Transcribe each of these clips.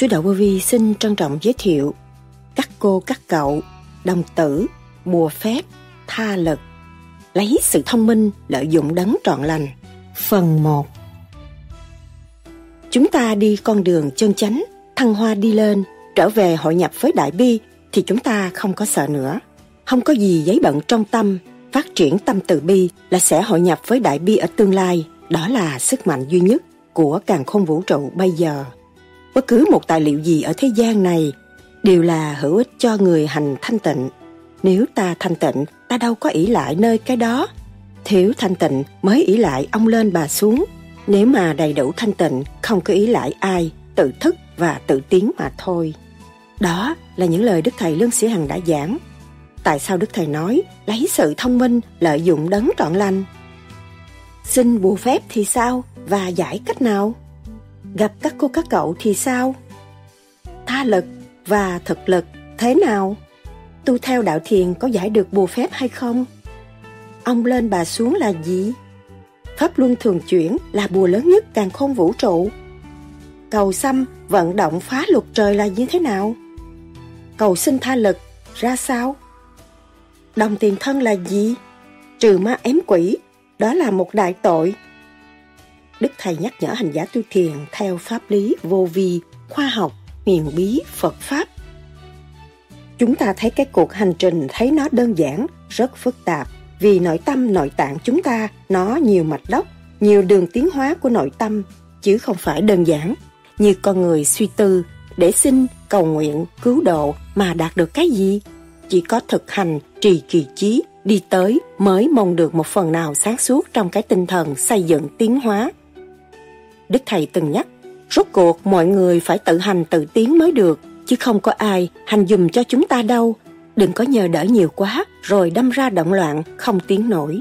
Suối Đạo Vô Vi xin trân trọng giới thiệu các cô các cậu, đồng tử, bùa phép, tha lực, lấy sự thông minh lợi dụng đấng trọn lành. Phần 1 Chúng ta đi con đường chân chánh, thăng hoa đi lên, trở về hội nhập với Đại Bi thì chúng ta không có sợ nữa. Không có gì giấy bận trong tâm, phát triển tâm từ bi là sẽ hội nhập với Đại Bi ở tương lai. Đó là sức mạnh duy nhất của càng khôn vũ trụ bây giờ. Bất cứ một tài liệu gì ở thế gian này đều là hữu ích cho người hành thanh tịnh. Nếu ta thanh tịnh, ta đâu có ỷ lại nơi cái đó. Thiếu thanh tịnh mới ỷ lại ông lên bà xuống. Nếu mà đầy đủ thanh tịnh, không có ý lại ai, tự thức và tự tiến mà thôi. Đó là những lời Đức Thầy Lương Sĩ Hằng đã giảng. Tại sao Đức Thầy nói lấy sự thông minh lợi dụng đấng trọn lành? Xin bùa phép thì sao và giải cách nào? Gặp các cô các cậu thì sao? Tha lực và thực lực thế nào? Tu theo đạo thiền có giải được bùa phép hay không? Ông lên bà xuống là gì? Pháp luân thường chuyển là bùa lớn nhất càng khôn vũ trụ. Cầu xăm vận động phá luật trời là như thế nào? Cầu xin tha lực ra sao? Đồng tiền thân là gì? Trừ ma ém quỷ, đó là một đại tội. Đức Thầy nhắc nhở hành giả tu thiền theo pháp lý vô vi, khoa học, huyền bí, Phật Pháp. Chúng ta thấy cái cuộc hành trình thấy nó đơn giản, rất phức tạp, vì nội tâm nội tạng chúng ta nó nhiều mạch đốc, nhiều đường tiến hóa của nội tâm, chứ không phải đơn giản. Như con người suy tư để xin cầu nguyện cứu độ mà đạt được cái gì? Chỉ có thực hành trì kỳ chí đi tới mới mong được một phần nào sáng suốt trong cái tinh thần xây dựng tiến hóa đức thầy từng nhắc, rốt cuộc mọi người phải tự hành tự tiến mới được, chứ không có ai hành dùm cho chúng ta đâu. Đừng có nhờ đỡ nhiều quá, rồi đâm ra động loạn, không tiến nổi.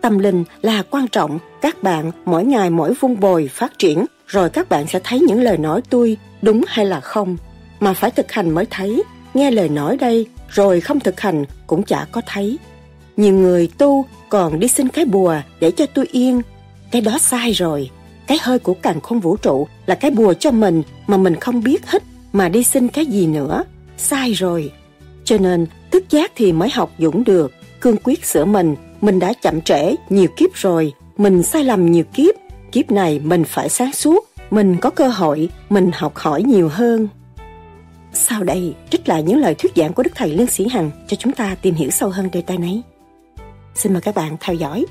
Tâm linh là quan trọng, các bạn mỗi ngày mỗi vun bồi phát triển, rồi các bạn sẽ thấy những lời nói tôi đúng hay là không. Mà phải thực hành mới thấy, nghe lời nói đây, rồi không thực hành cũng chả có thấy. Nhiều người tu còn đi xin cái bùa để cho tôi yên. Cái đó sai rồi cái hơi của càng không vũ trụ là cái bùa cho mình mà mình không biết hít mà đi xin cái gì nữa. Sai rồi. Cho nên thức giác thì mới học dũng được. Cương quyết sửa mình mình đã chậm trễ nhiều kiếp rồi, mình sai lầm nhiều kiếp. Kiếp này mình phải sáng suốt, mình có cơ hội, mình học hỏi nhiều hơn. Sau đây, trích lại những lời thuyết giảng của đức thầy lương sĩ hằng cho chúng ta tìm hiểu sâu hơn đề tài này. Xin mời các bạn theo dõi.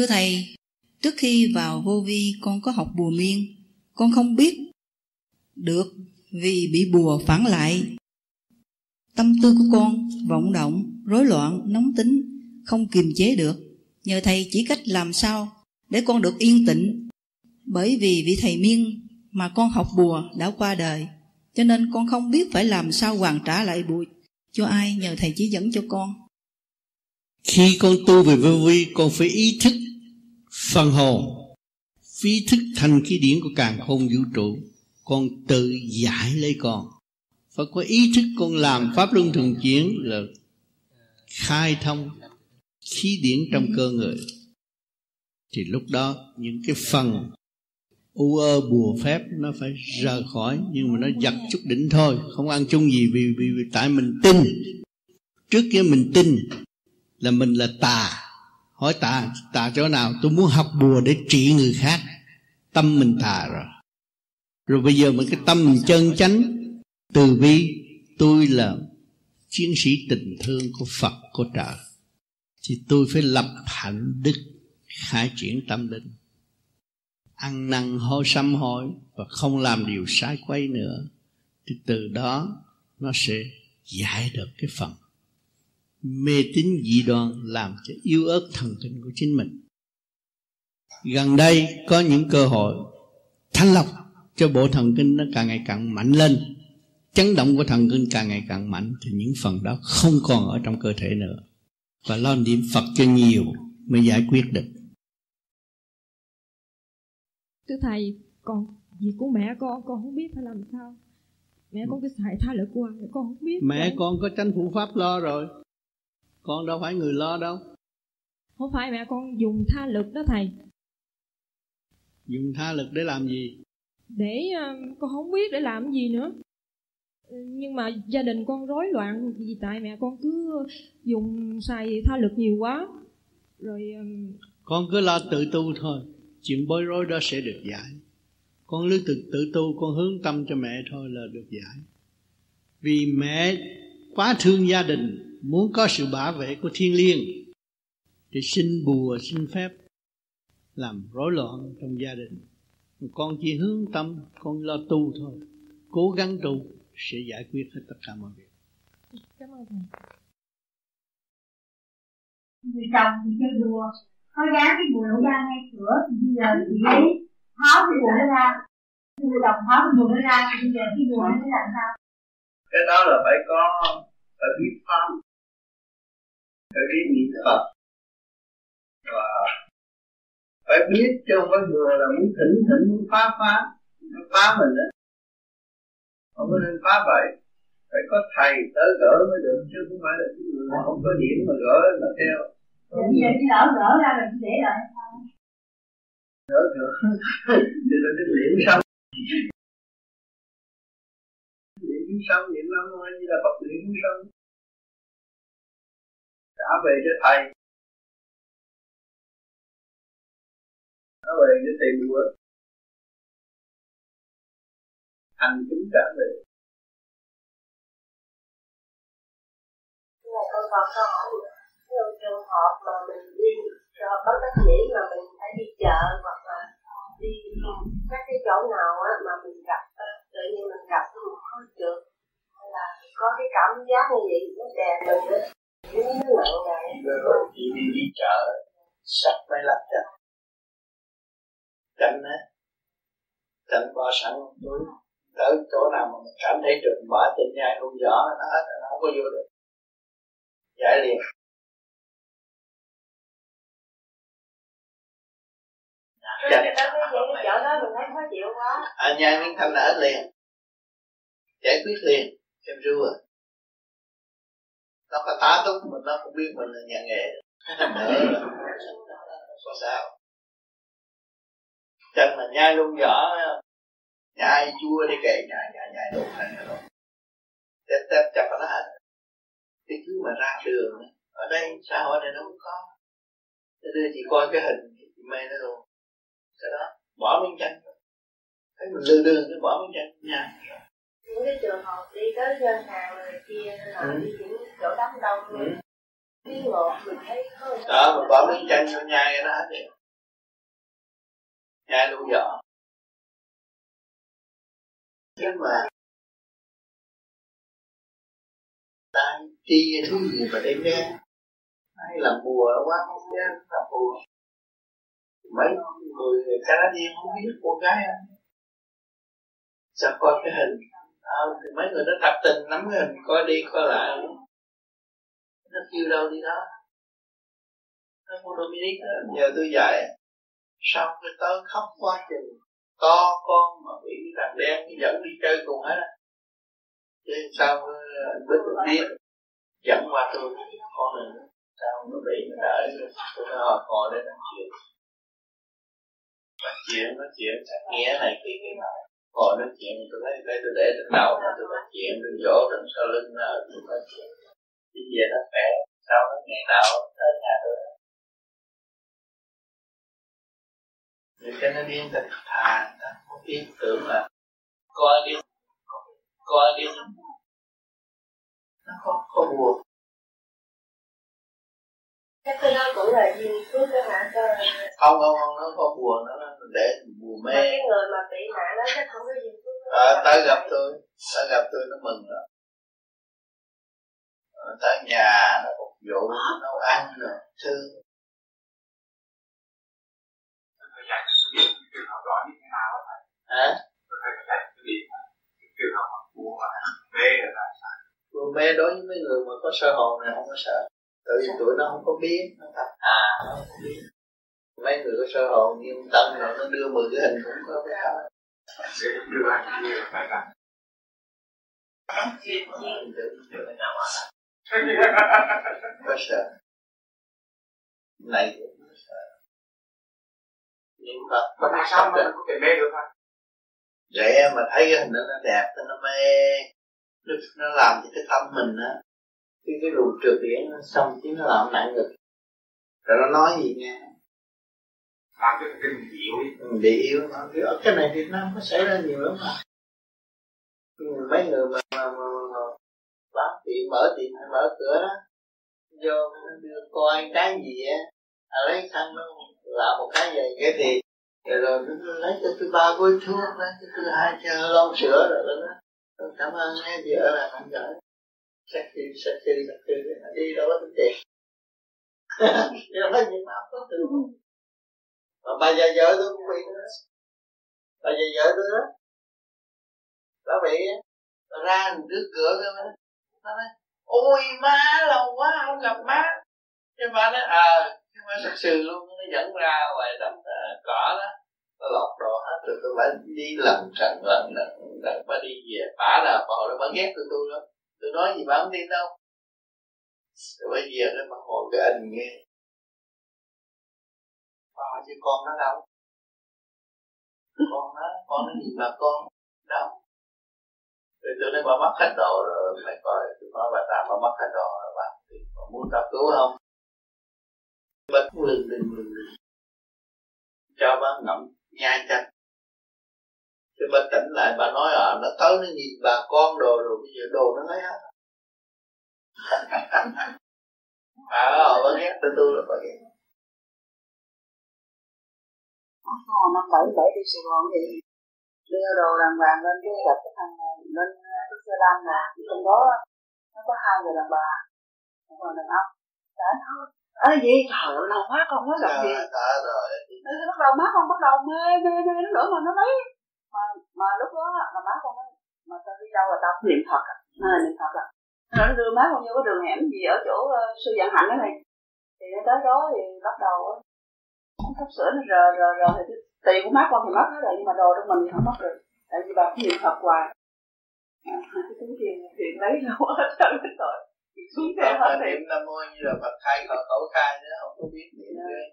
Thưa Thầy, trước khi vào vô vi con có học bùa miên, con không biết được vì bị bùa phản lại. Tâm tư của con vọng động, rối loạn, nóng tính, không kiềm chế được. Nhờ Thầy chỉ cách làm sao để con được yên tĩnh. Bởi vì vị Thầy miên mà con học bùa đã qua đời, cho nên con không biết phải làm sao hoàn trả lại bùa cho ai nhờ Thầy chỉ dẫn cho con. Khi con tu về vô vi Con phải ý thức phần hồn phi thức thành khí điển của càng khôn vũ trụ Con tự giải lấy con. Phải có ý thức con làm Pháp luân thường chuyển là Khai thông khí điển trong cơ người. Thì lúc đó những cái phần u ơ bùa phép nó phải rời khỏi nhưng mà nó giật chút đỉnh thôi không ăn chung gì vì, vì, vì tại mình tin. Trước kia mình tin là mình là tà hỏi tà tà chỗ nào? Tôi muốn học bùa để trị người khác. Tâm mình tà rồi. Rồi bây giờ mình cái tâm mình chân chánh, từ bi, tôi là chiến sĩ tình thương của phật, của trời. Thì tôi phải lập hạnh đức, khai triển tâm linh. Ăn năn hối sám hối và không làm điều sai quay nữa, thì từ đó nó sẽ giải được cái phần mê tín dị đoan làm cho yếu ớt thần kinh của chính mình. Gần đây có những cơ hội thanh lọc cho bộ thần kinh nó càng ngày càng mạnh lên. Chấn động của thần kinh càng ngày càng mạnh thì những phần đó không còn ở trong cơ thể nữa. Và lo niệm Phật cho nhiều mới giải quyết được. Thưa thầy còn việc của mẹ con? Con không biết phải làm sao. Mẹ con cứ xài tha lực hoài con không biết. Mẹ con có tranh thủ pháp lo rồi con đâu phải người lo đâu. Không phải mẹ con dùng tha lực đó thầy. Dùng tha lực để làm gì? Để uh, con không biết để làm gì nữa. Nhưng mà gia đình con rối loạn vì tại mẹ con cứ dùng xài tha lực nhiều quá. Rồi um... con cứ lo tự tu thôi. Chuyện bối rối đó sẽ được giải. Con lướt tự, tự tu con hướng tâm cho mẹ thôi là được giải. Vì mẹ quá thương gia đình muốn có sự bảo vệ của thiên liêng thì xin bùa xin phép làm rối loạn trong gia đình. Con chỉ hướng tâm con lo tu thôi. Cố gắng tu sẽ giải quyết hết tất cả mọi việc. Cảm ơn thầy. Người chồng thì chơi đùa có dán cái bùa ra ngay cửa thì bây giờ chị ấy tháo cái bùa nó ra. Người chồng tháo cái bùa nó ra thì bây giờ cái bùa nó làm sao? Cái đó là phải có phải biết pháp phải biết niệm phật. Và phải biết chứ không có vừa là muốn thỉnh thỉnh muốn phá phá nó phá mình đó không có nên phá vậy. Phải có thầy tới gỡ mới được chứ không phải là cái người mà không có điểm mà gỡ là theo. Bây giờ chị lỡ gỡ ra chị để lại. Gỡ gỡ. Thì là cái liễm xong. Liễm xong niệm năm nói như là bậc liễm xong trả về cho thầy. Trả về cho thầy đùa thành chúng trả về. Là con còn câu hỏi nhiều trường hợp mà mình đi cho bất đắc dĩ mà mình phải đi chợ hoặc là đi các cái chỗ nào á mà mình gặp, tự nhiên mình gặp một không trượt hay là có cái cảm giác như vậy, nó đè mình á rồi đi đi chợ sắp máy lắp chặt tránh á tránh qua sẵn túi tới chỗ nào mà mình cảm thấy được bỏ trên nhai không rõ nó hết nó không có vô được giải liền Chanh. Đó mình khó chịu quá. À, nhai miếng thanh là hết liền giải quyết liền em ru à nó có tá túc mình nó cũng biết mình là nhà nghề. Đỡ là có sao. Chân mà nhai luôn vỏ nhai chua đi kệ nhai nhai nhai luôn này rồi. Tép tép chặt nó hết. Cái thứ mà ra đường ở đây xã hội này nó không có. Thế đưa chị coi cái hình chị mê nó luôn. Cái đó bỏ miếng chanh thấy mình lư đường cái bỏ miếng chanh nha. Những cái trường hợp đi tới ngân hàng này kia hay là Ừ. đi những chỗ đám đông ừ. đi ngộ mình thấy hơi đó mình bỏ miếng chanh vô nhai nó hết liền nhai luôn vỏ nhưng mà ta chi thứ gì mà đem ra? Hay làm bùa nó quá không dám làm bùa mấy người Canadian không biết con gái anh sao coi cái hình? À, thì mấy người đó tập tình nắm cái hình coi đi coi lại nó kêu đâu đi đó. Nó của Dominic đó, nhờ tôi dạy. Sau cái tớ khóc quá chừng to con mà bị cái thằng đen dẫn đi chơi cùng hết á. Chứ sao biết được biết dẫn qua tôi con này sao nó bị nó đợi tôi nói họ ngồi để nói chuyện. Nói chuyện nói chuyện chắc nghĩa này kia kia nọ. Ngồi nói chuyện tôi thấy đây tôi để trên đầu nó tôi nói chuyện tôi vỗ đằng sau lưng nó tôi nói chuyện bây giờ nó khỏe sau nó ngày nào tới nhà tôi người Canadian ta thà ta không tin tưởng là coi cái coi cái nó không không buồn. Chắc cái đó cũng là duyên phước đó hả? Cho không không không nó không buồn nó nó để buồn mà mê cái người mà bị nạn đó chắc không có duyên phước à, tới gặp tôi tới gặp tôi nó mừng rồi à, tới nhà nó phục vụ nấu ăn rồi thương phải giải thích cái trường hợp đó như thế nào thầy? Hả? Cái trường hợp mà mê là sao? Buồn mê đối với mấy người mà có sơ hồn này không có sợ. Tại vì tụi nó không có biết nó thật à. Nó không biết mấy người có sơ hồn như ông tân rồi nó đưa mười cái hình cũng có cái sao có sợ này. Cũng có sợ nhưng mà mà tại sao mà mình có thể mê được hả? Vậy mà thấy cái hình nó đẹp nó mê. Nó, nó làm cho cái tâm mình á cái cái luồng trượt điển nó xong chứ nó làm nặng ngực rồi nó nói gì nghe? Làm cho kinh diệu ừ, bị yếu. Nó cái cái này Việt Nam có xảy ra nhiều lắm mà. Mấy người mà, mà, mà, mở tiệm hay mở cửa đó. Vô đưa coi cái gì á à, lấy khăn nó làm một cái gì. Cái thì rồi, nó lấy cho thứ ba gói thuốc lấy cho thứ hai cho lon sữa rồi đó. Rồi cảm ơn nghe vợ là anh giỏi sexy sexy sexy đi đâu có tính tiền nhưng mà những áp có từ. Mà bà già vợ tôi cũng bị nữa. Bà già vợ tôi đó. Bà bị ra trước cửa cơ mà nó nói ôi má lâu quá không gặp má. Cái má nói ờ. À, nhưng mà thật sự luôn nó dẫn ra ngoài đám uh, ờ, cỏ đó. Nó lọt đồ hết rồi tôi phải đi lần trận lần lần lần bà đi về. Bà là bà hồi đó bà ghét tụi tôi lắm. Tôi nói gì bà không tin đâu. Rồi bây giờ nó mà ngồi cái anh nghe. Bà chứ con nó đâu? Con nó con nó gì bà con đâu? Rồi tôi nói bà mất hết đồ rồi mày coi tôi nói bà tạm bà mất hết đồ rồi bà thì bà muốn tập cứu không bà cũng lừng lừng lừng lừng cho bà ngậm nhai chanh thì bà tỉnh lại bà nói à nó tới nó nhìn bà con đồ rồi bây giờ đồ nó lấy hết à bà ghét tôi tôi là bà ghét năm bảy bảy đi Sài Gòn thì đưa đồ đàng hoàng lên cái gặp cái thằng lên cái xe lan là trong đó nó có hai người đàn bà một người đàn ông. Đã thôi ơi gì? Trời ơi lâu quá con mới gặp gì? rồi bắt đầu má con bắt đầu mê mê mê nó nữa mà nó lấy mà mà lúc đó là má con nói mà tao đi đâu là tao niệm phật à nó niệm phật à nó đưa má con vô cái đường hẻm gì ở chỗ uh, sư dạng hạnh đó này. Thì tới đó thì bắt đầu uh, sắp sửa nó rờ rờ rờ thì tiền của má con thì mất hết rồi nhưng mà đồ trong mình thì không mất được. Tại vì bà cũng niệm phật hoài. À, cái túi tiền tiền lấy đâu hết rồi xuống xe hết thì niệm nam mô như là phật khai khẩu khẩu khai nữa không có biết niệm yeah. cái,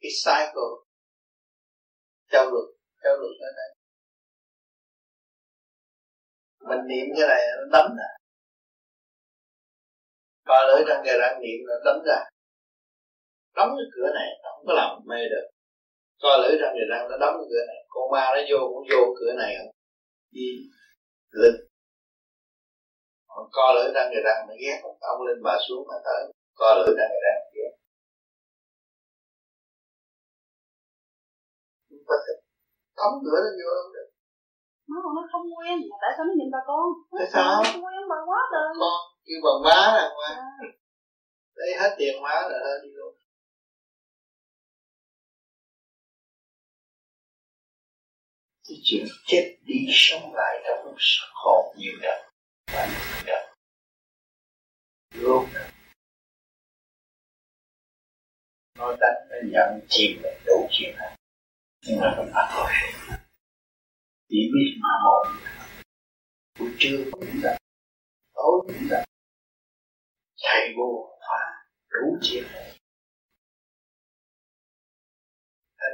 cái cycle. Châu luật châu luật ở đây mình niệm cái này nó đấm ra co lưỡi trong cái răng niệm nó đấm ra. Đóng cái cửa này không có làm mê được co lưỡi trong cái răng nó đóng cái cửa này. Con ma nó vô cũng vô cửa này không đi lên. Co lưỡi răng người răng nó ghét ông lên bà xuống mà tới. Co lưỡi răng người răng ghét. Chúng ta thích cửa nó vô không được. Nó còn nó không quen. Mà tại sao nó nhìn bà con? Tại sao? không quen bà quá đời con kêu bằng má là má à. lấy hết tiền má là hết đi luôn cái chuyện chết đi sống lại trong lúc hồn nhiều lần và nhiều lần luôn nó đánh nó nhận chìm là đủ chuyện này. Nhưng mà mình bắt thôi chỉ biết mà một buổi trưa cũng vậy. Tối cũng vậy. Thầy vô phá đủ chuyện này.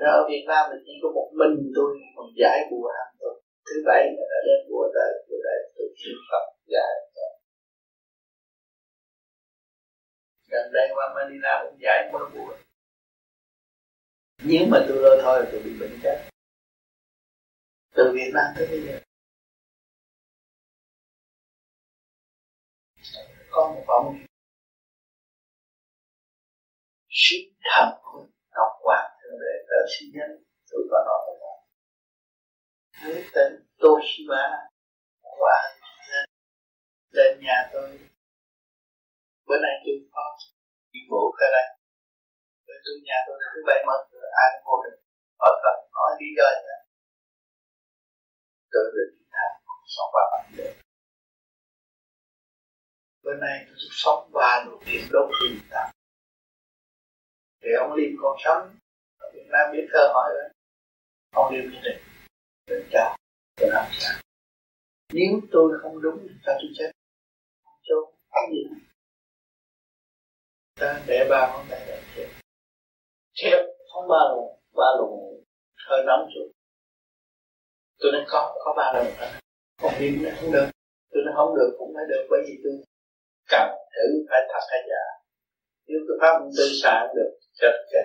Nó ở Việt Nam mình chỉ có một mình tôi còn giải bùa hàng tuần Thứ bảy là đã lên bùa tới Bùa lại tôi chịu tập giải. Gần đây qua Manila cũng giải mơ bùa. Nếu mà tôi lơ thôi là tôi bị bệnh chết. Từ Việt Nam tới bây giờ. Có một ông sức thần của Ngọc Hoàng Thượng Đế tới sinh nhân tôi có nói với bạn với tên Toshiba Hoàng lên nhà tôi bữa nay tôi có đi bộ cái đây. Rồi tôi nhà tôi thứ bảy mất rồi, ai cũng vô được ở cần nói lý do gì tôi được đi thăm sống ba bạn được bữa nay tôi sống ba đồ điện đốt tiền tặng thì ông Liên còn sống Nam biết cơ hội rồi không liêm quyết định đừng cho tôi làm sao nếu tôi không đúng thì sao tôi chết. Không chôn không gì nữa? Ta để ba con tay để chết. Chết không ba lần, ba lần. hơi nóng rồi, tôi nói có có ba lần không đi nó không được. Tôi nói không được cũng phải được bởi vì tôi cần thử phải thật hay giả. Nếu cái pháp tôi xả được chết chết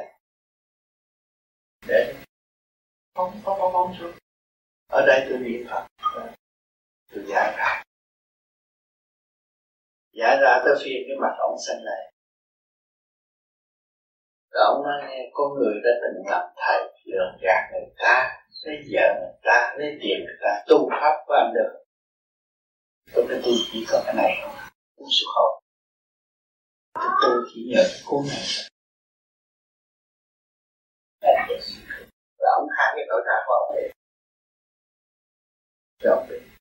để không không không không xuống. Ở đây tôi niệm phật ờ, tôi giải ra. Giải ra tôi phiền cái mặt ông xanh này. Rồi ông nói, nghe con người đã từng làm thầy, lường gạt người ta, lấy vợ người ta, lấy tiền người ta, tu pháp của anh được. Tôi nói, tôi chỉ có cái này không cũng xuất hồn tôi chỉ nhờ cái cuốn này và ông hai cái nỗi trạng của ông ấy cho ông đi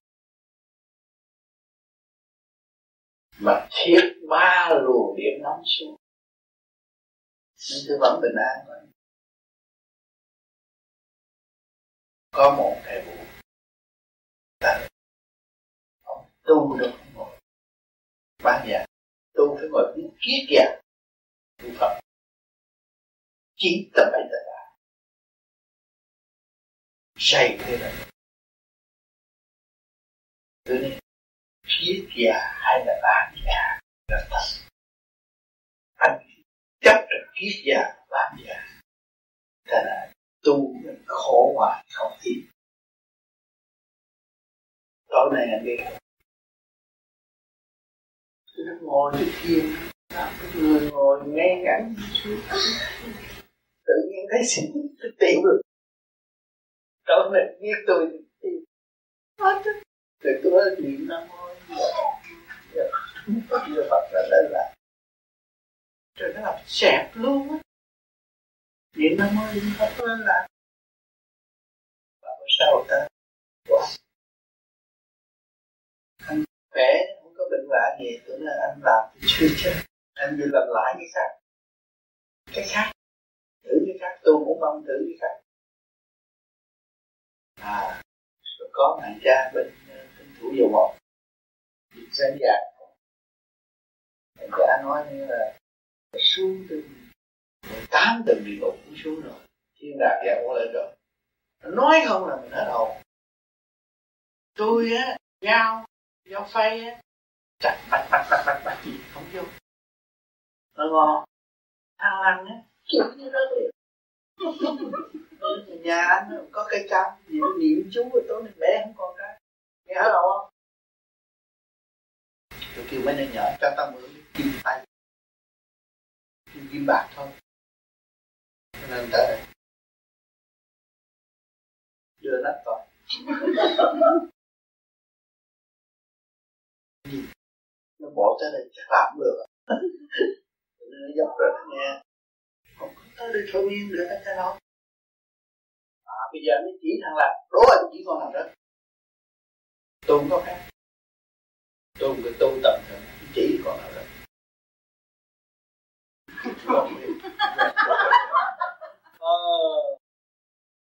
mà thiết ba luồng điểm nóng xuống. Nhưng tôi vẫn bình an thôi. Có một thầy vụ. Ông tu được không ngồi bán nhà tu phải ngồi biết kiết già, tu Phật. Chín tập bảy tập say thế này. Tôi nói phía già hay là bạn già, là thật. Anh chấp được kiết già bạn già thế là tu mình khổ hoài không tin. Tối nay anh biết tôi ngồi trên thiên à, người ngồi ngay ngắn tự nhiên thấy xỉn tự tiện được tối nay biết tôi tìm hết rồi tôi niệm nam mô Phật Phật là đây là. Rồi nó làm xẹp luôn á. Niệm nam mô niệm phật lên là. Và bữa sau ta? Quá anh khỏe không có bệnh vạ gì tưởng là anh làm thì chưa chết. Anh đi làm lại cái khác. Cái khác. Thử cái khác tôi cũng mong thử cái khác à rồi có thằng cha bên ờ, bên thủ dầu một sinh già thằng cha nói như là xuống từ 18 tầng địa ngục cũng xuống rồi thiên đàng dạng cũng lên rồi. Nói không là mình hết hồn tôi á dao dao phay á, chặt, bạch bạch bạch bạch bạch gì không vô. Nó ngon thằng lăng á. Kiểu như đó liền nhà anh có cây cam gì nó niệm chú rồi tối nay bé không còn cái. Nghe hết không? Tôi kêu mấy đứa nhỏ cho tao mượn kim tay. Kim bạc thôi. Cho nên tới đây. Đưa nó rồi nó bỏ tới đây, chắc làm được. Nó dốc rồi nó nghe không có tới đây thôi miên nữa cho nó à, bây giờ nó chỉ thằng là rồi chỉ con nào đó. Tôi không có khác. Tôi không có tu tầm thường chỉ con nào đó. Ờ.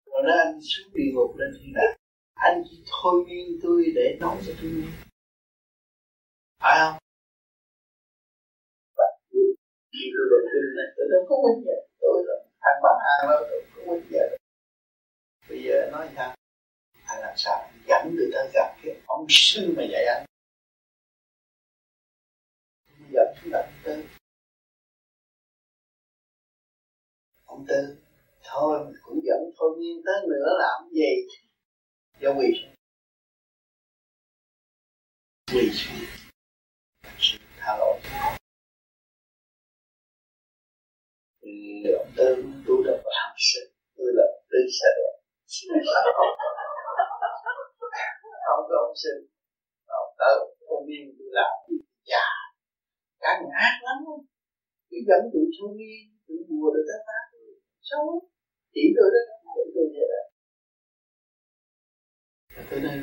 Rồi đó anh xuống địa ngục lên thiên đàng anh chỉ thôi miên tôi để nói cho tôi nghe. Phải không? Vì tôi đồng tin này tôi đâu có quên giờ tôi là thằng bán hàng đâu tôi không quên giờ bây giờ nói sao? Anh làm sao? Dẫn người ta gặp cái ông sư mà dạy anh. Bây giờ chúng ta tư ông tư, thôi mình cũng dẫn thôi nhiên tới nữa làm gì? Do quỳ xuống. Quỳ xuống. Tha lỗi. Ông tư tu được làm sự tôi là tư sẽ đẹp không có ông sinh ông tới thôi nhiên tôi làm gì già. Cả ác lắm cứ dẫn tụi thôi nhiên tụi bùa được ta phá xấu. Chỉ tôi đó chỉ tôi vậy đó. Tôi đây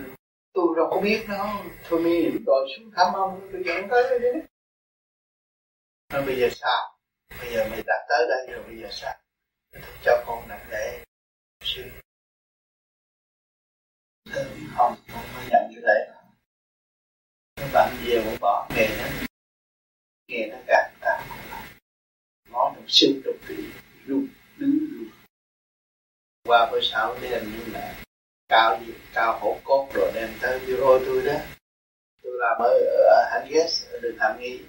tôi đâu có biết nó. Thôi mi rồi xuống thăm ông tôi dẫn tới đây đấy bây giờ sao bây giờ mày đã tới đây rồi, bây giờ sao? Sáng cho con nặng lễ sư không không có nhận cái lễ các bạn về cũng bỏ nghề đó nghề nó gạt ta nó được sư được vị rung, đứng luôn qua bữa sau đem như là cao gì cao hổ cốt rồi đem tới bureau tôi đó. Tôi làm ở ở Hành Ghét ở đường Hàm Nghi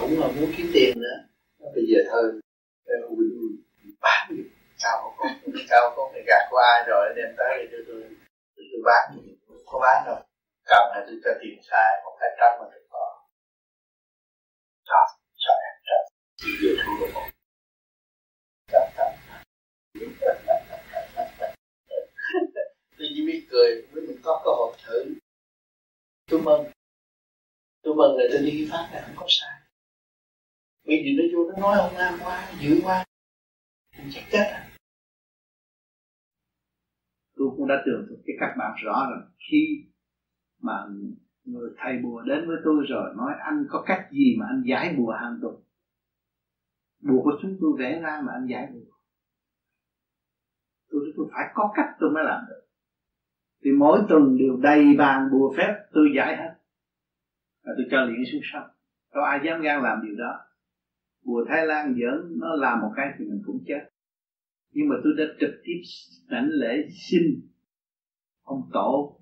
cũng là muốn kiếm tiền nữa. Bây giờ thôi. Bán gì. Cao con sao cao phải gạt qua ai rồi đem tới để cho tôi tôi, tôi bán gì có bán rồi cầm này tôi cho tiền xài một cái trăm mà được có. Cho cho em cho thì vừa thu được một tôi chỉ biết cười với mình có cơ hội thử. Tôi mừng. Tôi mừng là tôi đi phát là không có sai vì nó vô nó nói ông nam quá dữ quá. Mình chắc chết à? Tôi cũng đã tưởng cho các bạn rõ rồi. Khi mà người thầy bùa đến với tôi rồi, nói anh có cách gì mà anh giải bùa hàng tuần? Bùa của chúng tôi vẽ ra mà anh giải bùa. Tôi tôi phải có cách tôi mới làm được. Thì mỗi tuần đều đầy bàn bùa phép, tôi giải hết. Và tôi cho luyện xuống sông. Có ai dám gan làm điều đó? Bùa Thái Lan giỡn nó làm một cái thì mình cũng chết. Nhưng mà tôi đã trực tiếp lãnh lễ xin ông tổ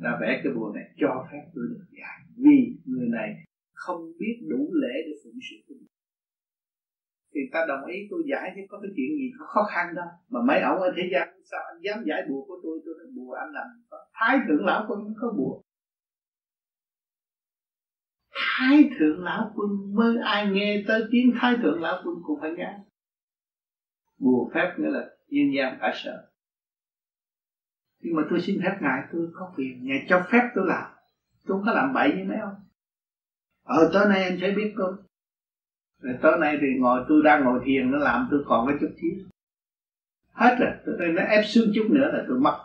đã vẽ cái bùa này cho phép tôi được giải vì người này không biết đủ lễ để phụng sự tôi thì ta đồng ý tôi giải chứ có cái chuyện gì khó khăn đâu. Mà mấy ông ở thế gian, sao anh dám giải bùa của tôi? Tôi nói, bùa anh làm thái thượng lão quân, không có bùa thái thượng lão quân mới ai nghe tới tiếng thái thượng lão quân cũng phải nghe. Bùa phép nghĩa là nhân gian cả sợ nhưng mà tôi xin phép ngài, tôi có quyền ngài cho phép tôi làm. Tôi không có làm bậy như mấy ông. Ờ tối nay anh sẽ biết tôi rồi tối nay thì ngồi, tôi đang ngồi thiền, nó làm tôi còn cái chút xíu. Hết rồi, tôi nó ép xương chút nữa là tôi mất.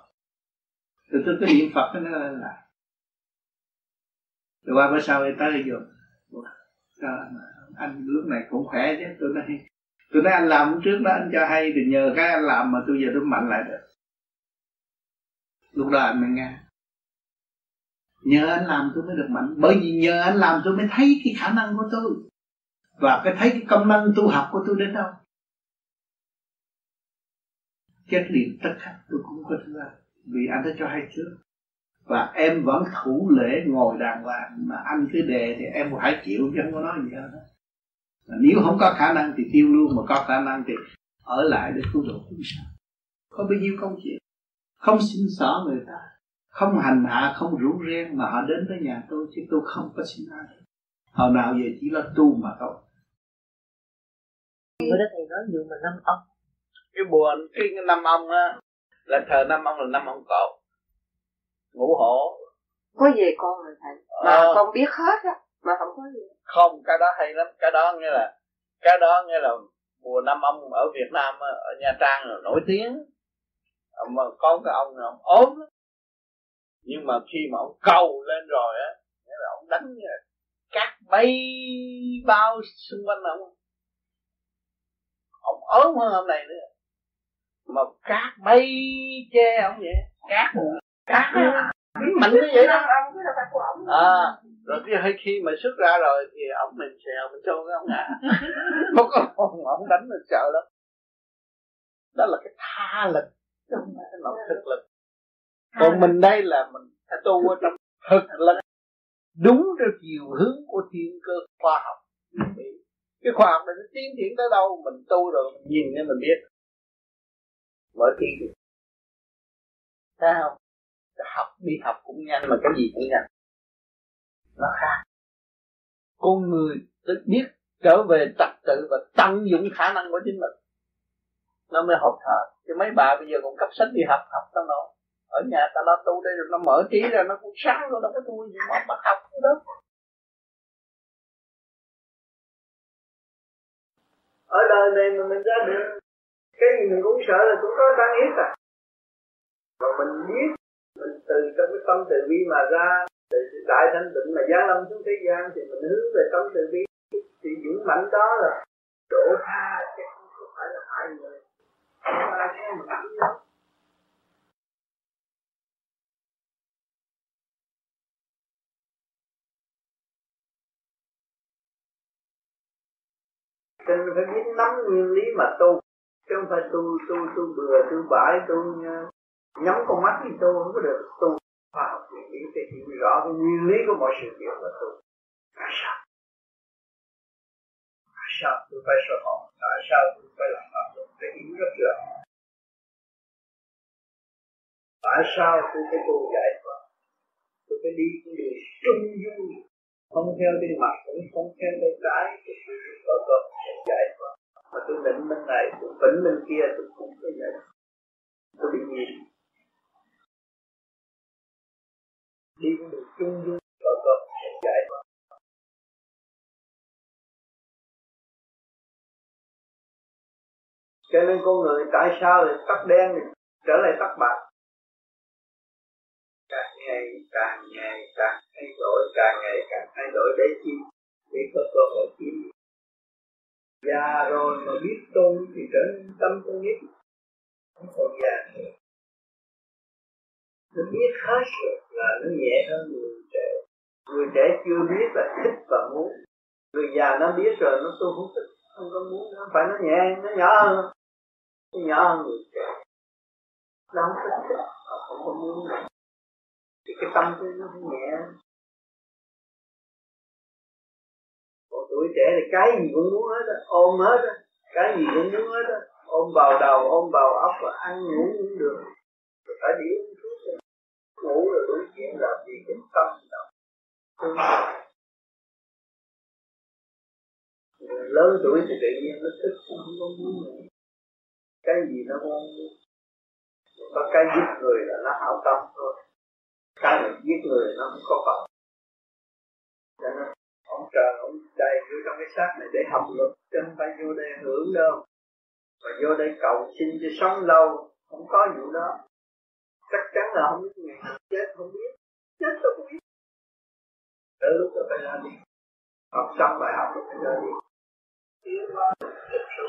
Rồi tôi cứ niệm phật, nó là lại rồi qua bữa sau thì tới vô. Anh lúc này cũng khỏe chứ? Tôi nói tôi nói anh làm trước đó, anh cho hay thì nhờ cái anh làm mà tôi giờ tôi mạnh lại được. Lúc đó anh mới nghe. Nhờ anh làm tôi mới được mạnh. Bởi vì nhờ anh làm tôi mới thấy cái khả năng của tôi. Và cái thấy cái công năng tu học của tôi đến đâu. Chết liền, tất cả tôi cũng có thứ vì anh đã cho hay trước và em vẫn thủ lễ ngồi đàng hoàng. Mà anh cứ đề thì em phải chịu chứ không có nói gì hết mà nếu không có khả năng thì tiêu luôn mà có khả năng thì ở lại để cứu độ chúng sanh có bao nhiêu công chuyện. Không xin xỏ người ta. Không hành hạ không rủ ren mà họ đến với nhà tôi chứ tôi không có xin ai hồi nào về chỉ là tu mà thôi. Bữa đó thầy nói nhiều mà năm ông. Cái bùa cái năm ông á là thờ năm ông là năm ông cậu ngũ hổ có về con rồi thầy. Mà ờ. con biết hết á mà không có gì. Không cái đó hay lắm. Cái đó nghe là cái đó nghe là mùa năm ông ở Việt Nam ở Nha Trang là nổi tiếng. Mà có cái ông ông ốm nhưng mà khi mà ông cầu lên rồi á nghĩa là ông đánh như là cát bay bao xung quanh ông. Ông ốm hơn hôm này nữa. Mà cát bay che ông vậy. Cát cát mạnh như vậy đó. À rồi khi khi mà xuất ra rồi thì ông mình xèo mình cho cái ông ngã có có ông ông đánh mình sợ lắm. Đó là cái tha lực chứ không phải là thực lực. Còn mình đây là mình phải tu ở trong thực lực. Đúng theo chiều hướng của thiên cơ khoa học. Cái khoa học này nó tiến triển tới đâu mình tu rồi mình nhìn nên mình biết. Mở thiên thấy không học đi học cũng nhanh, mà cái gì cũng nhanh. Nó khác. Con người tự biết trở về trật tự và tận dụng khả năng của chính mình. Nó mới học thở chứ mấy bà bây giờ còn cấp sách đi học học tao nổi ở nhà ta lo tu đây rồi, nó mở trí ra, nó cũng sáng rồi nó có tu gì mà bắt học đó ở đời này mà mình ra được, cái gì mình cũng sợ là cũng có tăng ít à. Mà mình biết mình từ trong cái tâm từ bi mà ra, từ đại thanh tịnh mà giáng lâm xuống thế gian thì mình hướng về tâm từ bi. Thì dũng mạnh đó là độ tha chứ không phải là hại người. Không ai theo mình đâu cho nên phải biết nắm nguyên lý mà tu, chứ không phải tu tu tu bừa, tu bãi, tu nha nhắm con mắt thì tu không có được tu khoa học thì lý để hiểu rõ cái nguyên lý của mọi sự việc là tu. Tại sao? Tại sao tôi phải sợ họ tại sao tôi phải làm pháp luật để hiểu rất rõ? Tại sao tôi phải tu giải thoát tôi phải đi cái đường trung dung không theo bên mặt, cũng không theo bên trái thì tôi có cơ giải thoát mà tôi định bên này, tôi vĩnh bên kia, tôi cũng có vậy tôi bị nhìn đi con đường chung dung có cơ giải mà. Cho nên con người tại sao lại tắt đen thì trở lại tắt bạc? Càng ngày càng ngày, càng thay đổi, càng ngày càng thay đổi để chi? Để có cơ hội chi? Già rồi mà biết tu thì trở nên tâm con biết. Không còn già nữa nó biết hết rồi, là nó nhẹ hơn người trẻ. Người trẻ chưa biết là thích và muốn. Người già nó biết rồi, nó tôi không thích, không có muốn, nó phải nó nhẹ, nó nhỏ hơn. Nó nhỏ hơn người trẻ. Nó không thích thích không có muốn. Nữa thì cái tâm thế nó không nhẹ. Còn tuổi trẻ thì cái gì cũng muốn hết á, ôm hết á. Cái gì cũng muốn hết á. Ôm vào đầu, ôm vào óc và ăn ngủ cũng được. Rồi phải điếu ngủ là đối diện làm gì cái tâm đâu. Lớn tuổi thì tự nhiên nó thích không có muốn nữa cái gì nó không muốn có cái giết người là nó hảo tâm thôi. Cái mình giết người nó không có phật. Cho nên, ông trời, ông đầy vô trong cái xác này để học luật, chứ không phải vô đây hưởng đâu. Và vô đây cầu xin cho sống lâu, không có vụ đó chắc chắn là không biết ngày nào chết, không biết. Chết tôi không biết. Tới lúc đó phải ra đi. Học xong bài học rồi phải ra đi. Tiến hóa thực sự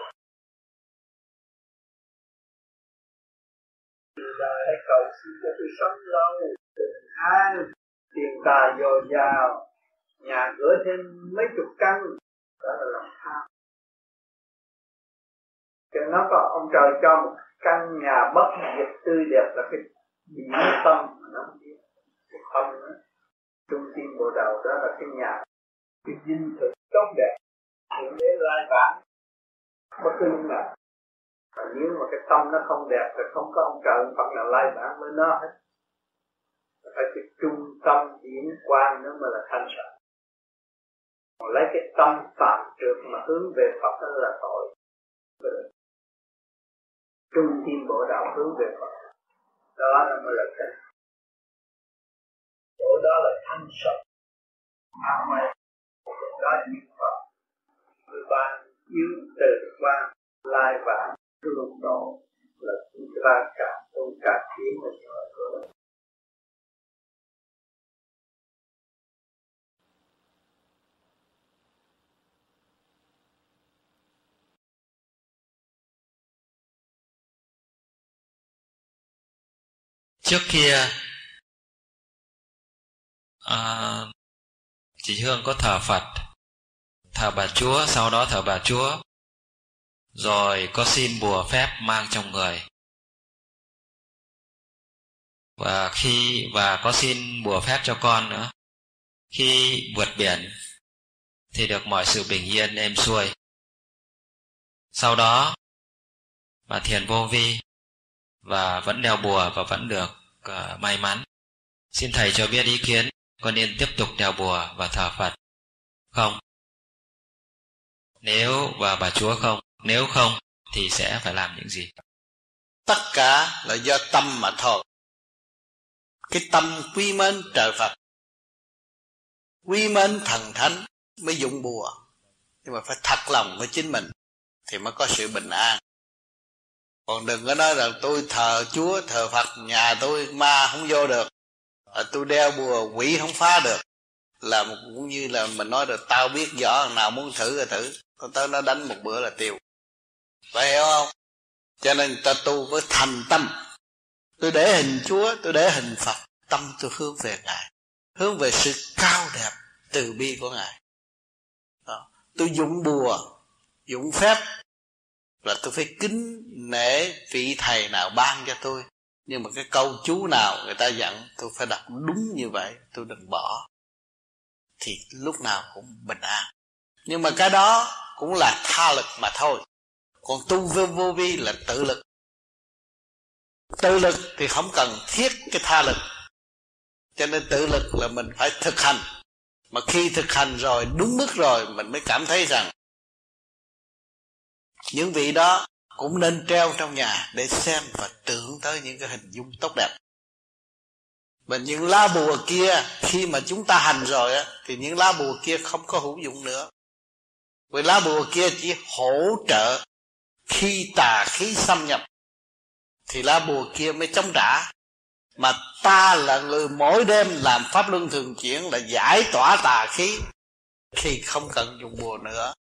đời hãy cầu xin cho tôi sống lâu, bình an. Tiền tài dồi dào, nhà cửa thêm mấy chục căn. Đó là lòng tham. Cho nó có ông trời cho một căn nhà bất diệt tươi đẹp là cái điểm tâm mà nó không biết. Cái không đó, trung tâm bộ đầu đó là cái nhà. Cái dinh thực trong đẹp. Thượng đế lai vãng. Bất cứ lúc nào. Và nếu mà cái tâm nó không đẹp, thì không có ông trời Phật nào lai vãng với nó hết. Phải cái trung tâm điển quan nó mới là thanh sạch còn lấy cái tâm phạm trượt mà hướng về Phật đó là tội. Trung tâm bộ đạo hướng về Phật đó là mới là cái chỗ đó là thanh sạch. À mày đó là những Phật. Người ba yếu từ quan lai vãng lúc độ là chúng ta cả tôn cả tiến mình rồi trước kia à, chị Hương có thờ Phật thờ bà Chúa sau đó thờ bà Chúa rồi có xin bùa phép mang trong người. Và khi và có xin bùa phép cho con nữa. Khi vượt biển thì được mọi sự bình yên êm xuôi. Sau đó bà thiền vô vi và vẫn đeo bùa và vẫn được uh, may mắn. Xin thầy cho biết ý kiến con nên tiếp tục đeo bùa và thờ phật. Không. Nếu và bà chúa không nếu không thì sẽ phải làm những gì? Tất cả là do tâm mà thôi. Cái tâm quy mến trời phật quy mến thần thánh mới dụng bùa. Nhưng mà phải thật lòng với chính mình thì mới có sự bình an còn đừng có nói rằng tôi thờ chúa, thờ phật, nhà tôi ma không vô được. À, tôi đeo bùa quỷ không phá được. Là cũng như là mình nói được tao biết rõ nào muốn thử là thử. Tao tới nó đánh một bữa là tiêu. Phải hiểu không? Cho nên ta tu với thành tâm. Tôi để hình chúa, tôi để hình phật. Tâm tôi hướng về ngài. Hướng về sự cao đẹp từ bi của ngài. Đó. tôi dụng bùa dụng phép là tôi phải kính nể vị thầy nào ban cho tôi. Nhưng mà cái câu chú nào người ta dặn tôi phải đọc đúng như vậy tôi đừng bỏ. Thì lúc nào cũng bình an. Nhưng mà cái đó cũng là tha lực mà thôi. Còn tu vô, vô vi là tự lực. Tự lực thì không cần thiết cái tha lực. Cho nên tự lực là mình phải thực hành. Mà khi thực hành rồi đúng mức rồi mình mới cảm thấy rằng những vị đó cũng nên treo trong nhà để xem và tưởng tới những cái hình dung tốt đẹp. Và những lá bùa kia, khi mà chúng ta hành rồi á, thì những lá bùa kia không có hữu dụng nữa. Vì lá bùa kia chỉ hỗ trợ khi tà khí xâm nhập, thì lá bùa kia mới chống trả. Mà ta là người mỗi đêm làm pháp luân thường chuyển là giải tỏa tà khí thì không cần dùng bùa nữa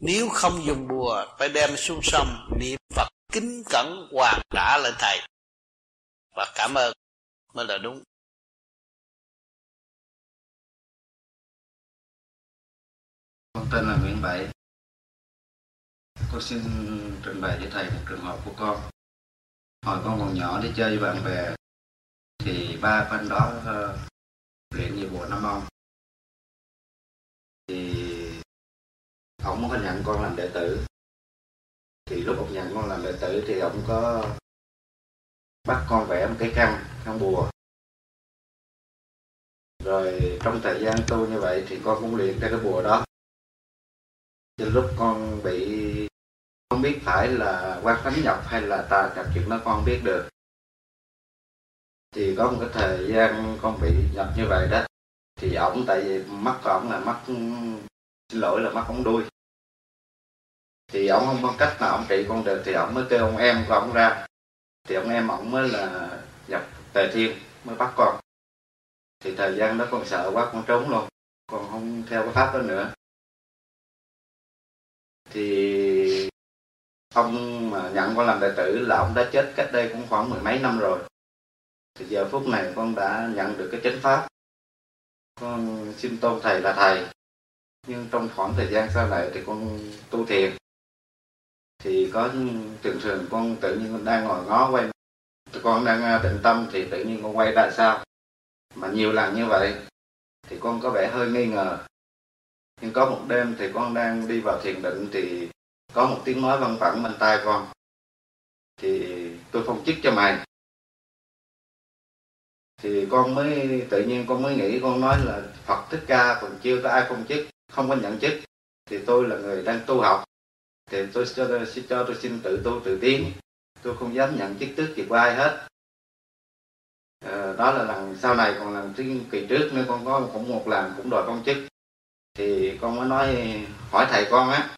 nếu không dùng bùa phải đem xuống sông niệm phật kính cẩn hoàn trả lên thầy. Và cảm ơn mới là đúng. Con tên là Nguyễn Bảy. Con xin trình bày với thầy một trường hợp của con. Hồi con còn nhỏ đi chơi với bạn bè thì ba bên đó uh, luyện nhiều bộ năm ông thì ông có nhận con làm đệ tử. Thì lúc ông nhận con làm đệ tử thì ông có bắt con vẽ một cái căn căn bùa. Rồi trong thời gian tu như vậy thì con cũng luyện theo cái bùa đó. Từ lúc con bị, không biết phải là quan thánh nhập hay là tà nhập chuyện đó con không biết được. Thì có một cái thời gian con bị nhập như vậy đó, thì ổng tại vì mắt của ổng là mắt, xin lỗi là mắt ống đuôi thì ông không có cách nào ông trị con được, thì ông mới kêu ông em của ông ra. Thì ông em ông mới là nhập tề thiên, mới bắt con. Thì thời gian đó con sợ quá, con trốn luôn. Con không theo cái pháp đó nữa. Thì ông mà nhận con làm đệ tử là ông đã chết cách đây cũng khoảng mười mấy năm rồi. Thì giờ phút này con đã nhận được cái chánh pháp. Con xin tôn thầy là thầy. Nhưng trong khoảng thời gian sau này thì con tu thiền thì có thường thường con tự nhiên con đang ngồi ngó quay con đang à, định tâm thì tự nhiên con quay tại sao? Mà nhiều lần như vậy thì con có vẻ hơi nghi ngờ. Nhưng có một đêm thì con đang đi vào thiền định thì có một tiếng nói văng vẳng bên tai con. Thì tôi phong chức cho mày. Thì con mới, tự nhiên con mới nghĩ, con nói là Phật Thích Ca, còn chưa có ai phong chức không có nhận chức thì tôi là người đang tu học thì tôi cho tôi cho tôi xin tự tu tự tiến tôi không dám nhận chức tước gì của ai hết. À, đó là lần sau này còn lần thứ kỳ trước nữa con có cũng một lần cũng đòi công chức. Thì con mới nói hỏi thầy con á.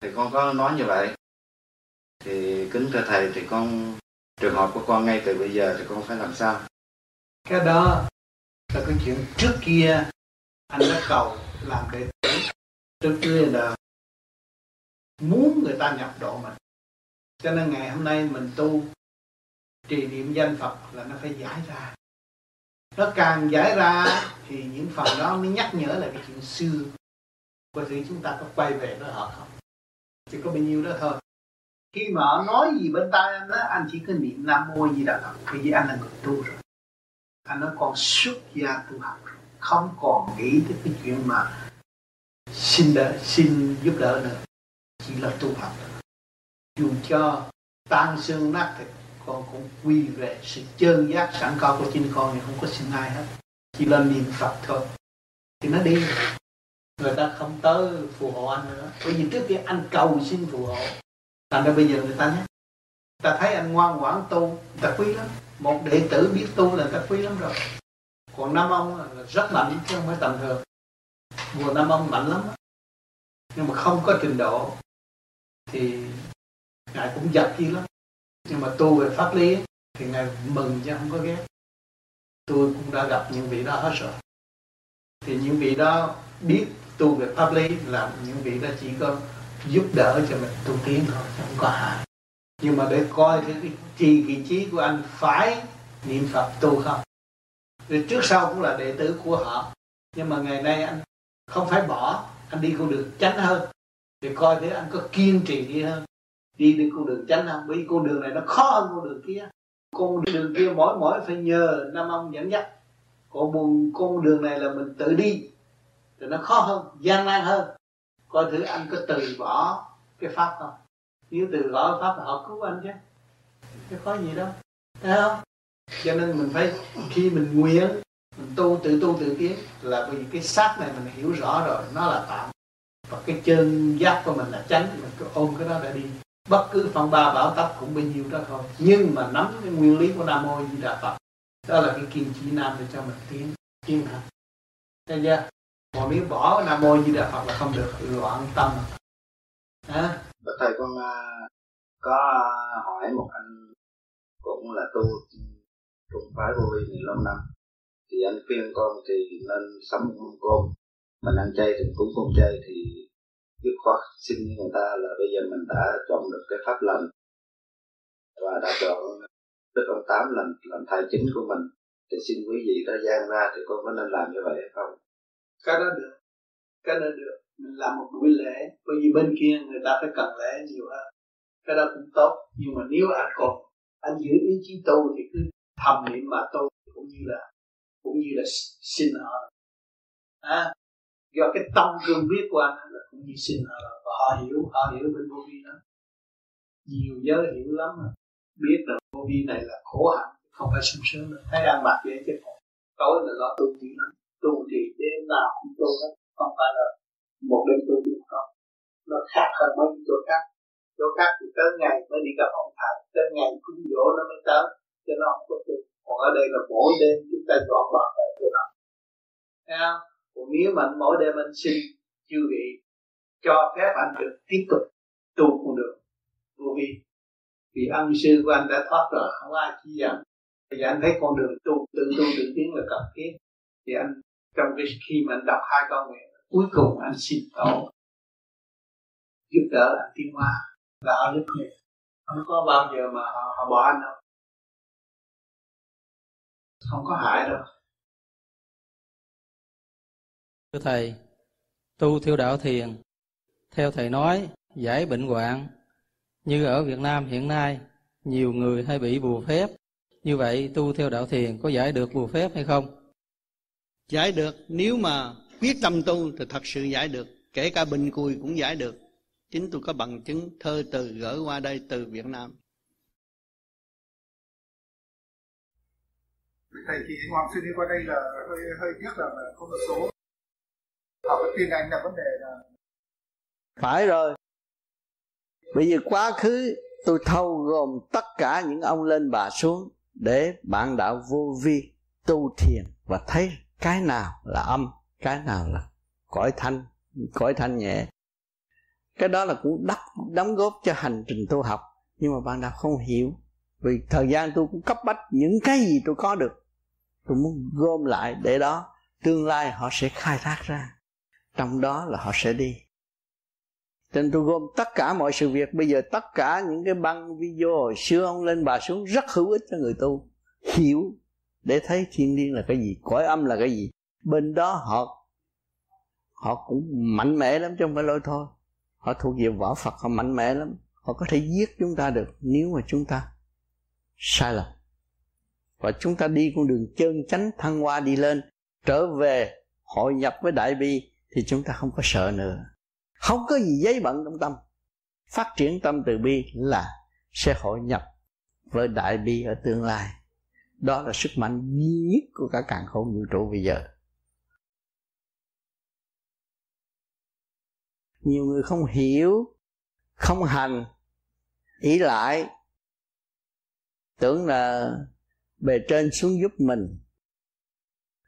Thì con có nói như vậy. Thì kính thưa thầy thì con trường hợp của con ngay từ bây giờ thì con phải làm sao? Cái đó là cái chuyện trước kia anh đã cầu làm đệ tử trước kia là muốn người ta nhập độ mình. Cho nên ngày hôm nay mình tu, trì niệm danh Phật là nó phải giải ra. Nó càng giải ra thì những phần đó mới nhắc nhở lại cái chuyện xưa. Có thể chúng ta có quay về với họ không? Chỉ có bao nhiêu đó thôi. Khi mà họ nói gì bên tai anh đó anh chỉ có niệm nam mô gì đó bởi vì anh là người tu rồi. Anh nó còn xuất gia tu học rồi. Không còn nghĩ tới cái chuyện mà xin đỡ, xin giúp đỡ nữa chỉ là tu học. Dù cho tan xương nát thịt, con cũng quy về sự chân giác sẵn có của chính con thì không có xin ai hết. Chỉ là niệm phật thôi. Thì nó đi. Người ta không tới phù hộ anh nữa. Bởi vì trước kia anh cầu xin phù hộ. Thành ra bây giờ người ta nhé. Ta thấy anh ngoan ngoãn tu, người ta quý lắm. Một đệ tử biết tu là người ta quý lắm rồi. Còn năm ông là rất mạnh, chứ không phải tầm thường. Mùa năm ông mạnh lắm nhưng mà không có trình độ thì ngài cũng giật chi lắm. Nhưng mà tu về pháp lý thì ngài mừng chứ không có ghét. Tôi cũng đã gặp những vị đó hết rồi. Thì những vị đó biết tu về pháp lý là những vị đó chỉ có giúp đỡ cho mình tu tiến thôi không có hại. Nhưng mà để coi cái, cái trì vị trí của anh phải niệm phật tu không? Rồi trước sau cũng là đệ tử của họ. Nhưng mà ngày nay anh không phải bỏ anh đi con đường tránh hơn thì coi thế anh có kiên trì đi hơn đi đến con đường tránh không bởi vì con đường này nó khó hơn con đường kia. Con đường kia mỗi mỗi phải nhờ năm ông dẫn dắt. Còn buồn, con đường này là mình tự đi, thì nó khó hơn, gian nan hơn. Coi thử anh có từ bỏ cái pháp không? Nếu từ bỏ pháp là họ cứu anh chứ. Cái khó gì đâu. Thấy không? Cho nên mình phải, khi mình nguyện, mình tu tự tu tự tiến, là vì cái xác này mình hiểu rõ rồi, nó là tạm và cái chân giác của mình là chánh mình cứ ôm cái đó ra đi. Bất cứ phong ba, bảo tấp cũng bấy nhiêu đó thôi. Nhưng mà nắm cái nguyên lý của nam mô di đà phật, đó là cái kim chỉ nam để cho mình tiến tiến hành. Thấy chưa còn nếu bỏ nam mô di đà phật là không được, loạn tâm. À? thầy con à, có hỏi một anh cũng là tu trung phái vô vi này lâu năm. Thì anh khuyên con thì nên sống không cơm mình ăn chay thì cũng không chay thì dứt khoát xin người ta là bây giờ mình đã chọn được cái pháp lành và đã chọn đức ông tám làm làm thầy chính của mình thì xin quý vị đã gian ra thì con có nên làm như vậy hay không? Cái đó được. Cái đó được. Mình làm một buổi lễ. Bởi vì bên kia người ta phải cần lễ nhiều hơn. Cái đó cũng tốt. Nhưng mà nếu anh còn anh giữ ý chí tu thì cứ thầm niệm mà tu cũng như là cũng như là xin họ. À, do cái tâm cương biết của anh là cũng như xin họ và họ hiểu họ hiểu bên vô vi đó. Nhiều giới hiểu lắm mà. Biết là vô vi này là khổ hạnh, không phải sung sướng nữa thấy ăn mặc vậy chứ tối là lo tu thì lắm. Tu thì đêm nào cũng tu hết. Không phải là một đêm tu được không. Nó khác hơn mấy chỗ khác. Chỗ khác thì tới ngày mới đi gặp ông thầy. Tới ngày cúng dỗ nó mới tới. Cho nó không có tu. Còn ở đây là mỗi đêm chúng ta dọn vào lại chỗ đó. Thấy không? Còn nếu mà mỗi đêm anh xin chư vị cho phép anh được tiếp tục tu con đường vô vi vì ân sư của anh đã thoát rồi không ai chỉ dẫn thì anh thấy con đường tu tự tu tự tiến là cần thiết. Thì anh trong cái khi mà anh đọc hai câu nguyện cuối cùng anh xin tổ giúp đỡ anh tiến hóa. Và họ rất nhiều không có bao giờ mà họ, họ bỏ anh đâu. Không có hại đâu thưa thầy tu theo đạo thiền theo thầy nói giải bệnh hoạn. Như ở Việt Nam hiện nay nhiều người hay bị bùa phép. Như vậy tu theo đạo thiền có giải được bùa phép hay không? Giải được nếu mà quyết tâm tu thì thật sự giải được. Kể cả bệnh cùi cũng giải được. Chính tôi có bằng chứng thơ từ gửi qua đây từ Việt Nam. Thầy thì Hoàng sư đi qua đây là hơi hơi tiếc là có một số học cái tin anh là vấn đề là phải rồi. Bây giờ quá khứ tôi thâu gồm tất cả những ông lên bà xuống để bạn đạo vô vi tu thiền và thấy cái nào là âm, cái nào là cõi thanh cõi thanh nhẹ. Cái đó là cũng đắp, đóng góp cho hành trình tu học. Nhưng mà bạn đạo không hiểu. Vì thời gian tôi cũng cấp bách những cái gì tôi có được, tôi muốn gom lại để đó tương lai họ sẽ khai thác ra trong đó là họ sẽ đi. Cho nên tôi gom tất cả mọi sự việc. Bây giờ tất cả những cái băng video hồi xưa ông lên bà xuống rất hữu ích cho người tu. Hiểu để thấy thiên liêng là cái gì, cõi âm là cái gì. Bên đó họ họ cũng mạnh mẽ lắm chứ không phải lôi thôi. Họ thuộc về võ phật, họ mạnh mẽ lắm. Họ có thể giết chúng ta được nếu mà chúng ta sai lầm. Và chúng ta đi con đường chân chánh thăng hoa đi lên, trở về hội nhập với đại bi thì chúng ta không có sợ nữa. Không có gì giấy bận trong tâm. Phát triển tâm từ bi là sẽ hội nhập với đại bi ở tương lai. Đó là sức mạnh duy nhất của cả càng khôn vũ trụ bây giờ. Nhiều người không hiểu không hành ý lại tưởng là bề trên xuống giúp mình.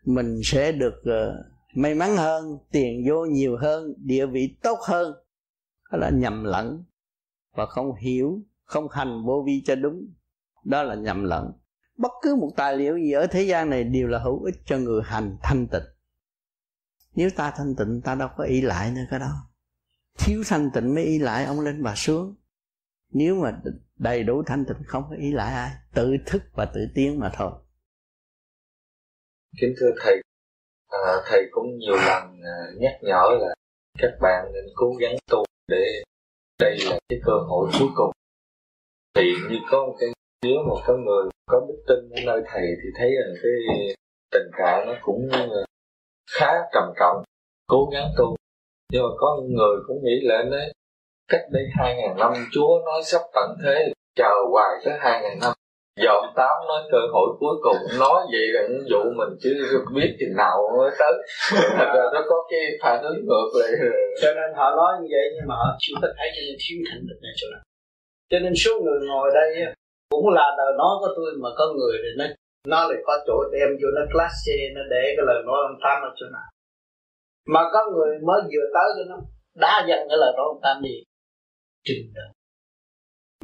Mình sẽ được uh, may mắn hơn, tiền vô nhiều hơn, địa vị tốt hơn. Đó là nhầm lẫn. Và không hiểu, không hành vô vi cho đúng. Đó là nhầm lẫn. Bất cứ một tài liệu gì ở thế gian này đều là hữu ích cho người hành thanh tịnh. Nếu ta thanh tịnh, ta đâu có ý lại nữa cái đó. Thiếu thanh tịnh mới ý lại, ông lên bà xuống. Nếu mà đầy đủ thanh tịnh, không có ý lại ai. Tự thức và tự tiến mà thôi. Kính thưa thầy à, thầy cũng nhiều lần ờ, nhắc nhở là các bạn nên cố gắng tu để đây là cái cơ hội cuối cùng. Thì như có một cái nếu một cái người có đức tin ở nơi thầy thì thấy rằng cái tình trạng nó cũng ờ, khá trầm trọng cố gắng tu. Nhưng mà có người cũng nghĩ lên đấy cách đây hai ngàn năm chúa nói sắp tận thế chờ hoài tới hai ngàn năm giờ ông tám nói cơ hội cuối cùng, nói vậy là dụ mình chứ biết chừng nào mới tới. Thật ra nó có cái phản ứng ngược lại. Cho nên họ nói như vậy nhưng mà họ chưa có thấy cho nên thiếu thành được này chỗ nào cho nên số người ngồi đây cũng là đời nói của tôi mà có người thì nó nó lại có chỗ đem vô, nó class C, nó để cái lời nói ông tám ở chỗ nào. Mà có người mới vừa tới cho nó đa dần cái lời nói ông tám đi. Trình độ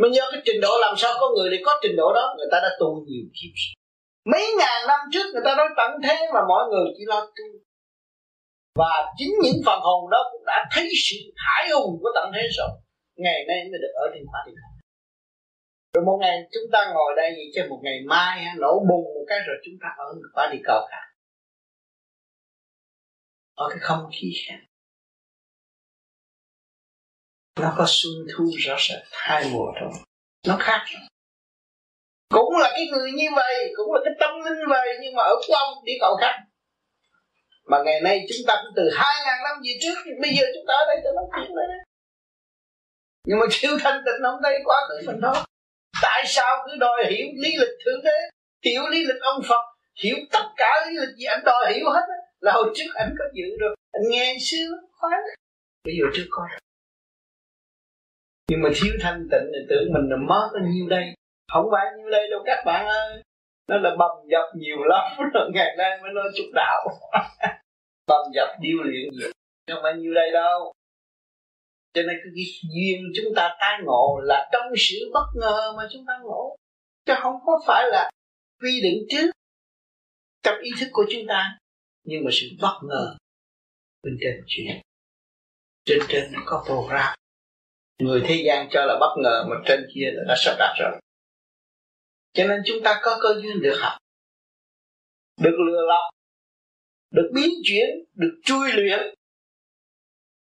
mà nhớ cái trình độ làm sao có người để có trình độ đó. Người ta đã tu nhiều kiếp mấy ngàn năm trước người ta nói tận thế mà mọi người chỉ lo tu. Và chính những phần hồn đó cũng đã thấy sự hải hùng của tận thế rồi. Ngày nay mới được ở trên quả địa rồi một ngày chúng ta ngồi đây vậy chứ một ngày mai nổ bùng một cái rồi chúng ta ở quả địa cầu cả ở cái không khí khác nó có xuân thu rõ rệt hai mùa thôi. Nó khác cũng là cái người như vậy, cũng là cái tâm linh vậy, nhưng mà ở trong đi cầu khác. Mà ngày nay chúng ta cũng từ hai ngàn năm về trước, bây giờ chúng ta ở đây tôi nói chuyện đấy nhưng mà siêu thanh tịnh ông đây quá khứ mình đó. Tại sao cứ đòi hiểu lý lịch thượng đế? Hiểu lý lịch ông phật, hiểu tất cả lý lịch gì anh đòi hiểu hết là hồi trước anh có dự rồi anh nghe xưa khoái bây giờ chưa có nhưng mà thiếu thanh tịnh thì tưởng mình là mất bao nhiêu đây? Không phải nhiêu đây đâu các bạn ơi. Nó là bầm dập nhiều lắm, rồi ngày nay mới nói chút đạo. Bầm dập điêu luyện nhiều không phải nhiêu đây đâu. Cho nên cái duyên chúng ta tái ngộ là trong sự bất ngờ mà chúng ta ngộ. Chứ không có phải là quy định trước trong ý thức của chúng ta. Nhưng mà sự bất ngờ bên trên chuyện. Trên trên nó có program người thế gian cho là bất ngờ, mà trên kia là đã sắp đặt rồi. Cho nên chúng ta có cơ duyên được học, được lừa lọc, được biến chuyển, được chui luyện.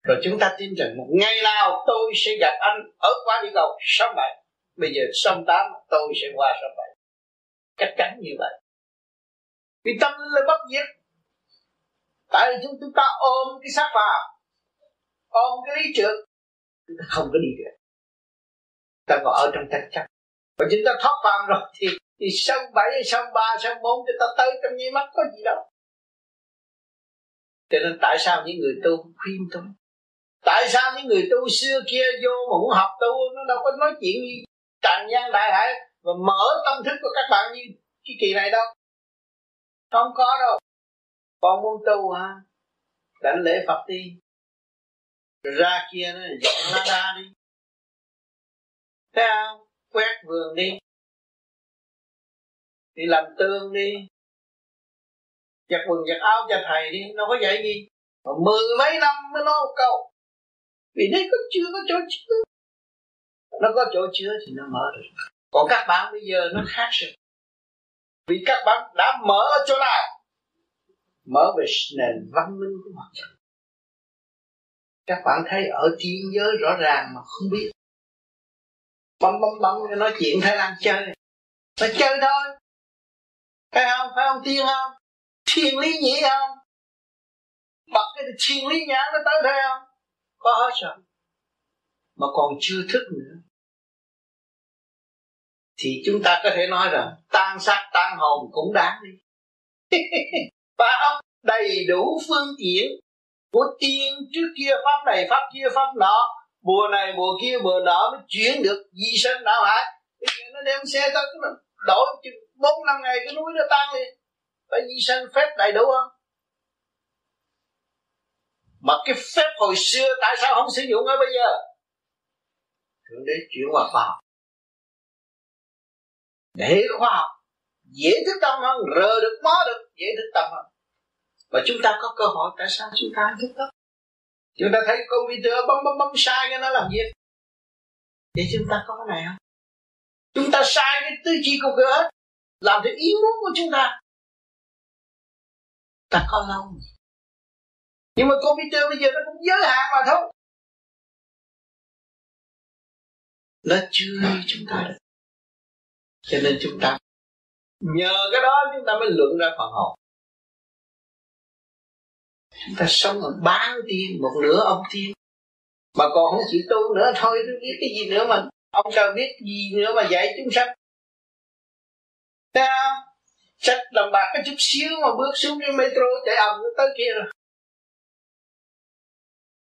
Rồi chúng ta tin rằng một ngày nào tôi sẽ gặp anh ở qua địa cầu sớm bảy bây giờ sông tám, tôi sẽ qua sáu bảy chắc chắn như vậy. Vì tâm linh là bất diệt. Tại vì chúng ta ôm cái xác vào, ôm cái lý trượt chúng ta không có đi được. Ta ngồi ở trong tranh chấp. Và chúng ta thoát phàm rồi, thì thì sân bảy sân ba sân bốn chúng ta tới trong nháy mắt có gì đâu. Cho nên tại sao những người tu khuyên tu tại sao những người tu xưa kia vô mà muốn học tu, nó đâu có nói chuyện gì? Tràn gian đại hải và mở tâm thức của các bạn như cái kỳ này đâu. Không có đâu. Con muốn tu ha đánh lễ phật đi ra kia nó dọn lá đa đi. Thấy không? Quét vườn đi. Đi làm tương đi. Giặt quần, giặt áo cho thầy đi. Nó có dạy gì? Mà mười mấy năm mới nói một câu. Vì đấy có chưa có chỗ chứa. Nó có chỗ chứa thì nó mở được. Còn các bạn bây giờ nó khác rồi. Vì các bạn đã mở ở chỗ nào? Mở về nền văn minh của mặt trời các bạn thấy ở trí nhớ rõ ràng mà không biết. Bấm bấm bấm nói chuyện thái lan chơi. Nó chơi thôi. Phải không? Phải không tiên không? Thiên lý nhĩ không? Bật cái thiên lý nhãn nó tới đây không? Có hết rồi. Mà còn chưa thức nữa. Thì chúng ta có thể nói rằng tan xác, tan hồn cũng đáng đi. Phải không? Đầy đủ phương tiện của tiên trước kia pháp này, pháp kia pháp nọ. Mùa này mùa kia mùa nọ mới chuyển được di sinh đạo hải. Bây giờ nó đem xe tới, nó đổi bốn năm ngày cái núi nó tan liền. Phải di sinh phép đầy đủ không? Mà cái phép hồi xưa tại sao không sử dụng ở bây giờ? Thượng đế chuyển qua khoa học. Để khoa học dễ thức tâm hơn, rờ được, mó được, dễ thức tâm hơn và chúng ta có cơ hội tại sao chúng ta không thức đó? Chúng ta thấy computer bấm bấm bấm sai cái nó làm gì? Vậy chúng ta có cái này không? Chúng ta sai cái tư duy của cửa làm theo ý muốn của chúng ta. Ta có lâu nhưng mà computer bây giờ nó cũng giới hạn mà thôi. Nó chưa chúng ta được. Cho nên chúng ta nhờ cái đó chúng ta mới luận ra phần hồn chúng ta sống ở bán tiên, một nửa ông tiên. Mà còn không chịu tu nữa, thôi, tôi biết cái gì nữa mà ông sao biết gì nữa mà dạy chúng sanh. Thấy không? Sách đồng bạc cái chút xíu mà bước xuống cái metro chạy ầm tới kia rồi.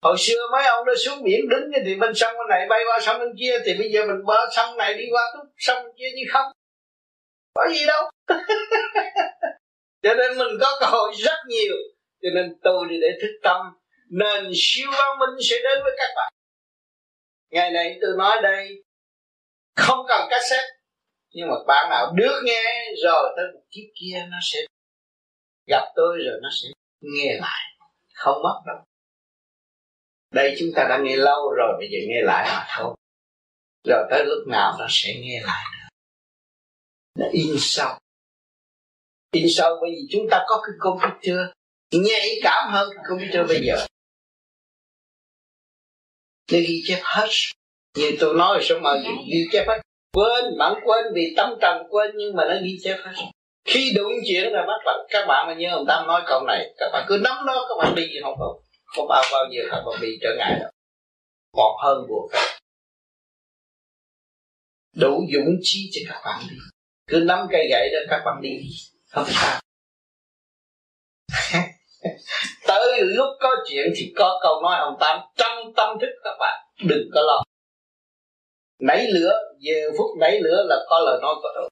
Hồi xưa mấy ông nó xuống biển đứng thì bên sông bên này bay qua sông bên kia, Thì bây giờ mình bơi sông này đi qua sông bên kia như không. Có gì đâu. Cho nên mình có cơ hội rất nhiều. Cho nên tu đi để thức tâm. Nền siêu văn minh sẽ đến với các bạn. Ngày này tôi nói đây, Không cần cassette, Nhưng mà bạn nào được nghe Rồi tới một chiếc kia nó sẽ Gặp tôi rồi nó sẽ nghe lại. Không mất đâu. Đây chúng ta đã nghe lâu rồi, bây giờ nghe lại mà thôi. Rồi tới lúc nào nó sẽ nghe lại nữa. Nó in sâu. In sâu bởi vì chúng ta có cái công thức chưa nhạy cảm hơn computer bây giờ. Nó ghi chép hết. Như tôi nói số mà ghi chép hết? Quên, bạn quên vì tâm trần quên, nhưng mà nó ghi chép hết. Khi đụng chuyện là bắt bạn các bạn mà nhớ ông tam nói câu này, các bạn cứ nắm nó, các bạn đi không không không bao bao giờ các bạn bị trở ngại đâu. Còn hơn buộc đủ dũng chí cho các bạn đi. Cứ nắm cây gậy đó, các bạn đi. Không sao tới lúc có chuyện thì có câu nói ông tam trong tâm thức các bạn, đừng có lo. Nảy lửa, giờ phút nảy lửa là có lời nói của tôi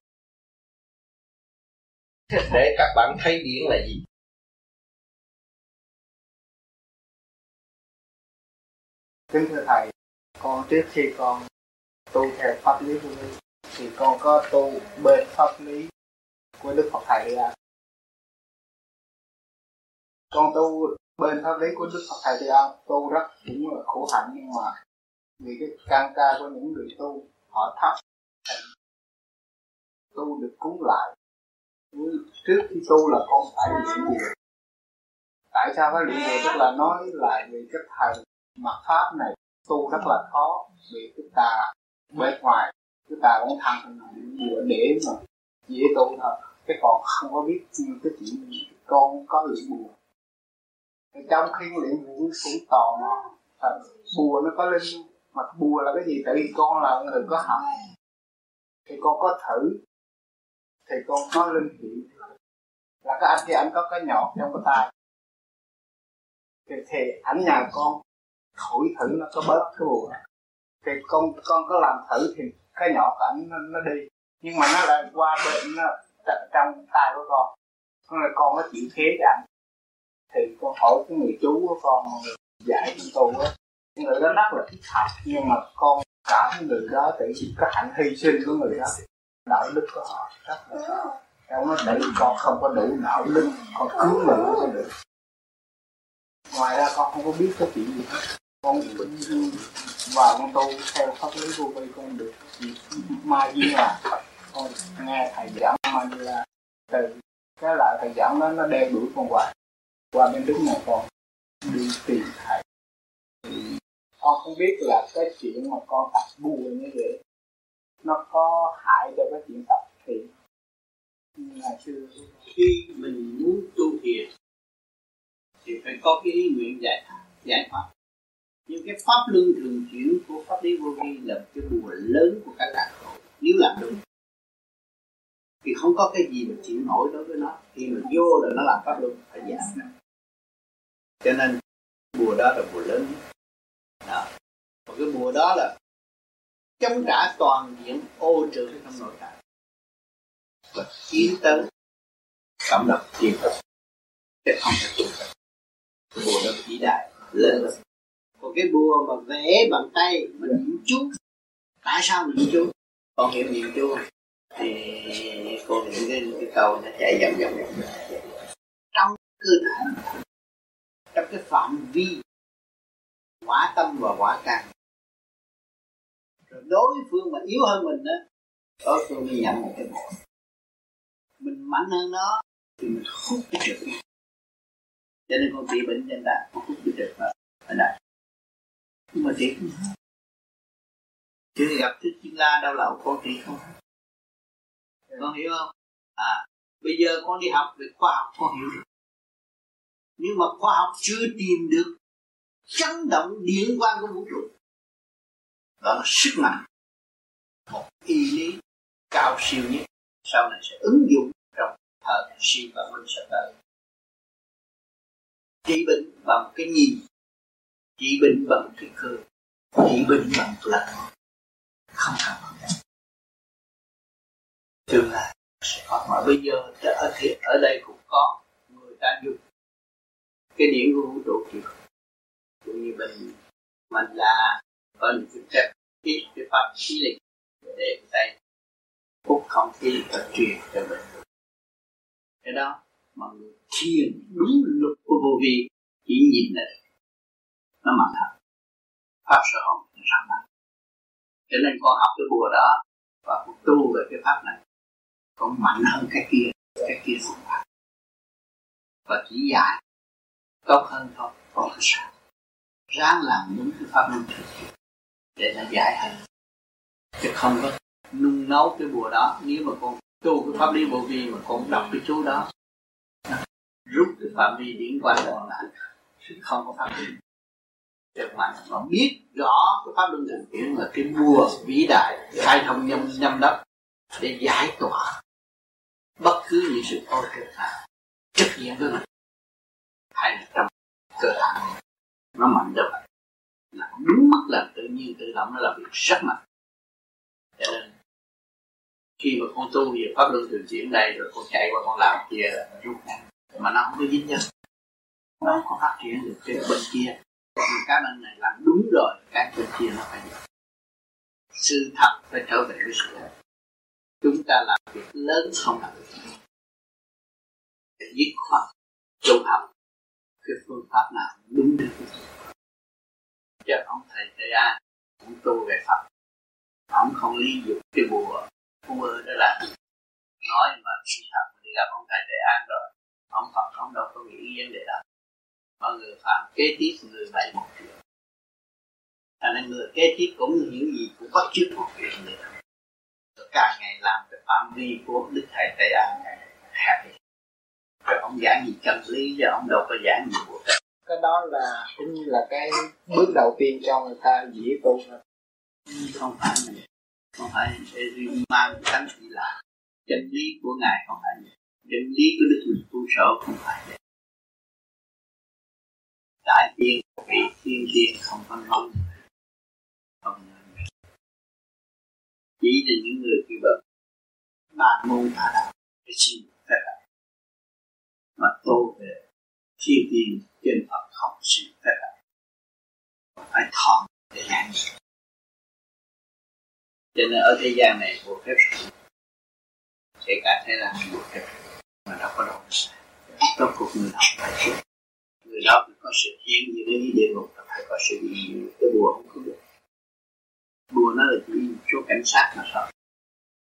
để các bạn thấy điển là gì? Kính thưa thầy, con trước khi con tu theo pháp lý của mình thì con có tu bên pháp lý của đức phật thầy là con tu bên pháp lý của đức phật thầy thì ông tu rất cũng là khổ hạnh, nhưng mà vì cái căn ca của những người tu, họ thấp tu được cúng lại. Trước khi tu là con phải luyện gì tại sao phải luyện gì tức là nói lại về cái thầy mặt pháp này tu rất là khó vì chúng ta bên ngoài. Chúng ta cũng thăng bữa để mà dễ tu thôi. Cái còn không có biết cái chuyện con có luyện buồn trong khi luyện cũng cũng tò mò à, bùa nó có linh, mà bùa là cái gì? Tại vì con là người có học thì con có thử thì con có linh hiện là cái anh kia anh có cái nhọt trong cái tay. Thì, thì ảnh nhà con thổi thử nó có bớt cái bùa. Thì con con có làm thử thì cái nhọt ảnh nó, nó đi. Nhưng mà nó lại qua bên nó trong tay của con. Con là con nó chịu thế cho ảnh thì con hỏi cái người chú của con dạy con tu á. Người đó rất là thích học nhưng mà con cảm người đó tự cái hạnh hy sinh của người đó. Đạo đức của họ rất là em nói tại con không có đủ đạo đức, Con cứu người không có được. Ngoài ra con không có biết cái chuyện gì hết. Con vào con tu theo pháp lý vô vi con được. Ma di là con nghe thầy giảng ma di là từ cái lại thầy giảng đó, nó đeo đuổi con hoài qua bên đức này con đi tìm thầy. Thì con không biết là cái chuyện mà con tập bùa như vậy, nó có hại cho cái chuyện tập thiền là chưa khi mình muốn tu thiền, thì phải có cái ý nguyện giải giải thoát. Nhưng cái pháp luân thường chuyển của pháp lý vô vi là cái bùa lớn của các lạc nếu làm đúng, thì không có cái gì mà chịu nổi đối với nó. Khi mà vô là nó làm pháp luân, phải giảm cho nên bùa đó là bùa lớn đó. Và cái bùa đó là chống trả toàn diện ô trừ trong nội tại và tiến tới cảm động tiên phật sẽ không thể tu bùa đó vĩ đại lớn lắm. Còn cái bùa mà vẽ bằng tay mình niệm chú tại sao mình niệm chú con hiểu niệm chú thì con hiểu cái, cái câu nó chạy vòng vòng vòng. Trong cơ thể trong cái phạm vi quả tâm và quả càng rồi đối phương mà yếu hơn mình đó đối phương mới nhận một cái bộ. Mình mạnh hơn nó thì mình hút cái trực. Cho nên con bị bệnh nhân ta hút cái trực mà ở đây. Nhưng mà trị không hết chưa gặp thích chuyên la đau lậu con trị không? Hết con hiểu không? À bây giờ con đi học về khoa học, con hiểu. được nhưng mà khoa học chưa tìm được chấn động điện quang của vũ trụ. Đó là sức mạnh. Một y lý cao siêu nhất sau này sẽ ứng dụng trong thời si và minh sẽ tới. Trị bệnh bằng cái nhìn trị bệnh bằng cái cơ trị bệnh bằng là không cần tương lai sẽ có. Mà bây giờ ở, thế, ở đây cũng có người ta dùng cái điểm của vũ trụ kia cũng như mình mình là có những cái chất cái, cái pháp khí lực để tay hút không khí và truyền cho mình. Cái đó mà người thiền đúng luật của vô vi chỉ nhìn này nó mạnh thật. Pháp sở hồn ra mặt. Cho nên con học cái bùa đó và con tu về cái pháp này con mạnh hơn cái kia cái kia không phải. Và chỉ dạy tốt hơn thôi. Còn cái sao? Ráng làm đúng cái pháp luân thường để nó giải hơn chứ không có nung nấu cái bùa đó. Nếu mà con tu cái pháp lý vô vi mà con đọc cái chú đó rút cái phạm vi điển quan còn lại không có pháp lý được mạnh mà biết rõ cái pháp luân thường chuyển là cái bùa vĩ đại, khai thông nhâm nhâm đất để giải tỏa bất cứ những sự ô trực nào. Trực diện với mình hay là trong cơ thể nó mạnh được. Là đúng mất là tự nhiên, tự động nó là việc rất mạnh cho nên, khi mà con tu về pháp luân thường chuyển đây, rồi con chạy qua con làm kia là rút ngắn. Mà nó không có dính nhân. Nó không có phát triển được cái bên kia. Nhưng cái bên này làm đúng rồi, cái bên kia nó phải được. Sự thật phải trở về với sự thật. Chúng ta làm việc lớn không làm việc để dứt khoát trung học cái phương pháp nào đúng được chứ ông thầy tây an cũng tu về pháp ông không lý dụng cái bùa bùa đó là nói mà sự thật đi gặp ông thầy tây an rồi, ông phật ông đâu có nghĩ vấn đề đó. Mọi người phạm kế tiếp người bảy một chuyện. Cho nên người kế tiếp cũng hiểu gì cũng bắt chước một chuyện nữa. Rồi càng ngày làm cái phạm vi của đức thầy tây an ngày hẹp rồi ông giảng gì chân lý chứ ông đâu có giảng gì của cái cái đó là cũng như là cái bước đầu tiên cho người ta dễ tu không phải không phải mang tánh gì là chân lý của ngài không phải chân lý của đức mình tu sở không phải vậy đại tiên vị thiên tiên không có nói. Không chỉ là những người như vậy bàn môn tha đạo xin phép mà tu về thiên đi trên Phật học xin phép phải thọ để làm gì cho nên ở thế gian này vô phép kể cả thế là vô phép mà đâu có đâu sản, rốt cuộc người đó phải chịu người đó phải có sự hiến như đến địa ngục phải có sự hiến cái bùa không có được. Bùa nó là chỉ một cảnh sát mà thôi.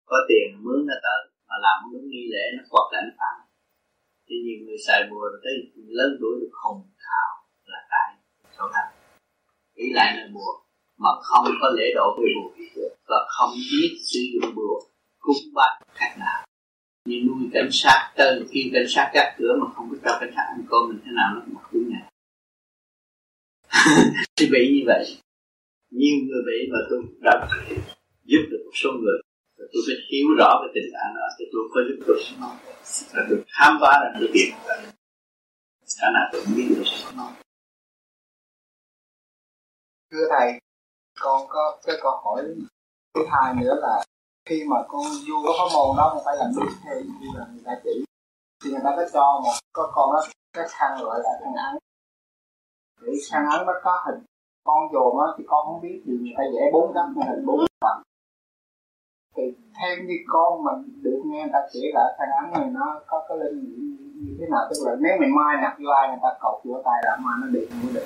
Có tiền mướn nó tới mà làm đúng nghi lễ nó quật lại nó phạm thì nhiều người xài bùa rồi tới lớn tuổi được hùng thảo là tại chỗ thật ý lại là bùa mà không có lễ độ với bùa và không biết sử dụng bùa cúng bái cách nào. Như nuôi cảnh sát tên khi cảnh sát gác cửa mà không biết cho cảnh sát ăn cơm mình thế nào nó cũng mặc đúng nhà, thì bị như vậy. Nhiều người bị mà tôi đã giúp được một số người tôi phải hiểu rõ cái tình trạng đó thì tôi có giúp tôi sẽ là tôi khám phá ra được việc khả năng tôi biết được sẽ thưa thầy, con có cái câu hỏi thứ hai nữa là khi mà con du có pháp môn đó, người phải làm đúng theo như là người ta chỉ, thì người ta có cho một, có con đó, cái khăn gọi là khăn ấn để khăn ấn nó có hình, con dồn á thì con không biết, thì người ta vẽ bốn góc, hình bốn mặt thì theo như con mình được nghe người ta kể là thằng ấm này nó có cái linh như thế nào? Tức là nếu mình mai nạp vô ai người ta cột vô tay là mai nó được không được.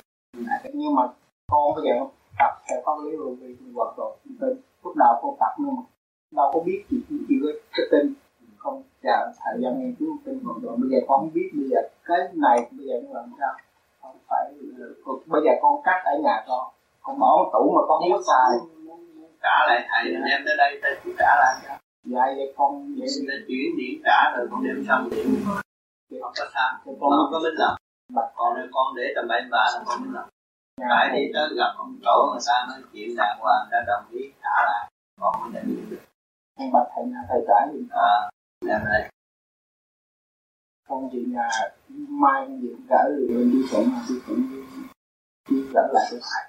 Nhưng mà con bây giờ tập theo pháp lý rồi vì hoạt động tin lúc đầu con tập nhưng mà đâu có biết gì, chỉ có cái tin. Không chờ thời gian nghiên cứu tin hoạt động bây giờ con không biết bây giờ cái này, bây giờ nó làm sao? Không phải ờ, bây giờ con cắt ở nhà con con bỏ tủ mà con không có xài trả lại thầy đem tới đây thầy chỉ trả lại. Cho dạ vậy con vậy thì chuyển điện trả rồi con đem xong. Điện không có sao? Con không có minh lòng. Còn nếu con để tầm bậy bạ là con minh lòng. Phải đi tới gặp ông chỗ người ta nói chuyện đàng hoàng ta đồng ý trả lại. Còn mới nhận được. Con bạch thầy nhà thầy trả gì? À đem đây con chị nhà mai con gì gửi rồi lên đi tụng đi tụng đi gửi lại cho thầy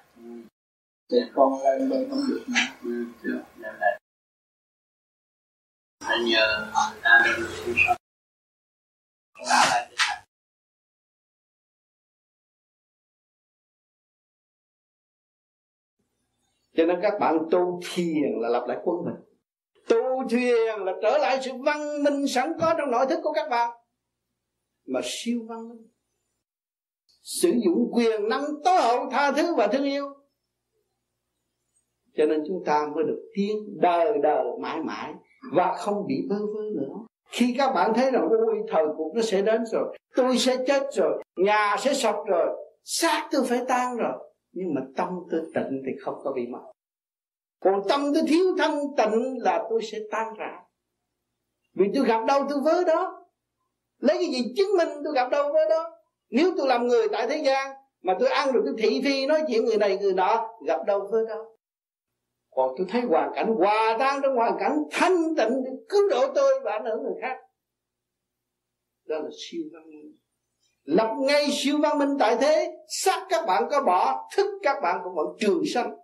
để con lên đây không được ừ, được đem đây phải nhờ người ta đem xuống sống trả lại cho thầy cho nên các bạn tu thiền là lập lại quân mình. Tu thiền là trở lại sự văn minh sẵn có trong nội thức của các bạn. Mà siêu văn minh. Sử dụng quyền năng tối hậu tha thứ và thương yêu cho nên chúng ta mới được tiến đời đời mãi mãi và không bị bơ vơ nữa. Khi các bạn thấy rằng ôi thời cuộc nó sẽ đến rồi, tôi sẽ chết rồi, nhà sẽ sập rồi, xác tôi phải tan rồi. Nhưng mà tâm tôi tịnh thì không có bị mất còn tâm tôi thiếu thanh tịnh là tôi sẽ tan rã. Vì tôi gặp đâu tôi vớ đó. Lấy cái gì chứng minh tôi gặp đâu vớ đó? Nếu tôi làm người tại thế gian mà tôi ăn được cái thị phi nói chuyện người này người nọ, gặp đâu vớ đó? Còn tôi thấy hoàn cảnh hòa tan trong hoàn cảnh thanh tịnh để cứu độ tôi và ảnh hưởng người khác. Đó là siêu văn minh. Lập ngay siêu văn minh tại thế sắc các bạn có bỏ, thức các bạn cũng vẫn trường sanh.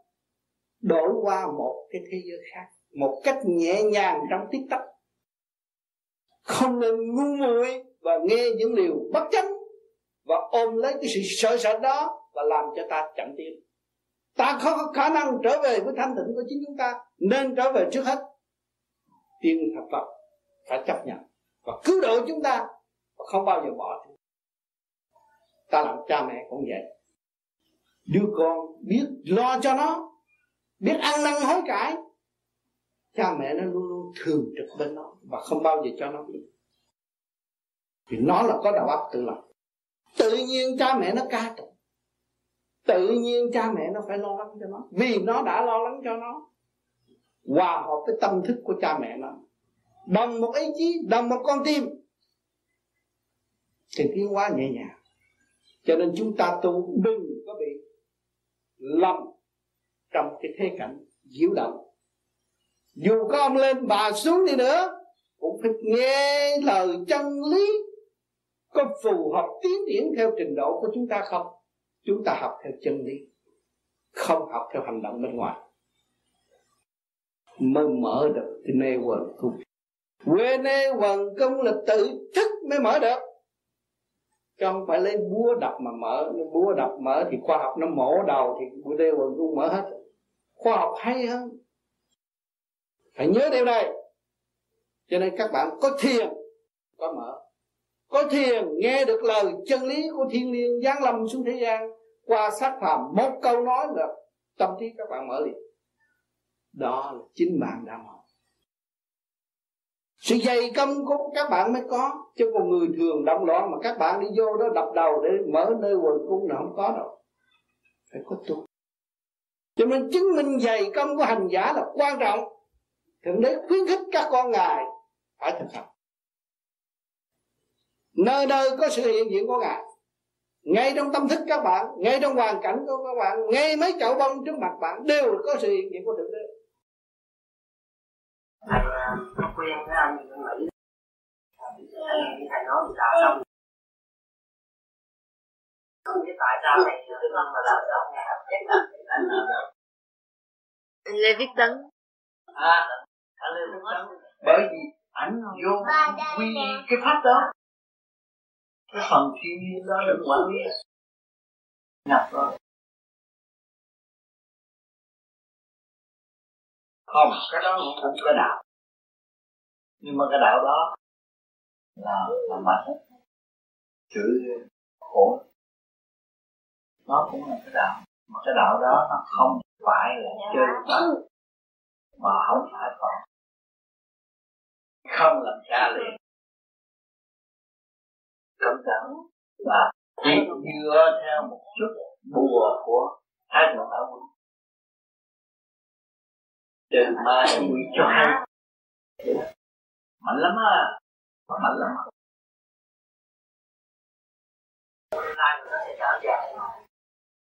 Đổi qua một cái thế giới khác, một cách nhẹ nhàng trong tích tắc. Không nên ngu muội và nghe những điều bất chánh và ôm lấy cái sự sợ sợ đó và làm cho ta chậm tiến ta không có khả năng trở về với thanh tịnh của chính chúng ta, nên trở về trước hết. Tiên thật Phật phải chấp nhận và cứu độ chúng ta và không bao giờ bỏ chúng ta. Làm cha mẹ cũng vậy. Đứa con biết lo cho nó, biết ăn năn hối cải. Cha mẹ nó luôn luôn thường trực bên nó và không bao giờ cho nó biết. Vì nó là có đầu óc tự lập. Tự nhiên cha mẹ nó ca tụng tự nhiên cha mẹ nó phải lo lắng cho nó. Vì nó đã lo lắng cho nó. Hòa hợp với tâm thức của cha mẹ nó. Đồng một ý chí đồng một con tim. Thì tiến hóa nhẹ nhàng. Cho nên chúng ta tu đừng có bị lầm trong cái thế cảnh diễu động. Dù có ông lên bà xuống đi nữa, cũng phải nghe lời chân lý có phù hợp tiến triển theo trình độ của chúng ta không? Chúng ta học theo chân lý, không học theo hành động bên ngoài. Mới mở được cái nê quần cung quê nê quần cung là tự thức mới mở được. Chứ không phải lấy búa đập mà mở. Búa đập mở thì khoa học nó mổ đầu thì búa nê quần cung mở hết. Khoa học hay hơn. Phải nhớ điều này. Cho nên các bạn có thiền, có mở có thiền, nghe được lời chân lý của thiên liêng giáng lâm xuống thế gian, qua sát phàm, một câu nói là tâm trí các bạn mở liền. Đó là chính bạn đã mở. Sự dày công của các bạn mới có, chứ còn người thường động loạn mà các bạn đi vô đó đập đầu để mở nơi quần cung là không có đâu. Phải có tu. Cho nên chứng minh dày công của hành giả là quan trọng. Thượng đế khuyến khích các con ngài phải thực hành nơi nơi có sự hiện diện của ngài. Ngay trong tâm thức các bạn ngay trong hoàn cảnh của các bạn ngay mấy chậu bông trước mặt bạn đều có sự hiện diện của thượng đế. Thầy khuyên với anh nghĩ thầy nói gì đã xong? Không biết tại sao thầy cứ ngân mà lời đó nghe chắc là anh Lê Viết Tấn. À anh Lê Viết Tấn. Bởi vì ảnh vô quy cái pháp đó cái phần thiên nhiên đó được quản lý nhập rồi. Không cái đó cũng cái đạo. Nhưng mà cái đạo đó là là mạnh chửi khổ. Nó cũng là cái đạo. Mà cái đạo đó nó không phải là chơi bắn mà không phải còn không làm cha liền cẩn thận và chỉ dựa theo một chút bùa của hai thượng đạo quân từ mai quy cho hay mạnh lắm á mạnh lắm.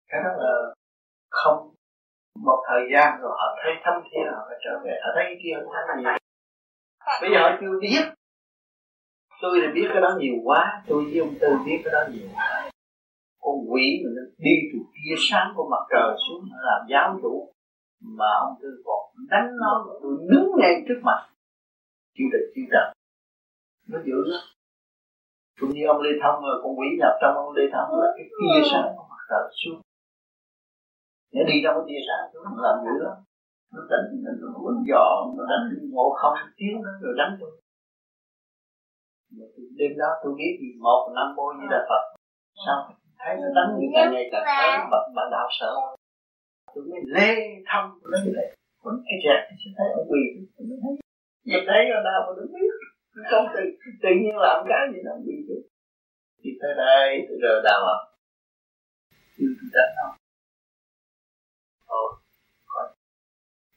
Cái đó là không. Một thời gian rồi họ thấy thâm thiên họ phải trở về họ thấy kia không thấy gì bây giờ họ chưa biết tôi thì biết cái đó nhiều quá, tôi với ông tư biết cái đó nhiều quá. Con quỷ mà nó đi từ tia sáng của mặt trời xuống, nó làm giáo chủ, mà ông tư còn đánh nó tôi đứng ngay trước mặt. Chịu đựng chịu đựng nó dữ lắm. Cũng như ông lê thông rồi con quỷ nhập trong ông lê thông là cái tia sáng của mặt trời xuống. Nó đi trong cái tia sáng xuống nó làm dữ lắm. Nó đánh, nó quấn dọ nó đánh ngộ không tiếng nó rồi đánh tôi đêm đó tôi biết gì một năm bôi như là phật. Sao? Thấy nó đánh như càng ngày càng tới bật bà đạo sợ tôi mới lê thông nó như vậy còn cái trẻ sẽ thấy ông quỳ. Tôi mới thấy nhìn thấy rồi nào mà tôi biết. Không tự tự nhiên làm cái gì nó bị chứ thì tới đây tôi rờ đào à tôi tôi đánh nó thôi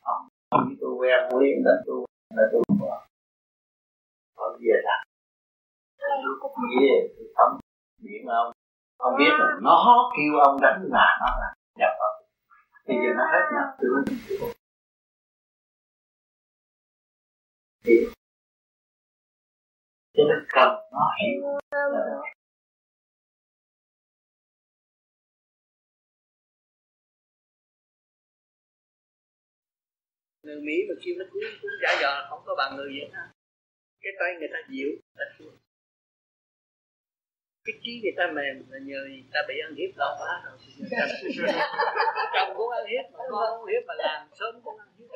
ông tôi quen liền đánh tôi là tôi ông về đặt tôi về tôi ông ông biết là nó kêu ông đánh là nó là nhập vào. Bây giờ nó hết nhập từ mới thì cho nên cần nó hiểu người Mỹ mà kêu nó cứ cuốn giả dò không có bằng người Việt ha cái tay người ta dịu, ta cái trí người ta mềm là nhờ người ta bị ăn hiếp lâu quá rồi. Chồng cũng ăn hiếp mà con ăn hiếp mà làm sớm cũng ăn hiếp.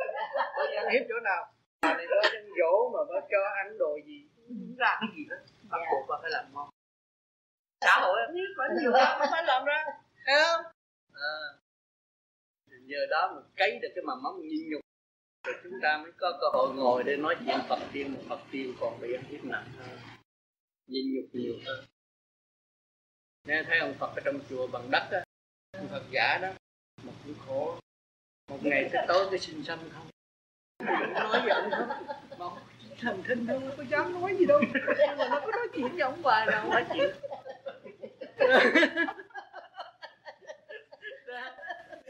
Bởi vì ăn hiếp chỗ nào? Mà này đó ăn dỗ mà nó cho ăn đồ gì? Không ra cái gì đó? Bắt buộc bà phải làm ngon xã hội ăn hiếp phải nhiều lắm phải làm ra. Thấy không? À. giờ đó mà cấy được cái mầm móng nhịn nhục. Rồi chúng ta mới có cơ hội ngồi để nói chuyện Phật tiên. Một Phật tiên còn bị ăn hiếp nặng hơn. Nhịn nhục nhiều hơn Nghe thấy ông Phật ở trong chùa bằng đất á ông Phật giả đó một cũng khổ. Một ngày tới tối cái sinh sanh không? Nói với ông không? Mà thành thinh thôi có dám nói gì đâu. Nhưng mà nó có nói chuyện với ông hoài nào nói chuyện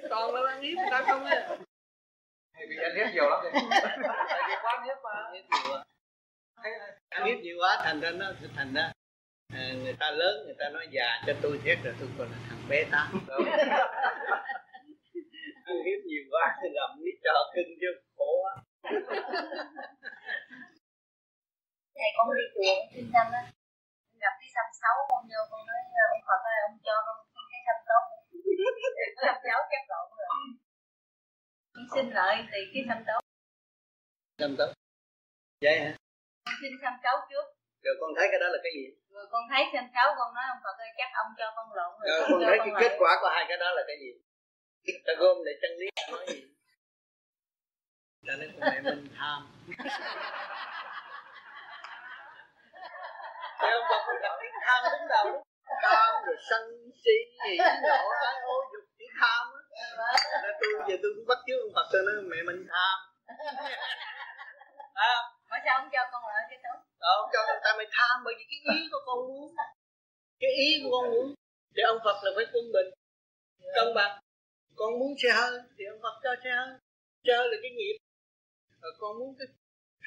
còn là ăn hiếp người ta không á thì bị ăn hiếp nhiều lắm tại vì quá hiếp mà ăn hiếp nhiều quá thành ra nó thành ra người ta lớn người ta nói già cho tôi thiết rồi tôi còn là thằng bé tám ăn hiếp nhiều quá thì làm lý trò cưng chứ khổ quá. Thầy con đi chùa kinh tâm á. Gặp cái xăm xấu con vô con nói ông Phật ơi ông cho con cái xăm tốt xăm xấu chắc lộn rồi. Con xin lại thì cái xăm tốt xăm tốt vậy hả? Con xin xăm xấu trước. Rồi con thấy cái đó là cái gì rồi con thấy xăm xấu con nói ông Phật ơi chắc ông cho con lộn rồi, rồi con thấy cái kết quả của hai cái đó là cái gì? Ta gom để chân lý nói gì? Ta nói con mẹ mình tham. Thấy ông Phật gặp tiếng tham đứng đầu đó. Tham rồi sân si hỉ nộ ái ô dục chỉ tham á. Là tôi giờ tôi cũng bắt chước ông Phật tôi nói mẹ mình tham. À, Mà sao ông cho con lại cái tốt Ờ, ông cho người ta mày tham bởi vì cái ý của con muốn. Cái ý của con muốn Thì ông Phật là phải quân bình. Cân bằng. Con muốn xe hơi thì ông Phật cho xe hơi. Xe hơi là cái nghiệp. Rồi con muốn cái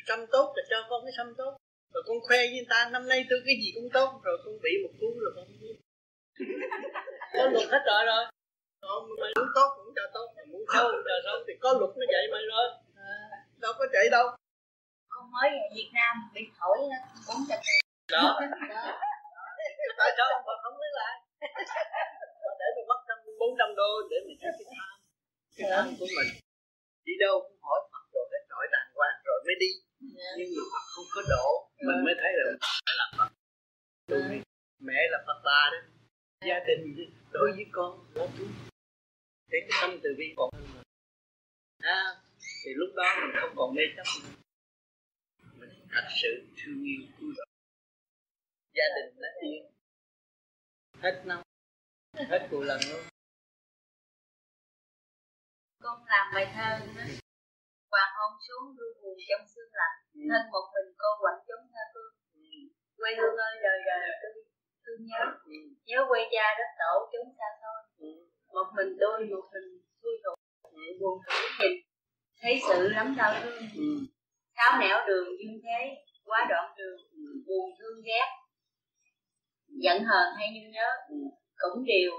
xăm tốt là cho con cái xăm tốt. Rồi con khoe với người ta năm nay tôi cái gì cũng tốt. Rồi con bị một cú rồi con biết có luật hết rồi rồi. Mày muốn tốt cũng cho tốt mày muốn xấu cũng cho xấu thì có luật nó vậy mày rồi. Đâu có chạy đâu mới về Việt Nam bị thổi bốn trăm đó. Tại sao ông Phật không lấy lại để mày mất trăm bốn trăm đô để mày cho cái tham cái tham của mình. Đi đâu cũng hỏi Phật rồi hết hỏi đàng hoàng rồi mới đi. Nhưng mà Phật không có độ. Mình mới thấy là phải làm Phật. Tôi mẹ là phật bà đó. Gia đình đối với con là chú. Để cái tâm từ bi còn hơn à, thì lúc đó mình không còn mê chấp nữa. mình thật sự thương yêu cứu độ gia đình nó yên hết năm hết cuộc lần luôn con làm bài thơ đó hoàng hôn xuống ru buồn trong sương lạnh ừ. nên một mình cô quạnh chống tha phương ừ. quê hương ơi đời đời tôi thương nhớ ừ. nhớ quê cha đất tổ chúng xa xôi ừ. một mình tôi một mình vui thuộc ừ. buồn khổ nhìn thấy sự lắm đau thương ừ. Tháo nẻo đường duyên thế quá đoạn đường ừ. buồn thương ghét giận hờn hay như nhớ ừ. cũng đều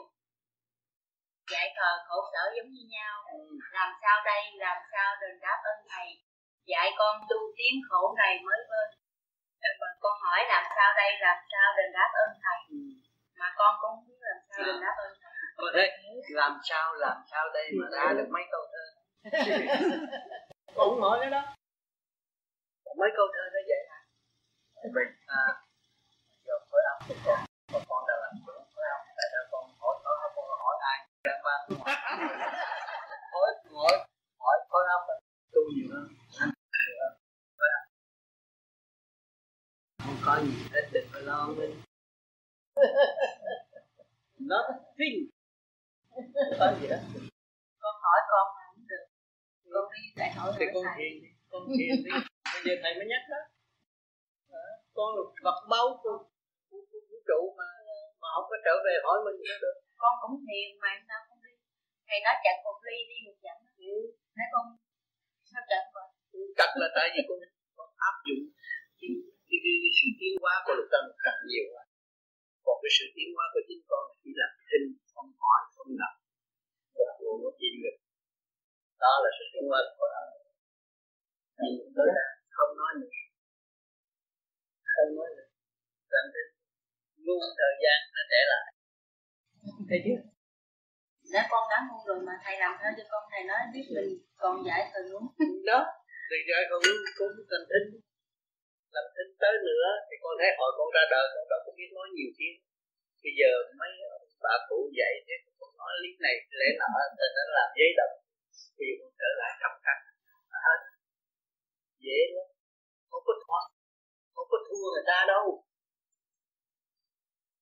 dạy thờ khổ sở giống như nhau. Ừ. làm sao đây làm sao đền đáp ơn thầy? Dạy con tu tiến khổ này mới vơi con hỏi làm sao đây làm sao đền đáp ơn thầy? Mà con cũng không biết làm sao đền đáp ơn thầy. Ồ thế, làm sao làm sao đây mà ra được mấy câu thơ? Cũng hỏi cái đó mấy câu thơ nó vậy hả mình à giờ khối óc của con mà con đã làm chủ khối óc tại sao con hỏi hỏi con hỏi ai? Đang ba hỏi hỏi hỏi khối óc tu nhiều hơn không? Có gì hết đừng phải lo mình nothing. Có gì hết. Con hỏi con mà không được. Con đi lại hỏi thì con thiền đi con thiền đi bây giờ thầy mới nhắc đó. Con là vật báu của vũ trụ mà mà không có trở về hỏi mình nữa được. Con cũng thiền mà sao không đi? Thầy nói chặt một ly đi một dặm ừ. thấy con? Sao chặt rồi chặt là tại vì con, con áp dụng cái, cái, cái, cái sự tiến hóa của lục tâm càng nhiều quá. Còn cái sự tiến hóa của chính con chỉ là thinh không hỏi không lập và luôn có gì được. Đó là sự tiến hóa của nó nhìn tới là không nói nữa. Không nói nữa. Rằng thế luôn thời gian nó trẻ lại. Thấy chưa đã con đã ngu rồi mà thầy làm thơ cho con thầy nói biết mình còn giải thường luôn đó. Thì giải còn cũng thành thinh. Làm thinh tới nữa thì con thấy hồi con ra đời con đâu có biết nói nhiều tiếng. Bây giờ mấy bà cụ dạy thế con nói lý này lẽ nọ thì nó làm giấy động thì con trở lại trong cắt hết dễ lắm. Không có thoát, không có thua người ta đâu.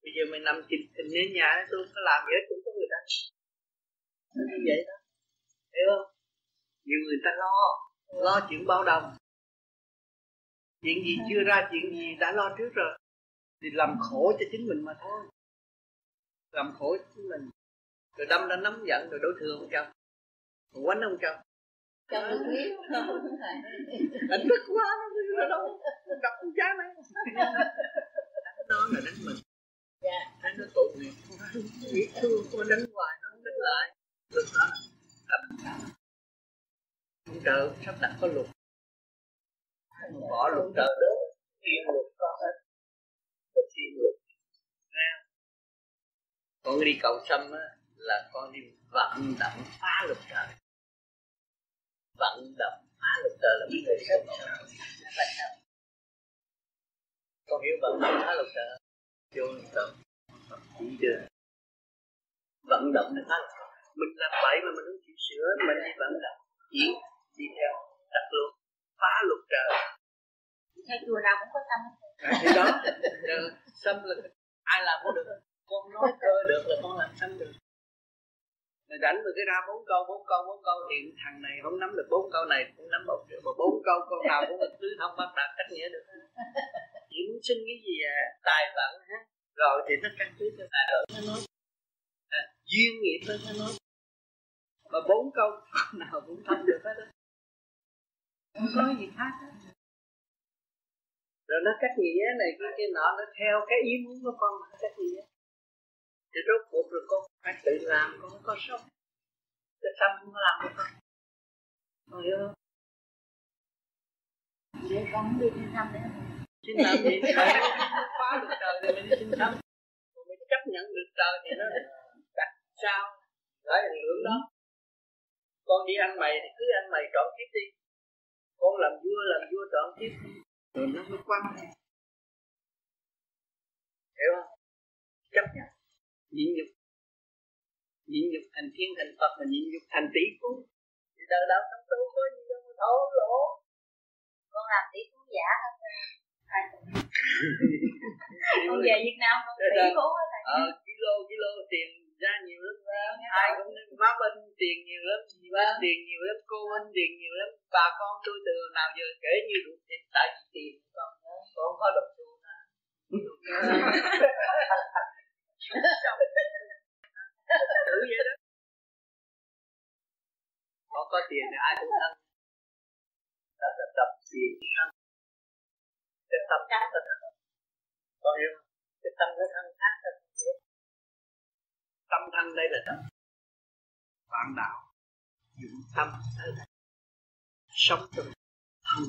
Bây giờ mình nằm chìm chìm đến nhà tôi có làm gì hết, cũng có người ta như vậy đó hiểu không? Nhiều người ta lo lo chuyện bao đồng. Chuyện gì chưa ra, chuyện gì đã lo trước rồi. Thì làm khổ cho chính mình mà thôi. Làm khổ cho chính mình. Rồi đâm ra nắm giận, rồi đối thương ông chồng. Quánh ông chồng? Chồng được biết anh tức quá nó đâu đập con cha này nó là đánh mình. Dạ. đánh nó tội nghiệp biết thương con đánh hoài nó không đánh lại. Lúc đó cầm ông trời sắp đặt có luật bỏ luật trời đó. Thiên luật có hết. Có thiên luật con đi cầu sâm á là con đi vận động phá luật trời vận động phá luật trời là biết người sớm vận động con hiểu vận động phá luật trời vô luật trời chỉ chưa. Vận động để phá luật trời mình làm bậy mà mình không chịu sửa mình đi vận động. Chỉ đi theo đặt luôn. Phá luật trời theo chùa nào cũng có tâm. À, thì đó. Tâm là ai làm cũng được. Con nói cơ được là con làm tâm được Mày đánh được cái ra bốn câu bốn câu bốn câu thì thằng này không nắm được bốn câu này cũng nắm một mà bốn câu câu nào cũng được tứ thông bắt đạt cách nghĩa được. Chỉ muốn xin cái gì à? Tài vận ha. Rồi thì nó căn cứ cho tài vận nó nói à, duyên nghiệp nó nói. Mà bốn câu nào cũng thông được hết đó không có gì khác hết rồi nó cách nghĩa này cái kia nọ nó theo cái ý muốn của con mà cách nghĩa thì rốt cuộc rồi con phải tự làm con không có sống. Cái tâm không làm được. Con con hiểu không? Để con đi xin thăm để xin thăm gì phá được trời thì mình đi xin thăm. Còn mình chấp nhận được trời thì nó đặt sao? Đấy là hướng đó. Con đi ăn mày thì cứ ăn mày trọn kiếp đi. Con làm vua làm vua trọn kiếp. Rồi nó mới quan hiểu không? Chấp nhận nhịn nhục. Nhịn nhục thành thiên thành phật và nhịn nhục thành tỷ phú. Thì đời đạo sống tu có gì đâu mà thổ lỗ con làm tỷ phú giả hơn hai con về Việt Nam con tỷ phú hết thầy. Ờ, kilo kilo tiền ra nhiều lắm ai cũng nên má bên tiền nhiều lắm chị bên vâng. tiền nhiều lắm cô bên tiền nhiều lắm. Bà con tôi từ nào giờ kể như được thì tại vì tiền. Con con có độc tu tự vậy đó họ có tiền thì ai cũng thân đó là tập tiền thân cái tâm khác là thân có hiểu không? Cái tâm nó thân khác là tâm thân đây là tâm bạn đạo. Dụng tâm tới đây sống trong thân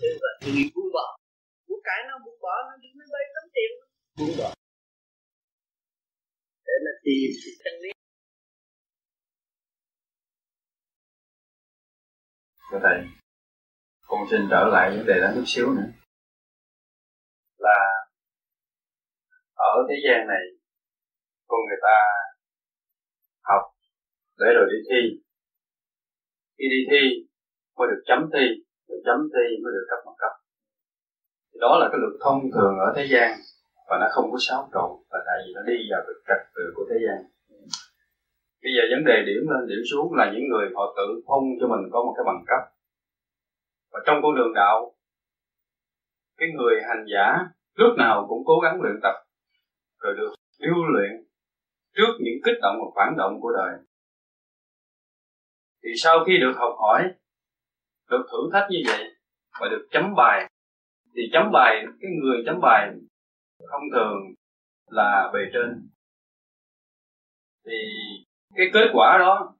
thế là tự buông bỏ. Của cái nó buông bỏ, nó đi máy bay tấm tiền. Buông bỏ để nó tìm sự chân lý Thưa Thầy, con xin trở lại vấn đề đó chút xíu nữa. Là ở thế gian này, con người ta học để rồi đi thi. Khi đi thi mới được chấm thi, được chấm thi mới được cấp bằng cấp. Đó là cái luật thông thường ở thế gian và nó không có xáo trộn, và tại vì nó đi vào được trật tự của thế gian. Bây giờ vấn đề điểm lên, điểm xuống là những người họ tự phong cho mình có một cái bằng cấp. Và trong con đường đạo, cái người hành giả lúc nào cũng cố gắng luyện tập, rồi được điêu luyện trước những kích động và phản động của đời. Thì sau khi được học hỏi, được thử thách như vậy và được chấm bài, thì chấm bài, cái người chấm bài thông thường là bề trên. Thì cái kết quả đó,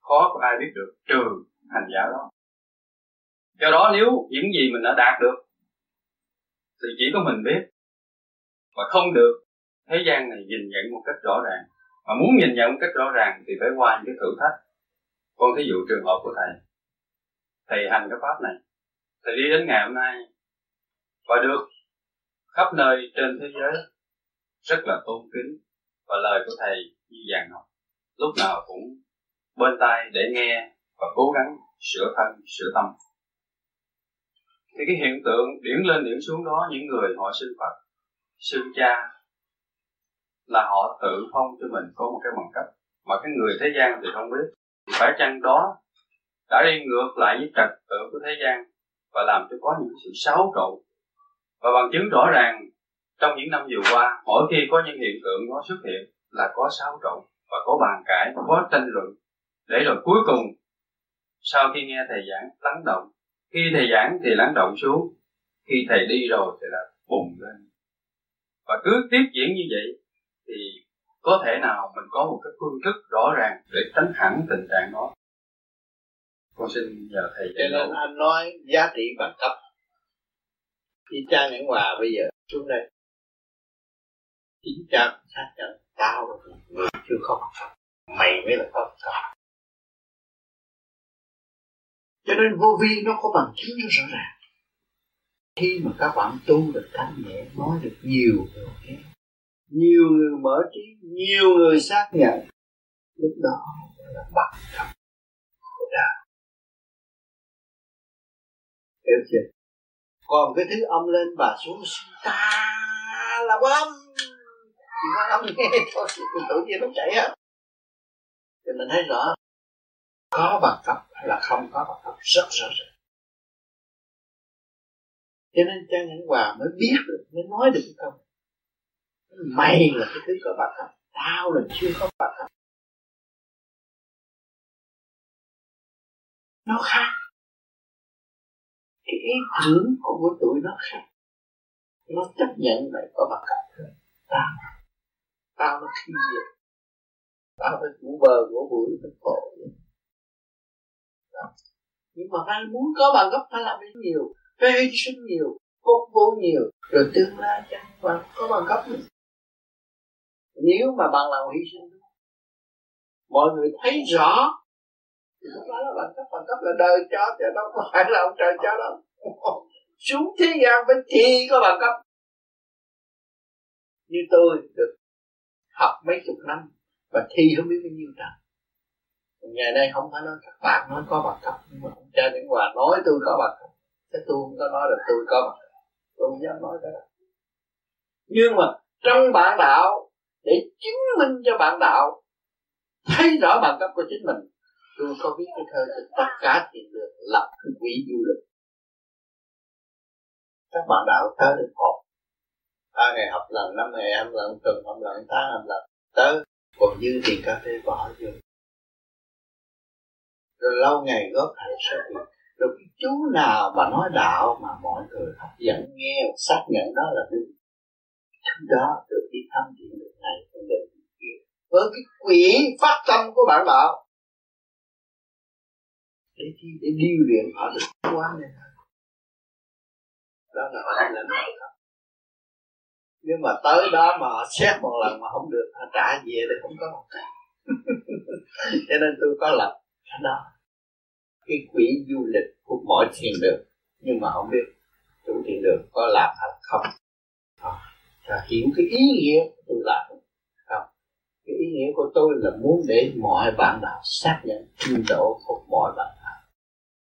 khó có ai biết được, trừ hành giả đó. Do đó nếu những gì mình đã đạt được, thì chỉ có mình biết. Và không được, thế gian này nhìn nhận một cách rõ ràng. Mà muốn nhìn nhận một cách rõ ràng thì phải qua những cái thử thách. Con thí dụ trường hợp của thầy. Thầy hành cái pháp này. Thầy đi đến ngày hôm nay và được khắp nơi trên thế giới, rất là tôn kính và lời của thầy như vàng ngọc. Lúc nào cũng bên tai để nghe và cố gắng sửa thân, sửa tâm. Thì cái hiện tượng điển lên điển xuống đó, những người họ sinh phật sinh cha, là họ tự phong cho mình có một cái bằng cấp. Mà cái người thế gian thì không biết. Thì phải chăng đó đã đi ngược lại với trật tự của thế gian và làm cho có những sự xáo trộn và bằng chứng rõ ràng trong những năm vừa qua mỗi khi có những hiện tượng nó xuất hiện là có xáo trộn và có bàn cãi có tranh luận. Để rồi cuối cùng sau khi nghe thầy giảng lắng động khi thầy giảng thì lắng động xuống khi thầy đi rồi thì là bùng lên. Và cứ tiếp diễn như vậy thì có thể nào mình có một cái phương thức rõ ràng để tránh hẳn tình trạng đó. Con xin nhờ thầy cho nên anh nói giá trị bằng cấp khi cha nhẫn hòa bây giờ xuống đây chính cha xác nhận tao là người chưa có mày mới là có bằng cho nên vô vi nó có bằng chứng rất rõ ràng. Khi mà các bạn tu được thanh nhẹ, nói được nhiều người nghe, nhiều người mở trí, nhiều người xác nhận, lúc đó là bằng cấp của đạo. Hiểu chưa? Còn cái thứ âm lên bà xuống ta là quan thì nó âm nghe thôi tự nhiên nó chạy á. Thì mình thấy rõ, có bằng cấp hay là không có bằng cấp, rất rõ ràng cho nên cha nhẫn hòa mới biết được, mới nói được cái câu mày là cái thứ có bằng cấp, tao là chưa có bằng cấp. Nó khác cái ý tưởng của tụi nó khác. Nó chấp nhận lại có bằng cấp tao. Tao nó khi gì tao phải củ bờ của bụi phải khổ. Nhưng mà phải muốn có bằng cấp phải làm nhiều, phải hy sinh nhiều, phục vụ nhiều, rồi tương lai chẳng và có bằng cấp nữa. Nếu mà bằng lòng hy sinh mọi người thấy rõ không phải là bằng cấp bằng cấp là đời cho, chứ đâu có phải là ông trời cho đâu. Xuống thế gian phải thi có bằng cấp. Như tôi được học mấy chục năm và thi không biết bao nhiêu trận ngày nay không phải nói các bạn nói có bằng cấp, nhưng mà ông cha những Hòa nói tôi có bằng cấp. Chứ tôi không có nói là tôi có bằng cấp. Tôi không dám nói cái đó. Nhưng mà trong bạn đạo, để chứng minh cho bạn đạo, thấy rõ bằng cấp của chính mình tôi có biết cái thơ cho tất cả thiền được lập quỹ du lịch. Các bạn đạo tới được họp ba ngày học lần, năm ngày em lần, tuần học lần, tháng học lần. Tới, còn dư tiền cà phê bỏ vô. Rồi lâu ngày góp hạnh xuất hiện rồi cái chú nào mà nói đạo mà mọi người hấp dẫn nghe, xác nhận đó là đúng. Thứ đó được đi thăm thiện được này được kia. Với cái quỷ phát tâm của bạn đạo để chi để điêu luyện họ được quá này đó là họ lãnh đạo nhưng mà tới đó mà họ xét một lần mà không được họ trả về thì không có một cái. Cho nên tôi có lập cái đó. Cái quỹ du lịch của mọi thiền đường nhưng mà không biết chủ thiền đường có làm hay không. À, hiểu cái ý nghĩa của tôi làm. Không cái ý nghĩa của tôi là muốn để mọi bạn đạo xác nhận trình độ của mọi bạn. đạo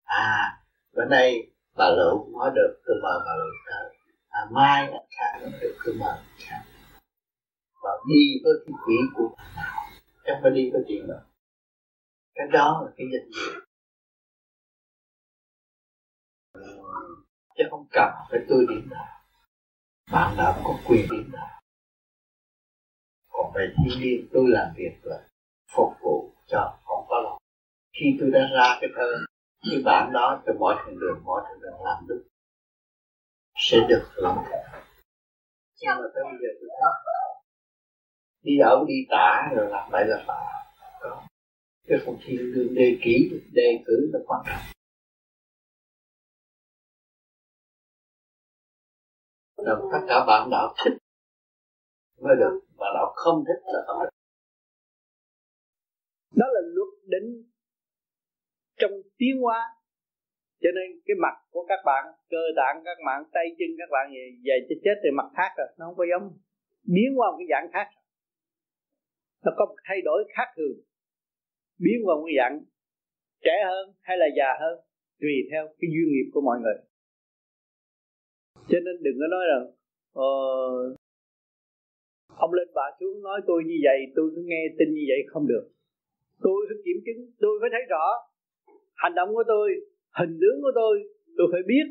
à bữa nay bà lụ nói được tôi mời bà lụ tới à, mai anh khác nói được tôi mời anh khác và đi với cái quỹ của bà nào? Không phải đi với chuyện đó. Cái đó là cái danh dự. Chứ không cần phải tôi điểm nào. Bạn nào có quyền điểm nào. Còn về thiên nhiên tôi làm việc là phục vụ cho không có lòng khi tôi đã ra cái thơ như bạn đó cho mọi thằng đường mọi thằng đường làm đúng sẽ được hưởng nhưng mà tới bây giờ tôi thấy đi ở đi tả rồi làm bậy là bạ cái phần thiên đường đề kỹ đề cử là quan trọng. Rồi tất cả bạn đạo thích mới được, bạn đạo không thích là không được. Đó là luật định trong tiến hóa. Cho nên cái mặt của các bạn cơ tạng các bạn tay chân các bạn về về cho chết thì mặt khác rồi nó không có giống biến qua một cái dạng khác. Nó có một thay đổi khác thường. Biến qua một cái dạng trẻ hơn hay là già hơn tùy theo cái duyên nghiệp của mọi người. Cho nên đừng có nói rằng ờ, ông lên bà xuống nói tôi như vậy tôi cứ nghe tin như vậy không được. Tôi phải kiểm chứng tôi phải thấy rõ hành động của tôi, hình tướng của tôi tôi phải biết.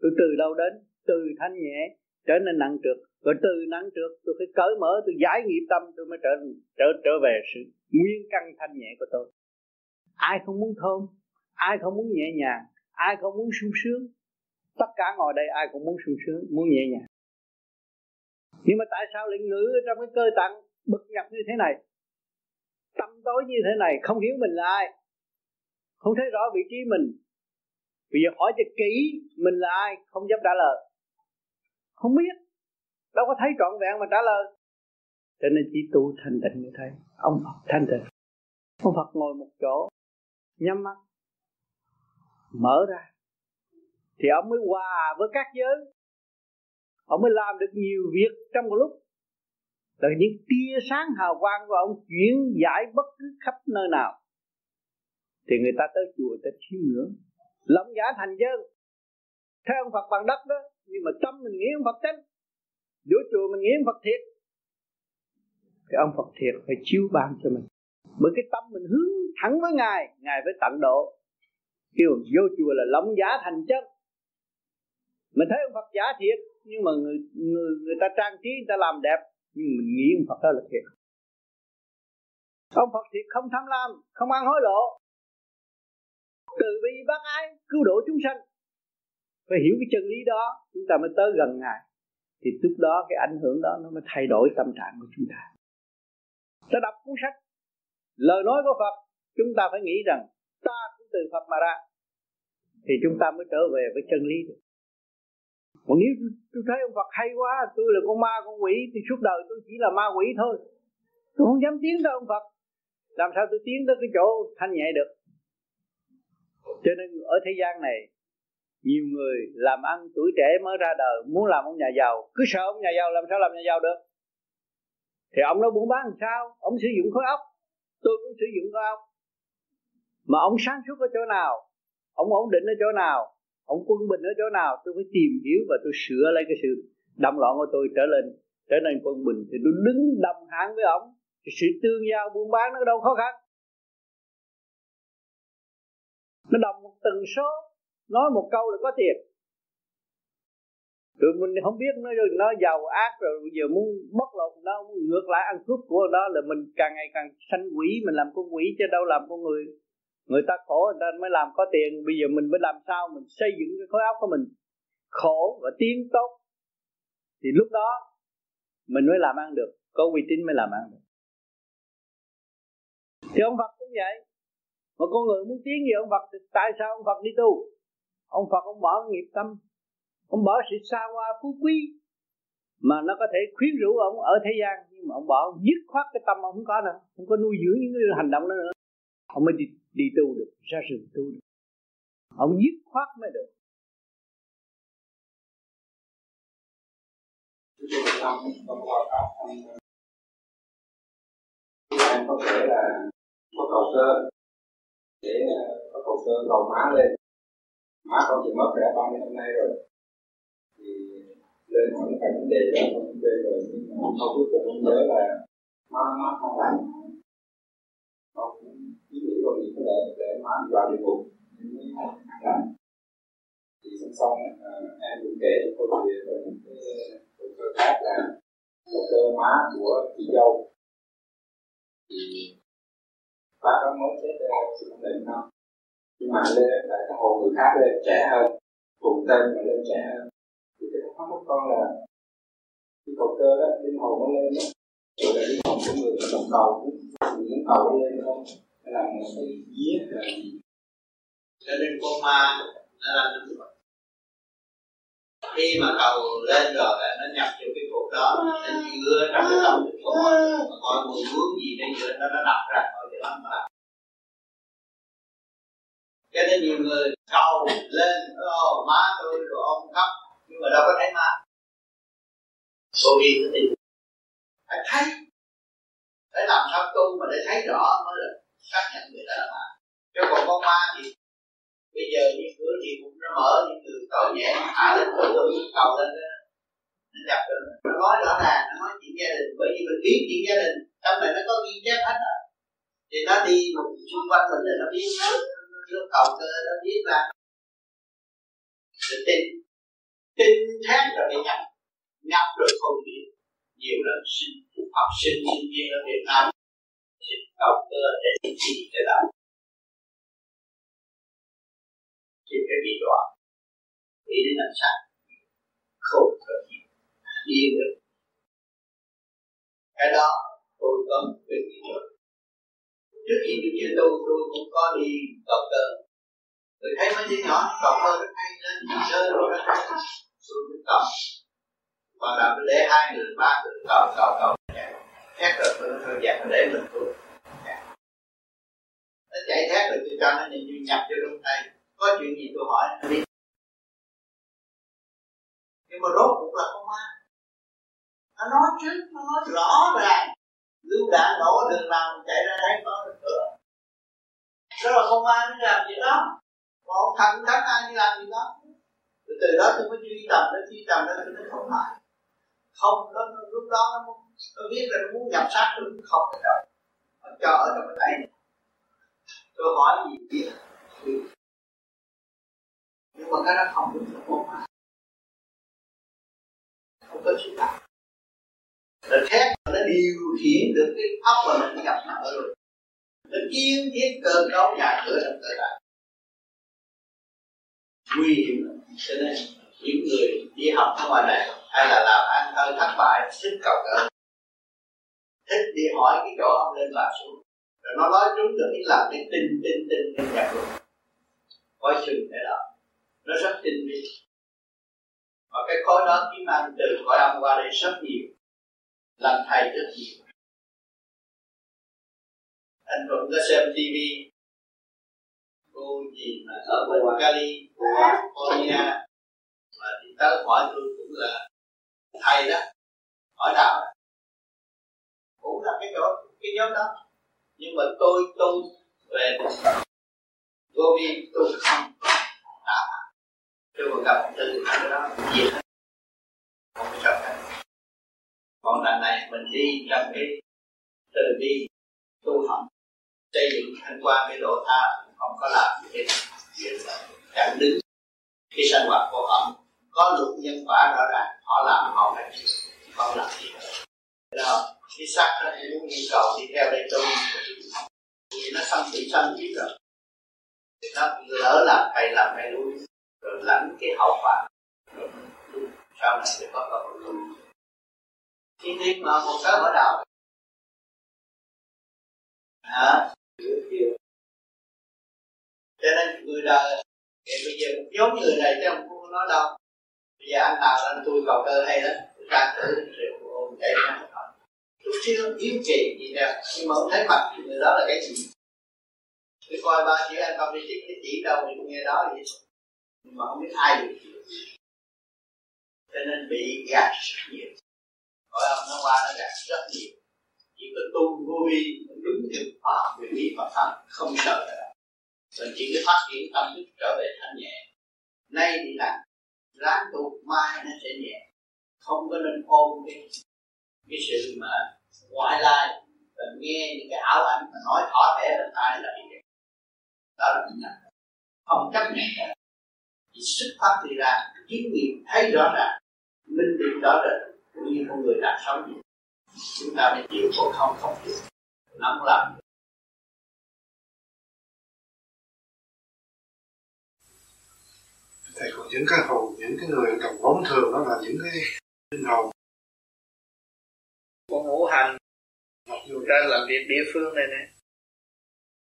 Tôi từ đâu đến, từ thanh nhẹ trở nên nặng trược rồi từ nặng trược tôi phải cởi mở, tôi giải nghiệp tâm, tôi mới trở trở trở về sự nguyên căn thanh nhẹ của tôi. Ai không muốn thơm, ai không muốn nhẹ nhàng, ai không muốn sung sướng, tất cả ngồi đây ai cũng muốn sung sướng, muốn nhẹ nhàng. Nhưng mà tại sao lại ngữ trong cái cơ tạng bực nhập như thế này? Tâm tối như thế này, không hiểu mình là ai không thấy rõ vị trí mình. Bây giờ hỏi cho kỹ mình là ai, không dám trả lời. Không biết. Đâu có thấy trọn vẹn mà trả lời. Cho nên chỉ tu thanh tịnh như thế ông Phật thanh tịnh. Ông Phật ngồi một chỗ, nhắm mắt, mở ra. Thì ông mới hòa với các giới. Ông mới làm được nhiều việc trong một lúc. Là những tia sáng hào quang của ông chuyển giải bất cứ khắp nơi nào thì người ta tới chùa tới chiêm ngưỡng. Lòng giả thành dân. Theo ông Phật bằng đất đó, nhưng mà tâm mình nghĩ ông Phật chân vô chùa mình nghĩ ông Phật thiệt. Thì ông Phật thiệt phải chiếu ban cho mình. Bởi cái tâm mình hướng thẳng với ngài ngài phải tận độ. Kêu vô chùa là lòng giả thành chân mình thấy ông Phật giả thiệt, nhưng mà người người người ta trang trí, người ta làm đẹp, nhưng mình nghĩ ông Phật đó là thiệt. Ông Phật thiệt không tham lam, không ăn hối lộ từ bi bác ái, cứu độ chúng sanh. Phải hiểu cái chân lý đó, chúng ta mới tới gần ngài. Thì lúc đó cái ảnh hưởng đó nó mới thay đổi tâm trạng của chúng ta. Ta đọc cuốn sách, lời nói của Phật. Chúng ta phải nghĩ rằng, ta cũng từ Phật mà ra. Thì chúng ta mới trở về với chân lý được. Còn nếu tôi thấy ông Phật hay quá, tôi là con ma, con quỷ, thì suốt đời tôi chỉ là ma quỷ thôi. Tôi không dám tiến tới ông Phật. Làm sao tôi tiến tới cái chỗ thanh nhẹ được? Cho nên ở thế gian này, nhiều người làm ăn tuổi trẻ mới ra đời, muốn làm ông nhà giàu, cứ sợ ông nhà giàu làm sao làm nhà giàu được? Thì ông nói buôn bán làm sao? Ông sử dụng khối óc. Tôi cũng sử dụng khối óc. Mà ông sáng suốt ở chỗ nào? Ông ổn định ở chỗ nào? Ông quân bình ở chỗ nào? Tôi phải tìm hiểu và tôi sửa lại cái sự đâm loạn của tôi trở lên. Trở nên quân bình thì tôi đứng đồng hãng với ông. Thì sự tương giao buôn bán nó đâu khó khăn nó đồng một tần số, nói một câu là có tiền rồi mình không biết, nó nó giàu ác rồi, bây giờ muốn bóc lột nó, muốn ngược lại ăn cướp của nó là mình càng ngày càng sanh quỷ, mình làm con quỷ chứ đâu làm con người. Người ta khổ, người ta mới làm có tiền. Bây giờ mình mới làm sao mình xây dựng cái khối óc của mình khổ và tiến tốt. Thì lúc đó mình mới làm ăn được, có uy tín mới làm ăn được. Thì ông Phật cũng vậy mà con người muốn tiến về ông Phật thì tại sao ông Phật đi tu? Ông Phật ông bỏ nghiệp tâm ông bỏ sự xa hoa phú quý mà nó có thể khuyến rũ ông ở thế gian. Nhưng mà ông bỏ ông dứt khoát cái tâm ông không có nữa không có nuôi dưỡng những cái hành động đó nữa. Ông mới đi, đi tu được ra rừng tu được. Ông dứt khoát mới được. Em có thể là có cầu cơ để có cầu cơ cầu má lên. Má con chỉ mất đã bao nhiêu năm nay rồi. Thì lên hỏi cái vấn đề đó, con vấn rồi. Nhưng mà sau cuối cùng không nhớ là má má không làm. Con ý nghĩ con mình có để để má vào địa ngục làm thì xong xong à, em cũng kể cho cô về những cái câu cơ khác là câu cơ má của chị dâu thì ba đó mới chết sự ổn định không nhưng mà lên lại cái hồ người khác lên, trẻ hơn. Cùng tên mà lên trẻ hơn. Thì cái thắc mắc con là cái cầu cơ đó, linh hồn nó lên đó rồi là linh hồn của người đồng cầu cũng những cầu nó lên không hay là một cái vía là gì? Cho nên con ma nó làm như vậy. Khi mà cầu lên rồi là nó nhập vô cái cột đó nó chưa trong cái tâm thức của mình mà coi muốn hướng gì trên giờ nó nó đập ra phạm cho cho nên nhiều người cầu lên ô má tôi rồi ông khóc. Nhưng mà đâu có thấy má. Vô vi nó tìm phải thấy. Phải làm sao tu mà để thấy rõ mới là xác nhận người ta là ma chứ còn con ma thì bây giờ những cửa thì cũng nó mở những người tội nhẹ thả lên cửa tôi cầu lên đó. Nó nhập được nó nói rõ ràng, nó nói chuyện gia đình, bởi vì mình biết chuyện gia đình, trong này nó có ghi chép hết rồi thì nó đi một xung quanh mình là nó biết hết. Nó cầu cơ nó biết là tin. Tin thác rồi bị nhập. Nhập rồi không biết. Nhiều lần sinh học sinh sinh viên ở Việt Nam. Sinh cầu cơ để gì để làm thì phải bị đoạn bị đến làm sao không có gì đi được. Cái đó tôi có quyền đi được trước khi tôi chưa tu tôi cũng có đi cầu cơ tôi thấy mấy đứa nhỏ cầu cơ rất hay lên chơi rồi rất hay tôi cũng cầu và làm lễ hai người, ba người cầu cầu cầu thét rồi tôi thôi, dẹp để mình tôi dạ. nó chạy thét rồi tôi cho nó như nhập vô trong tay. Có chuyện gì tôi hỏi nó biết nhưng mà rốt cũng là không ma nó nói trước, nó nói rõ ràng lưu đạn nổ đường nào chạy ra thấy có được cửa. Đó là không ai đi làm gì đó. Mà ông thần ai đi làm gì đó. Từ từ đó tôi mới truy tầm nó truy tầm nó tôi không phải. Không nó, lúc đó nó, nó biết là nó muốn nhập sát tôi không được, đâu nó cho ở trong cái tay tôi hỏi gì biết. Nhưng mà cái đó không được không không có chịu tạo nó thét nó điều khiển được cái óc mà mình nhập nó rồi. Nó kiến thiết cơ cấu nhà cửa trong cơ đại nguy hiểm cho nên những người đi học ở ngoài này hay là làm ăn hơi thất bại thích cầu cỡ. Thích đi hỏi cái chỗ ông lên làm xuống. Rồi nó nói chúng được cái làm cái tin tin tin tin nhập luôn. Coi chừng thế đó. Nó rất tinh vi. Và cái khối đó khi mang từ cõi âm qua đây rất nhiều làm thầy rất nhiều anh vẫn có xem TV cô gì mà ở bên Cali của California mà thì tới hỏi tôi cũng là thầy đó, hỏi đạo. Chỗ, cái nhóm đó. Nhưng mà tôi tu về vô vi tôi không. Đã tôi còn gặp từ cái đó gì hết không có chấp nhận còn lần này mình đi trong cái từ đi tu học, xây dựng thanh qua cái độ tha, không có làm gì hết. Chuyện là chẳng đứng cái sinh hoạt của họ. Có luật nhân quả rõ ràng, họ làm, họ phải chịu, không làm gì hết. Đó, cái xác nó cũng nhu cầu đi theo đây tu thì nó xâm bị xâm chiếm rồi. Thì nó lỡ làm hay làm hay lui rồi lãnh cái hậu quả. Rồi sau này sẽ có cơ hội khi thiên mà một cái mở đạo. Hả? Cho nên người đời, thì bây giờ giống người này chứ không có nói đâu. Bây giờ anh nào anh tôi cầu cơ hay lắm ra thử, rượu, ôm, chạy ra. Chút xíu yếu kỳ gì nè, nhưng mà không thấy mặt thì người đó là cái gì? Tôi coi ba chữ anh không đi tích cái chỉ đâu thì nghe đó vậy. Nhưng mà không biết ai được. Cho nên bị gạt rất nhiều hỏi ông nó qua nó gạt rất nhiều. Chỉ có tu vô vi đúng thực hòa về lý và pháp không sợ cái mình chỉ có phát triển tâm thức trở về thanh nhẹ. Nay thì là ráng tu, mai nó sẽ nhẹ. Không có nên ôm cái cái sự mà ngoại lai và nghe những cái ảo ảnh mà nói thỏ thẻ bên tai là bị đó là mình làm không chấp nhận cả chỉ xuất phát đi ra, kiến nghiệm thấy rõ ràng, minh định rõ ràng cũng như con người đang sống. Chúng ta mới chịu còn không không chịu nó không làm thầy còn những cái hồn những cái người cầm bóng thường đó là những cái linh hồn. Con ngũ hành mặc dù ra làm việc địa phương này nè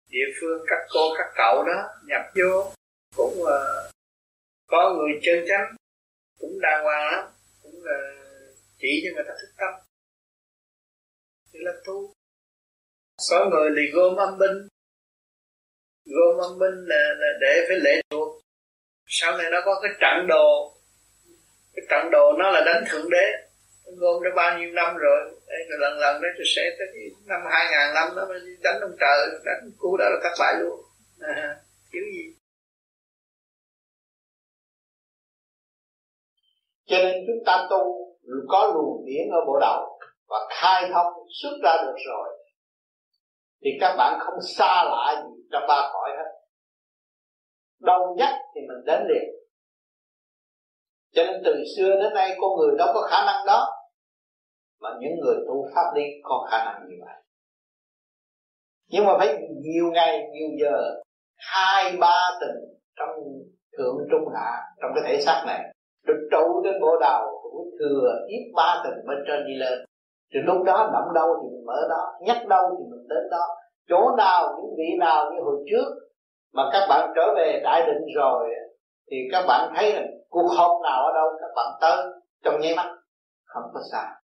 địa phương các cô các cậu đó nhập vô cũng uh, có người chân chánh cũng đàng hoàng lắm. cũng chỉ cho người ta thức tâm. Thì là tu. Có người thì gom âm binh. Gom âm binh là, là để phải lễ thuộc sau này nó có cái trận đồ. Cái trận đồ nó là đánh thượng đế. Gom đã bao nhiêu năm rồi. Đấy, rồi lần lần đấy tôi sẽ tới năm hai ngàn năm nó mới đánh ông trời. Đánh cú đó là thất bại luôn. À, thiếu gì? Cho nên chúng ta tu có luồng điển ở bộ đầu và khai thông, xuất ra được rồi, thì các bạn không xa lạ gì trong ba cõi hết. Đâu nhất thì mình đến liền. Cho nên từ xưa đến nay, con người đâu có khả năng đó, mà những người tu pháp đi có khả năng như vậy. Nhưng mà phải nhiều ngày, nhiều giờ, hai, ba tình trong thượng, trung hạ, trong cái thể xác này, được trụ trên bộ đầu của thừa ít ba tình bên trên đi lên. Thì lúc đó động đâu thì mình mở đó, nhắc đâu thì mình đến đó. Chỗ nào, những vị nào, như hồi trước mà các bạn trở về đại định rồi thì các bạn thấy là cuộc họp nào ở đâu, các bạn tới trong nháy mắt, không có xa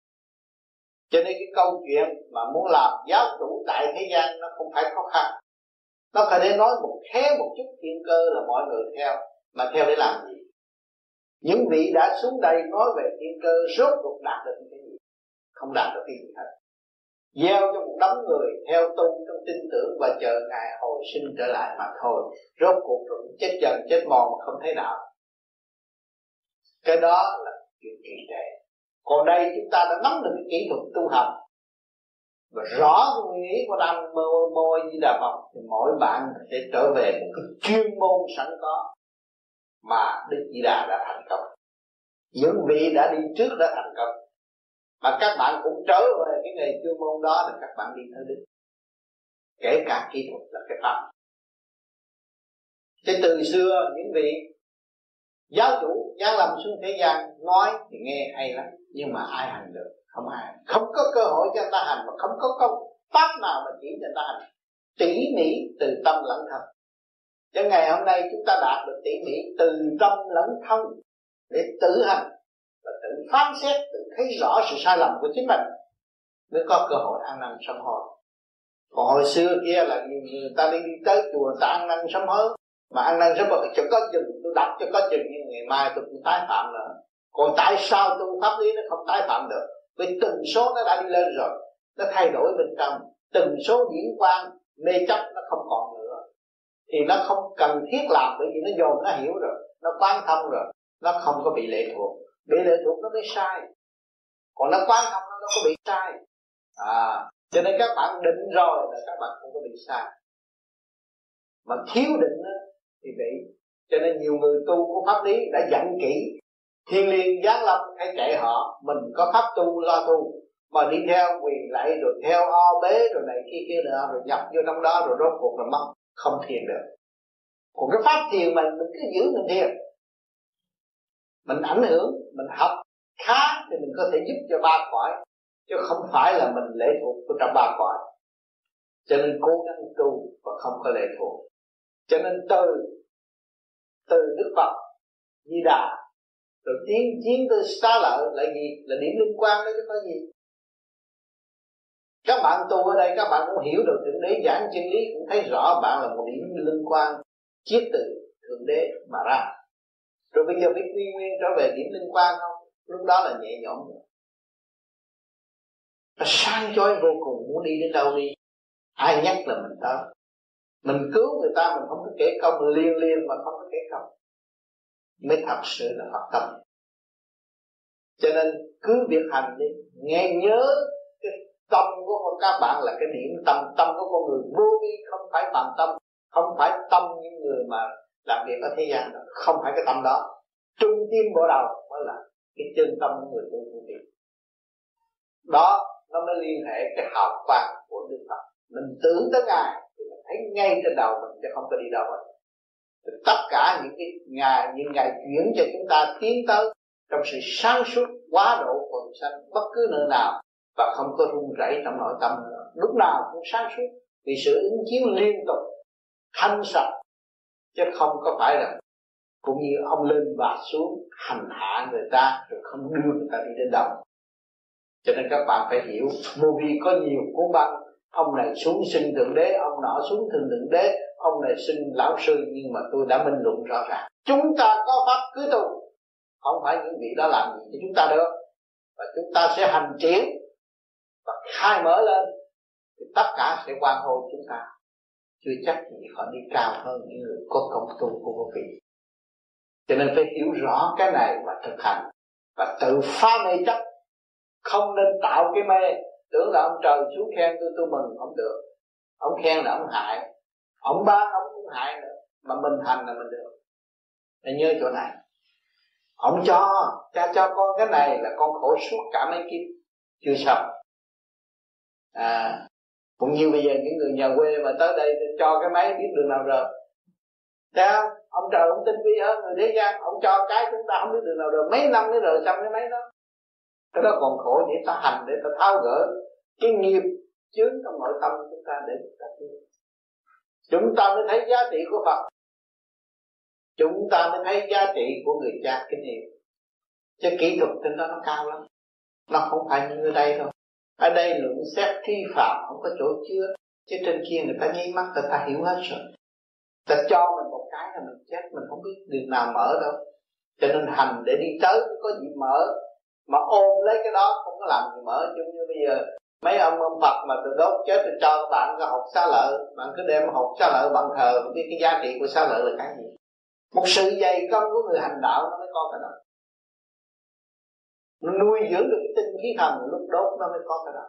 cho nên cái câu chuyện mà muốn làm giáo chủ tại thế gian nó không phải khó khăn. Nó phải để nói một thế một chút thiên cơ là mọi người theo, mà theo để làm gì? Những vị đã xuống đây nói về thiên cơ rốt cuộc đạt được cái gì? Không đạt được cái gì hết. Gieo cho một đống người theo tu trong tin tưởng và chờ ngày hồi sinh trở lại mà thôi. Rốt cuộc rồi chết dần, chết mòn mà không thấy nào. Cái đó là chuyện kỳ trệ còn đây chúng ta đã nắm được cái kỹ thuật tu học và rõ nguyên lý của nam mô mô di đà phật, thì mỗi bạn sẽ trở về một cái chuyên môn sẵn có mà đức di đà đã thành công. Những vị đã đi trước đã thành công. Mà các bạn cũng trở về cái nghề chuyên môn đó là các bạn đi tới đích kể cả kỹ thuật là cái pháp. Chứ từ xưa, những vị giáo chủ giáng lâm xuống thế gian nói thì nghe hay lắm, nhưng mà ai hành được? Không ai. Không có cơ hội cho người ta hành mà không có công pháp nào mà chỉ cho người ta hành. Tỉ mỉ từ tâm lẫn thân cho ngày hôm nay chúng ta đạt được tỉ mỉ từ tâm lẫn thân để tự hành và tự phán xét tự thấy rõ sự sai lầm của chính mình mới có cơ hội ăn năn sám hối. Còn hồi xưa kia là người ta đi, đi tới chùa ta ăn năn sám hối mà ăn năn sám hối cho có chừng tôi đọc cho có chừng nhưng ngày mai tôi cũng tái phạm nữa. Còn tại sao tu pháp lý nó không tái phạm được? Vì từng số nó đã đi lên rồi nó thay đổi bên trong từng số điển quan mê chấp nó không còn thì nó không cần thiết làm bởi vì nó dồn nó hiểu rồi nó quán thông rồi nó không có bị lệ thuộc. Bị lệ thuộc nó mới sai. Còn nó quán thông nó đâu có bị sai. À cho nên các bạn định rồi là các bạn không có bị sai. Mà thiếu định đó, thì bị. Cho nên nhiều người tu của pháp lý đã dặn kỹ. Thiên liên giáng lâm hãy chạy họ mình có pháp tu lo tu. Mà đi theo quyền lạy rồi theo o bế rồi này kia kia nữa rồi nhập vô trong đó rồi rốt cuộc là mất không thiền được. Còn cái pháp thiền mình mình cứ giữ mình thiền, mình ảnh hưởng, mình học khá thì mình có thể giúp cho ba cõi, chứ không phải là mình lệ thuộc của trong ba cõi. Cho nên cố gắng tu và không có lệ thuộc. Cho nên từ từ đức phật, di đà, rồi tiến, chiến tới xa lợi là gì? Là điểm liên quan đó chứ có gì các bạn tu ở đây, các bạn cũng hiểu được thượng đế giảng chân lý, cũng thấy rõ bạn là một điểm liên quan chiết từ thượng đế mà ra. Rồi bây giờ biết quy nguyên trở về điểm liên quan không? Lúc đó là nhẹ nhõm. Nó sang chói vô cùng, muốn đi đến đâu đi? Ai nhắc là mình tới? Mình cứu người ta, mình không có kể công liên liên mà không có kể công. Mới thật sự là Phật tâm. Cho nên cứ việc hành đi, nghe nhớ tâm của các bạn là cái điểm tâm tâm của con người. Vô vi không phải bằng tâm, không phải tâm những người mà làm việc ở thế gian đó. không phải cái tâm đó. Trung tim bộ đầu mới là cái chân tâm của người tu vô vi. Đó, nó mới liên hệ cái hào quang của đức phật. Mình tưởng tới ngài thì mình thấy ngay trên đầu mình chứ không có đi đâu hết. Tất cả những cái ngày, những ngày chuyển cho chúng ta tiến tới trong sự sáng suốt quá độ quần sanh bất cứ nơi nào và không có run rẩy trong nội tâm nữa. Lúc nào cũng sáng suốt, vì sự ứng chiếu liên tục, thanh sạch, chứ không có phải là cũng như ông lên và xuống hành hạ người ta, rồi không đưa người ta đi đến đâu. Cho nên các bạn phải hiểu movie vi có nhiều cuốn băng. Ông này xuống sinh thượng đế, ông nọ xuống thượng thượng đế, ông này sinh lão sư, nhưng mà tôi đã minh luận rõ ràng. Chúng ta có pháp cứ tu, không phải những vị đó làm gì cho chúng ta được, và chúng ta sẽ hành triển khai mở lên, thì tất cả sẽ quan hô chúng ta. Chưa chắc gì họ đi cao hơn những người có công tu của vô vị cho nên phải hiểu rõ cái này và thực hành. Và tự phá mê chấp. Không nên tạo cái mê. Tưởng là ông trời xuống khen tôi tôi mừng, không được. Ông khen là ông hại. Ông ban ông cũng hại nữa. Mà mình hành là mình được. Nên nhớ chỗ này. Ông cho, cha cho con cái này là con khổ suốt cả mấy kiếp. Chưa xong à cũng như bây giờ những người nhà quê mà tới đây cho cái máy biết đường nào rồi. Thấy không? Ông trời ông tinh vi hơn người thế gian, Ông cho cái chúng ta không biết đường nào rồi. Mấy năm mới rồi xong cái máy đó. Cái đó còn khổ để ta hành để ta tháo gỡ Cái nghiệp chướng trong nội tâm chúng ta để chúng ta tiến Chúng ta mới thấy giá trị của Phật. Chúng ta mới thấy giá trị của người cha kinh nghiệm. Chứ kỹ thuật trên đó nó cao lắm. Nó không phải như ở đây đâu. Ở đây luận xét thi phạm không có chỗ chứa, Chứ trên kia người ta nháy mắt, người ta hiểu hết rồi. Ta cho mình một cái là mình chết, mình không biết đường nào mở đâu. Cho nên hành để đi tới có gì mở. Mà ôm lấy cái đó không có làm gì mở. Chứ như bây giờ, mấy ông ông Phật mà từ đốt chết thì cho các bạn cái học xá lợi. Bạn cứ đem học xá lợi bằng thờ biết cái giá trị của xá lợi là cái gì. Một sự dày công của người hành đạo nó mới có cái đó nó nuôi dưỡng được cái tinh khí thần, lúc đốt nó mới có cái đó.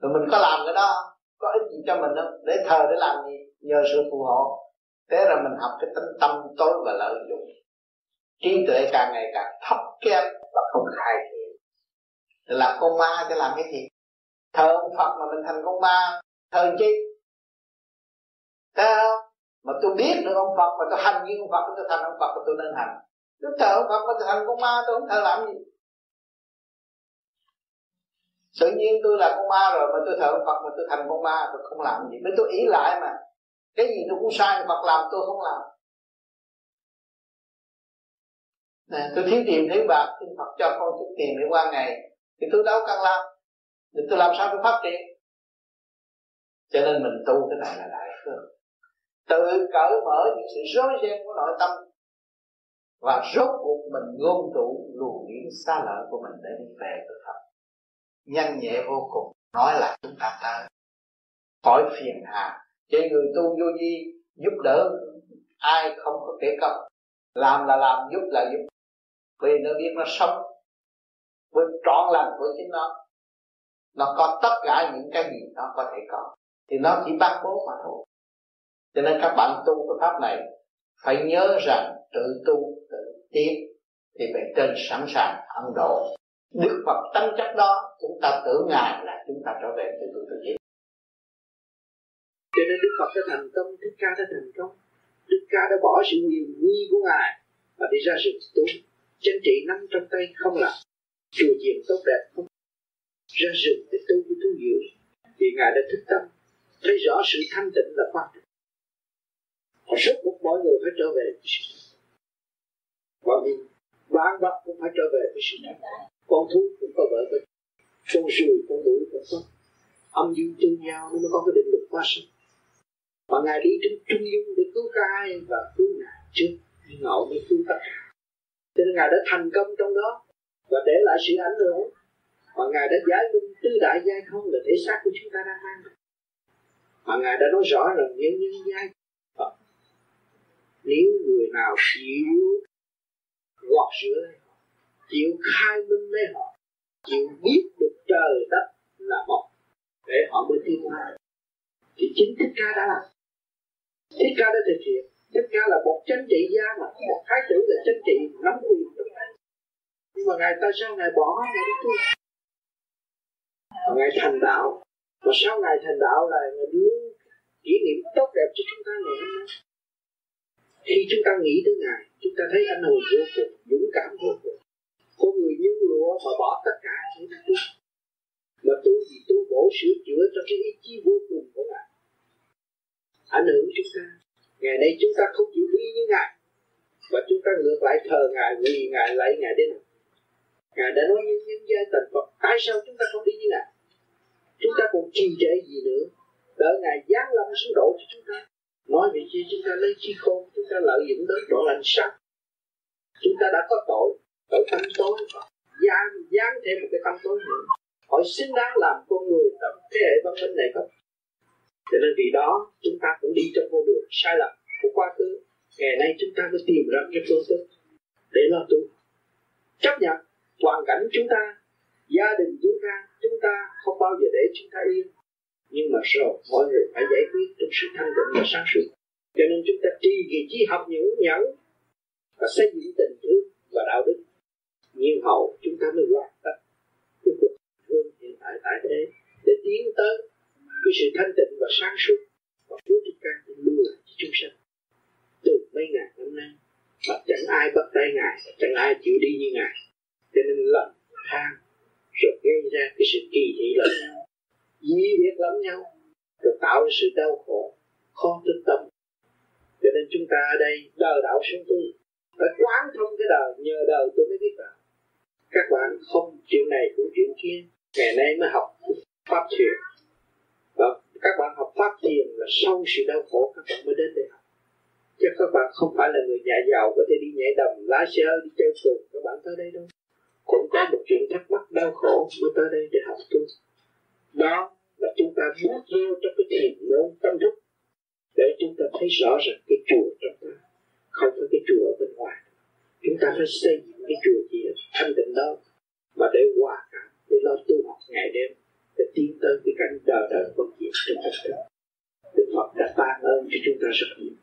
Rồi mình có làm cái đó, có ích gì cho mình không? Để thờ để làm gì? Nhờ sự phù hộ. Thế là mình học cái tính tâm tối và lợi dụng. Trí tuệ càng ngày càng thấp kém và không khai thiện làm con ma cho làm cái gì? Thờ ông phật mà mình thành con ma, thờ chi? Thấy không? Mà tôi biết được ông phật mà tôi hành như ông phật, tôi thành ông phật tôi nên hành. Tôi thờ ông phật mà tôi thành con ma, tôi không thờ làm gì tự nhiên tôi là con ma rồi mà tôi thờ phật mà tôi thành con ma, tôi không làm gì. Bởi tôi ý lại mà. Cái gì tôi cũng sai, Phật làm, tôi không làm. Nè, tôi thiếu tiền thiếu bạc xin Phật cho con chút tiền để qua ngày. Thì tôi đâu cần làm. Thì tôi làm sao tôi phát triển? Cho nên mình tu cái này là đại phương tự cởi mở những sự rối ren của nội tâm và rốt cuộc mình ngôn tụ luồng điển xa lỡ của mình để đi về với Phật nhanh nhẹ vô cùng, nói là chúng ta tới khỏi phiền hà. Chỉ người tu vô vi, giúp đỡ ai không có kể công. Làm là làm, giúp là giúp. Vì nó biết nó sống với trọn lành của chính nó. Nó có tất cả những cái gì nó có thể có. Thì nó chỉ bắt bố mà thôi. Cho nên các bạn tu cái pháp này, phải nhớ rằng tự tu tự tiến, thì bề trên sẵn sàng ấn độ. Đức Phật tâm chất đó, chúng ta tưởng Ngài là chúng ta trở về từ từ tự nhiên. Cho nên Đức Phật đã thành công, đức Ca đã thành công. Đức Ca đã bỏ sự quyền nguy của Ngài và đi ra rừng tu chính trị nắm trong tay không làm. Chùa chiền tốt đẹp không ra rừng để tu với tu diệu vì ngài đã thức tâm, thấy rõ sự thanh tịnh là quan trọng. Họ suốt cuộc mọi người phải trở về với sự và mình bạn vật cũng phải trở về với sự thật con thú cũng có vợ có con rùi con mũi cũng có. Âm dương tương nhau nó mới có cái định luật quá sinh và ngài đi trên trung dung để cứu ai và cứu ngài trước. Ngộ mới cứu tất cả. Cho nên ngài đã thành công trong đó và để lại sự ảnh hưởng. Và ngài đã giải minh tứ đại giai không là thể xác của chúng ta đang mang mà ngài đã nói rõ rằng nhân nhân giai nếu người nào chịu gọt rửa chịu khai minh lấy họ. Chịu biết được trời đất là một để họ mới tiến hóa thì chính thích ca đã làm. Thích ca đã thực hiện. Thích ca là một chính trị gia mà một thái tử là chính trị nắm quyền trong tay. Nhưng mà ngài ta sao ngài bỏ ngài đi tu. Ngài thành đạo. Và sau ngài thành đạo là ngài đưa kỷ niệm tốt đẹp cho chúng ta ngày hôm nay. Khi chúng ta nghĩ tới ngài, chúng ta thấy anh hùng vô cùng, dũng cảm vô cùng con người như lụa mà bỏ tất cả để tu mà tu gì tu bổ sửa chữa cho cái ý chí vô cùng của ngài. Ảnh hưởng chúng ta ngày nay chúng ta không chịu đi như ngài và chúng ta ngược lại thờ ngài vì ngài lấy ngài đến. Ngài đã nói nhân nhân giai tình, phật tại sao chúng ta không đi như ngài? Chúng ta còn trì trệ gì nữa? Đợi ngài giáng lâm xuống độ cho chúng ta. Nói về chi chúng ta lấy chi khôn chúng ta lợi dụng đến độ lành sắc chúng ta đã có tội ở tâm tối gian gian thêm một cái tâm tối nữa hỏi xứng đáng làm con người trong thế hệ văn minh này không? Cho nên vì đó, chúng ta cũng đi trong con đường sai lầm của quá khứ. Ngày nay chúng ta mới tìm ra cái phương thức để lo tu. Chấp nhận hoàn cảnh chúng ta, gia đình chúng ta chúng ta không bao giờ để chúng ta yên. Nhưng mà rồi, mọi người phải giải quyết trong sự thanh tịnh và sáng suốt. Cho nên chúng ta tri kỳ trí học những nhẫn và xây dựng tình thương và đạo đức nhiên hậu, chúng ta mới hoàn tất cái cuộc thương hiện tại tại thế. Để tiến tới cái sự thanh tịnh và sáng suốt, và Chúa ta cũng lưu lại cho chúng sanh. Từ mấy ngàn năm nay mà chẳng ai bắt tay ngài chẳng ai chịu đi như ngài. Cho nên lầm, than, rồi gây ra cái sự kỳ thị lẫn nhau dí biệt lẫn nhau, rồi tạo ra sự đau khổ, khó thức tâm. Cho nên chúng ta ở đây đờ đạo xuống tôi phải quán thông cái đời nhờ đời tôi mới biết đạo các bạn không chuyện này cũng chuyện kia ngày nay mới học pháp thiền và các bạn học pháp thiền là sau sự đau khổ các bạn mới đến đây học chứ các bạn không phải là người nhà giàu có thể đi nhảy đầm, lá sơ đi chơi phường các bạn tới đây đâu? Cũng có một chuyện thắc mắc đau khổ, mới tới đây để học tu đó là chúng ta bước vô trong cái thiền môn tâm thức để chúng ta thấy rõ rằng cái chùa trong ta không phải cái chùa ở bên ngoài chúng ta phải xây dựng cái chùa gì thanh tịnh đó mà để hòa cảm để lo tu học ngày đêm để tiến tới cái cảnh đời đời bất diệt trong tất cả Đức Phật đã ban ơn cho chúng ta rất nhiều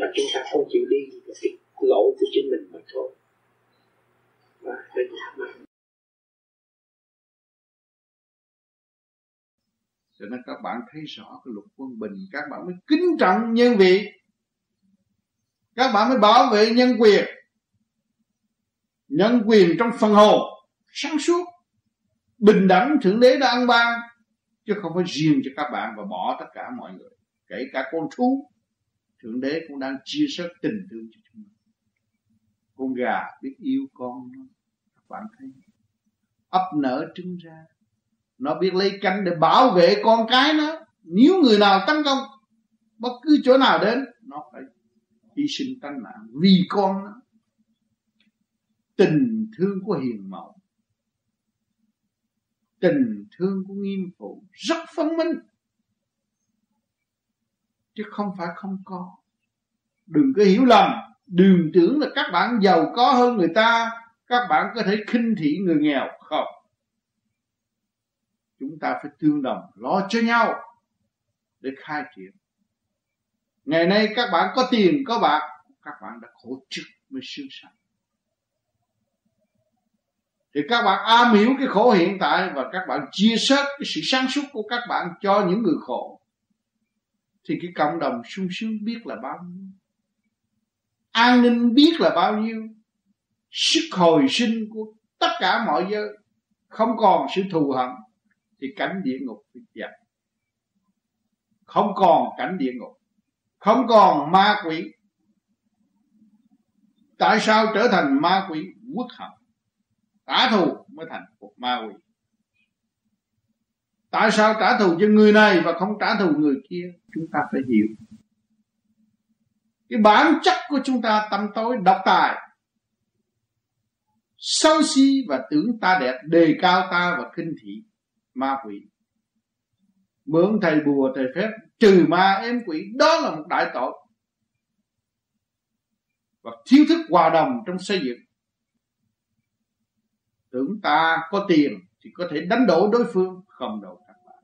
mà chúng ta không chịu đi cái lỗi của chính mình mà thôi và đây là cho nên các bạn thấy rõ cái luật quân bình, các bạn mới kính trọng nhân vị. Các bạn mới bảo vệ nhân quyền. Nhân quyền trong phần hồn, sáng suốt, bình đẳng, thượng đế đã ăn ban, chứ không phải riêng cho các bạn và bỏ tất cả mọi người. Kể cả con thú, thượng đế cũng đang chia sẻ tình thương cho chúng ta con gà biết yêu con nó các bạn thấy. Ấp nở trứng ra, nó biết lấy cánh để bảo vệ con cái nó nếu người nào tấn công, bất cứ chỗ nào đến, nó phải hy sinh tánh mạng vì con nó. Tình thương của hiền mẫu, tình thương của nghiêm phụ rất phân minh. Chứ không phải không có. Đừng có hiểu lầm, đừng tưởng là các bạn giàu có hơn người ta, các bạn có thể khinh thị người nghèo. Không. Chúng ta phải tương đồng, lo cho nhau để khai triển. Ngày nay các bạn có tiền, có bạc, các bạn đã khổ trực mới sướng sanh thì các bạn am hiểu cái khổ hiện tại và các bạn chia sẻ cái sự sáng suốt của các bạn cho những người khổ, thì cái cộng đồng sung sướng biết là bao nhiêu. An ninh biết là bao nhiêu. Sức hồi sinh của tất cả mọi giới không còn sự thù hận, thì cảnh địa ngục bị dập không còn cảnh địa ngục. Không còn ma quỷ. Tại sao trở thành ma quỷ? Quốc hận. Trả thù mới thành một ma quỷ. Tại sao trả thù cho người này và không trả thù người kia? Chúng ta phải hiểu. Cái bản chất của chúng ta tâm tối, độc tài. Xấu xí và tưởng ta đẹp, đề cao ta và khinh thị ma quỷ mượn thầy bùa, thầy phép, trừ ma em quỷ. Đó là một đại tội. Và thiếu thức hòa đồng trong xây dựng. Tưởng ta có tiền thì có thể đánh đổ đối phương, không đâu các bạn.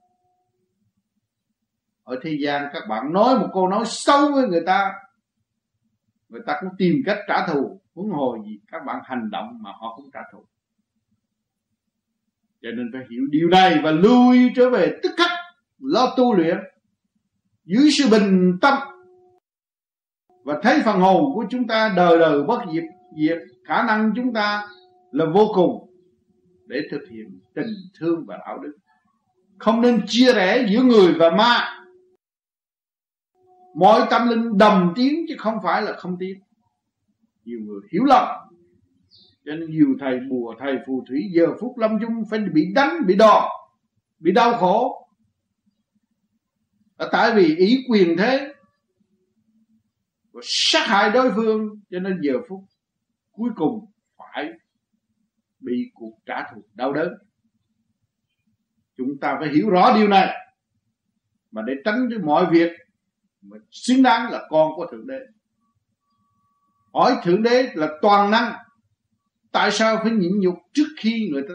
Ở thế gian các bạn nói một câu nói xấu với người ta người ta cũng tìm cách trả thù. Huống hồi gì các bạn hành động mà họ cũng trả thù. Cho nên phải hiểu điều này và lưu ý trở về tức khắc lo tu luyện, dưới sự bình tâm, và thấy phần hồn của chúng ta đời đời bất diệt diệt, khả năng chúng ta là vô cùng để thực hiện tình thương và đạo đức. Không nên chia rẽ giữa người và ma. Mọi tâm linh đồng tiếng chứ không phải là không tiếng nhiều người hiểu lầm, cho nên nhiều thầy bùa, thầy phù thủy giờ phút lâm chung phải bị đánh, bị đòn, bị đau khổ là tại vì ý quyền thế và sát hại đối phương, cho nên giờ phút cuối cùng phải bị cuộc trả thù đau đớn. Chúng ta phải hiểu rõ điều này, mà để tránh được mọi việc mà xứng đáng là con của thượng đế. Hỏi thượng đế là toàn năng, tại sao phải nhịn nhục trước khi người ta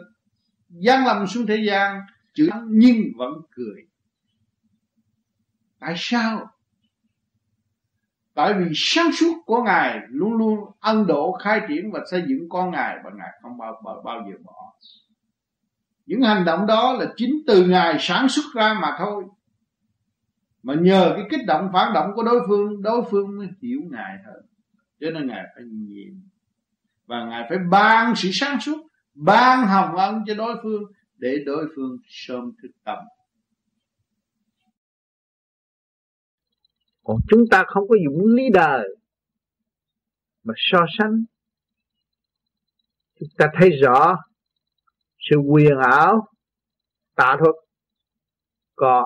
gian lầm xuống thế gian, chữ nhưng vẫn cười tại sao? Tại vì sáng suốt của ngài luôn luôn ân độ khai triển và xây dựng con ngài và ngài không bao bao, bao giờ bỏ. Những hành động đó là chính từ ngài sản xuất ra mà thôi. Mà nhờ cái kích động phản động của đối phương đối phương mới hiểu ngài hơn. Cho nên ngài phải nhìn và ngài phải ban sự sáng suốt ban hồng ân cho đối phương để đối phương sớm thức tâm. Còn chúng ta không có dụng lý đời mà so sánh. Chúng ta thấy rõ sự quyền ảo, tà thuật có,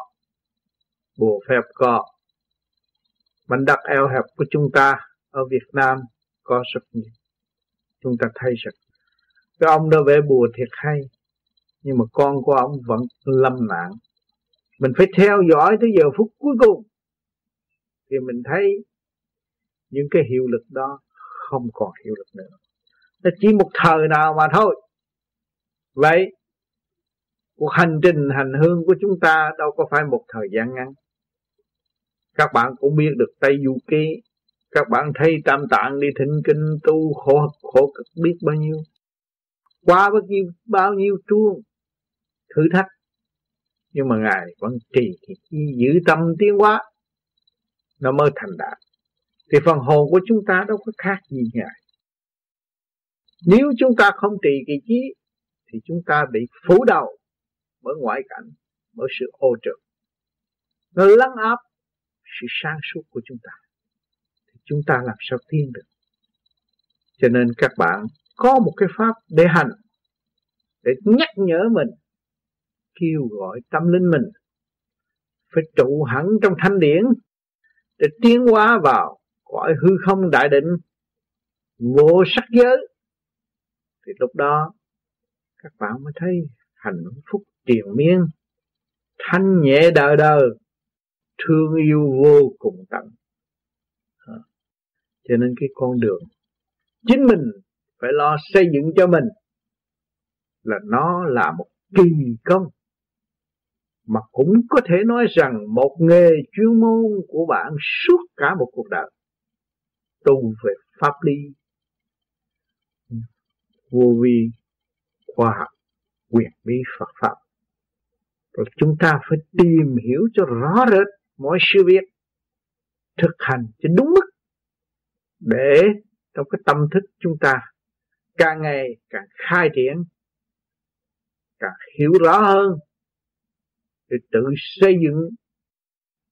bùa phép có. Mảnh đất eo hẹp của chúng ta ở Việt Nam có rất nhiều. Chúng ta thấy rằng, cái ông đó vẽ bùa thiệt hay, nhưng mà con của ông vẫn lâm nạn. Mình phải theo dõi tới giờ phút cuối cùng thì mình thấy những cái hiệu lực đó không còn hiệu lực nữa. Nó chỉ một thời nào mà thôi. Vậy, cuộc hành trình, hành hương của chúng ta đâu có phải một thời gian ngắn. Các bạn cũng biết được Tây Du Ký. Các bạn thấy tam tạng đi thỉnh kinh, tu, khổ khổ cực biết bao nhiêu? Qua bao nhiêu bao nhiêu chuông, thử thách. Nhưng mà ngài vẫn trì giữ tâm tiến hóa nó mới thành đạt. Thì phần hồn của chúng ta đâu có khác gì ngài. Nếu chúng ta không trì kỳ trí, thì chúng ta bị phủ đầu bởi ngoại cảnh, bởi sự ô trực nó lắng áp sự sáng suốt của chúng ta. Thì chúng ta làm sao tiến được? Cho nên các bạn có một cái pháp để hành, để nhắc nhở mình, kêu gọi tâm linh mình phải trụ hẳn trong thanh điển để tiến hóa vào cõi hư không đại định, vô sắc giới. Thì lúc đó, các bạn mới thấy hạnh phúc triền miên, thanh nhẹ đời đời, thương yêu vô cùng tận. Cho nên cái con đường chính mình phải lo xây dựng cho mình là nó là một kỳ công mà cũng có thể nói rằng một nghề chuyên môn của bạn suốt cả một cuộc đời. Tu về pháp lý, vô vi, khoa học, quyền bí Phật pháp. Rồi chúng ta phải tìm hiểu cho rõ rệt mọi sự việc thực hành cho đúng mức để trong cái tâm thức chúng ta càng ngày càng khai triển, càng hiểu rõ hơn để tự xây dựng,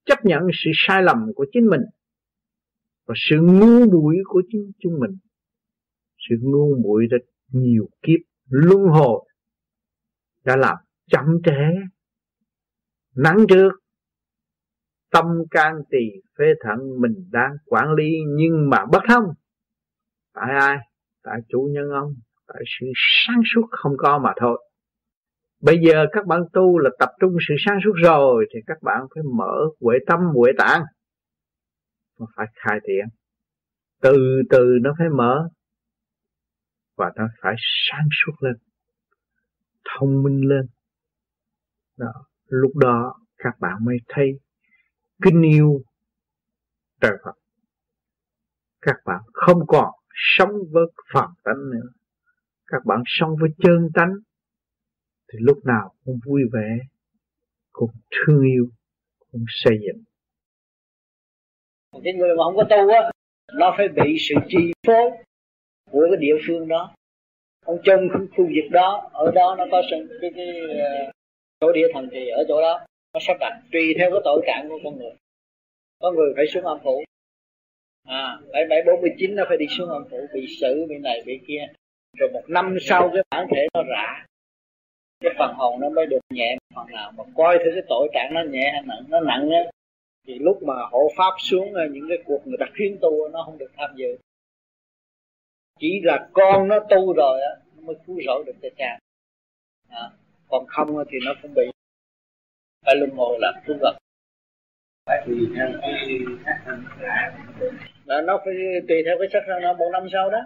chấp nhận sự sai lầm của chính mình và sự ngu muội của chính chúng mình. Sự ngu muội rất nhiều kiếp, luân hồi, đã làm chậm trễ, nắng trước. Tâm can tỳ phế thận mình đang quản lý, nhưng mà bất thông. Tại ai? Tại chủ nhân ông, tại sự sáng suốt không có mà thôi bây giờ các bạn tu là tập trung sự sáng suốt rồi, thì các bạn phải mở huệ tâm, huệ tạng nó phải khai triển từ từ nó phải mở, và nó phải sáng suốt lên, thông minh lên. Đó, lúc đó các bạn mới thấy kính yêu trời Phật. Các bạn không còn sống với phàm tánh nữa. Các bạn sống với chân tánh thì lúc nào cũng vui vẻ, cũng thương yêu, cũng xây dựng. Cái người mà không có tu á, nó phải bị sự chi phối của cái địa phương đó. Ông trong cái khu vực đó, ở đó nó có sự cái cái ờ, chỗ địa thần thì ở chỗ đó, nó sắp đặt tùy theo cái tội trạng của con người. Có người phải xuống âm phủ. À bảy bảy bốn mươi chín nó phải đi xuống âm phủ, bị xử, bị này, bị kia. Rồi một năm sau cái bản thể nó rã cái phần hồn nó mới được nhẹ phần nào mà coi thử cái tội trạng nó nhẹ hay nặng nó nặng á thì lúc mà hộ pháp xuống những cái cuộc người ta khuyến tu nó không được tham dự. Chỉ là con nó tu rồi á nó mới cứu rỗi được cho cha. À, còn không thì nó cũng bị phải luân hồi làm tu vật. Phải tùy theo cái sắc thân rã nó phải tùy theo cái sắc thân nó một năm sau đó.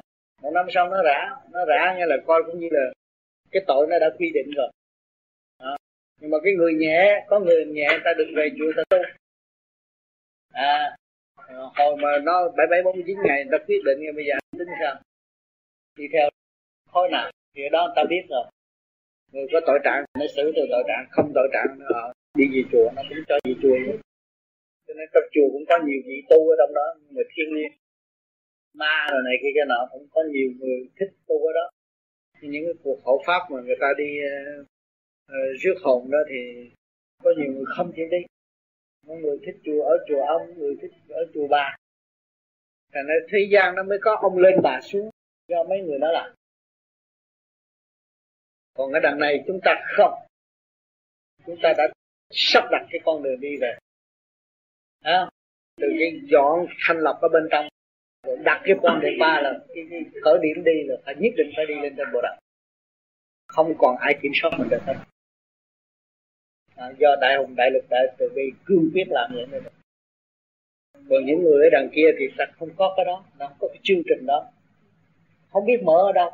Một năm sau nó rã nó rã nghe là coi cũng như là cái tội nó đã quy định rồi. À, nhưng mà cái người nhẹ có người nhẹ ta được về chùa ta tu à hồi mà nó bảy bảy bốn chín ngày ta quyết định bây giờ tính sao? Đi theo khối nào? Thì đó ta biết rồi. Người có tội trạng nó xử từ tội trạng không tội trạng nó đi về chùa nó cũng cho về chùa. Nữa cho nên trong chùa cũng có nhiều vị tu ở trong đó người thiên nhiên. Ma rồi này kia cái nọ cũng có nhiều người thích tu ở đó những cái cuộc hộ pháp mà người ta đi uh, uh, rước hồn đó thì có nhiều người không chịu đi. Có người thích chùa ở chùa ông người thích ở chùa bà. Thành ra thế gian nó mới có ông lên bà xuống do mấy người đó làm. Còn cái đằng này chúng ta không. Chúng ta đã sắp đặt cái con đường đi về. À, từ cái dọn thanh lập ở bên trong đặt cái quan đường ba là cái, cái khởi điểm đi là phải nhất định phải đi lên trên bộ đạo không còn ai kiểm soát mình được hết. À, do đại hùng đại lực đại từ bi cương quyết làm vậy nên còn những người ở đằng kia thì thật không có cái đó nó không có cái chương trình đó. Không biết mở ở đâu.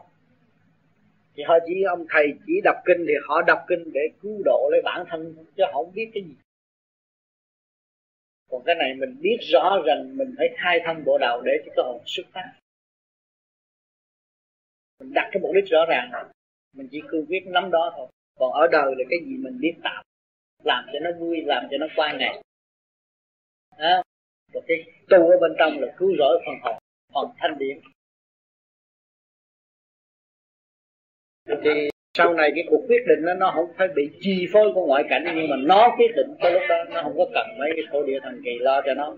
Thì họ chỉ ông thầy chỉ đọc kinh thì họ đọc kinh để cứu độ lấy bản thân chứ họ không biết cái gì còn cái này mình biết rõ rằng mình phải khai thông bộ đầu để cho cái hồn xuất phát. Mình đặt cái mục đích rõ ràng mình chỉ cương quyết nắm đó thôi. Còn ở đời là cái gì mình biết tạo. Làm cho nó vui, làm cho nó qua ngày. Đó rồi cái tu ở bên trong là cứu rỗi phần hồn, phần thanh điển. Thì sau này cái cuộc quyết định đó, nó không phải bị chi phối của ngoại cảnh nhưng mà nó quyết định tới lúc đó nó không có cần mấy cái thổ địa thần kỳ lo cho nó.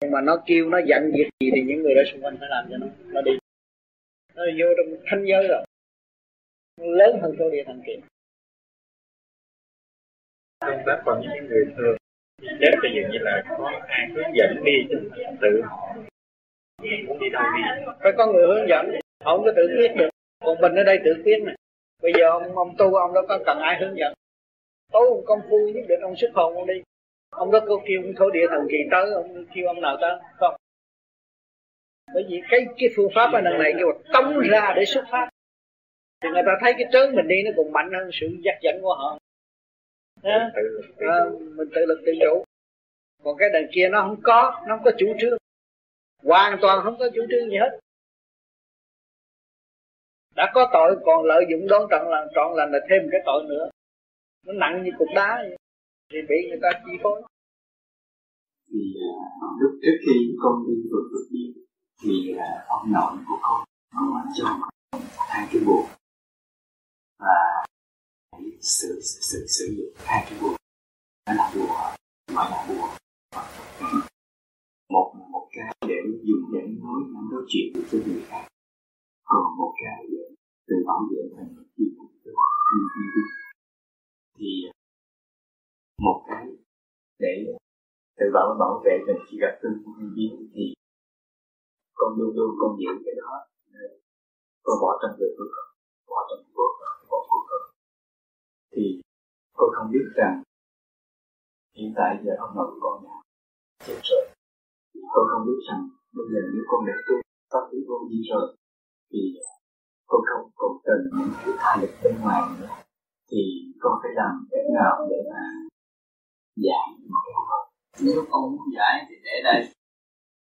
Nhưng mà nó kêu nó dặn việc gì thì những người đó xung quanh phải làm cho nó. Nó đi. Nó vô trong thanh giới rồi. Lớn hơn thổ địa thần kỳ. Công tác còn những người thường chết bây giờ như là có ai hướng dẫn đi chứ tự họ. Muốn đi đâu đi. Phải có người hướng dẫn. Họ không có tự quyết được. Còn mình ở đây tự quyết này bây giờ ông ông tu ông đâu có cần ai hướng dẫn. Tu công phu nhất định ông xuất hồn ông đi. Ông đó có kêu thổ địa thần kỳ tới ông kêu ông nào tới? Không. Bởi vì cái cái phương pháp ở lần này kêu tống ra để xuất phát. Thì người ta thấy cái trớn mình đi nó còn mạnh hơn sự dắt dẫn của họ. À, à, mình tự lực tự chủ. Còn cái đằng kia nó không có nó không có chủ trương. Hoàn toàn không có chủ trương gì hết đã có tội còn lợi dụng đón trọn là trọn lần là thêm cái tội nữa. Nó nặng như cục đá vậy. thì bị người ta chi phối. Thì uh, lúc trước khi con đi vượt vượt đi thì uh, ông nội của con có cho hai cái buồn và sử, sử, sử, dụng hai cái buồn đó là bùa gọi là bùa một một cái để dùng để nói nói chuyện với người khác. Ờ, còn một cái để tự bảo vệ mình khi mình thì ờ, một cái để tự bảo bảo vệ mình khi gặp tương nhân biến thì con luôn luôn con giữ cái đó ờ, con bỏ trong người của con, bỏ trong cuộc bỏ cuộc con. Thì con không biết rằng hiện tại giờ ông nội con đã chết rồi. Con không biết rằng bây giờ nếu con đã tu pháp lý vô vi rồi thì con không còn cần những sự tha lực bên ngoài nữa, thì con phải làm thế nào để mà giải một cái nếu con muốn giải thì để đây.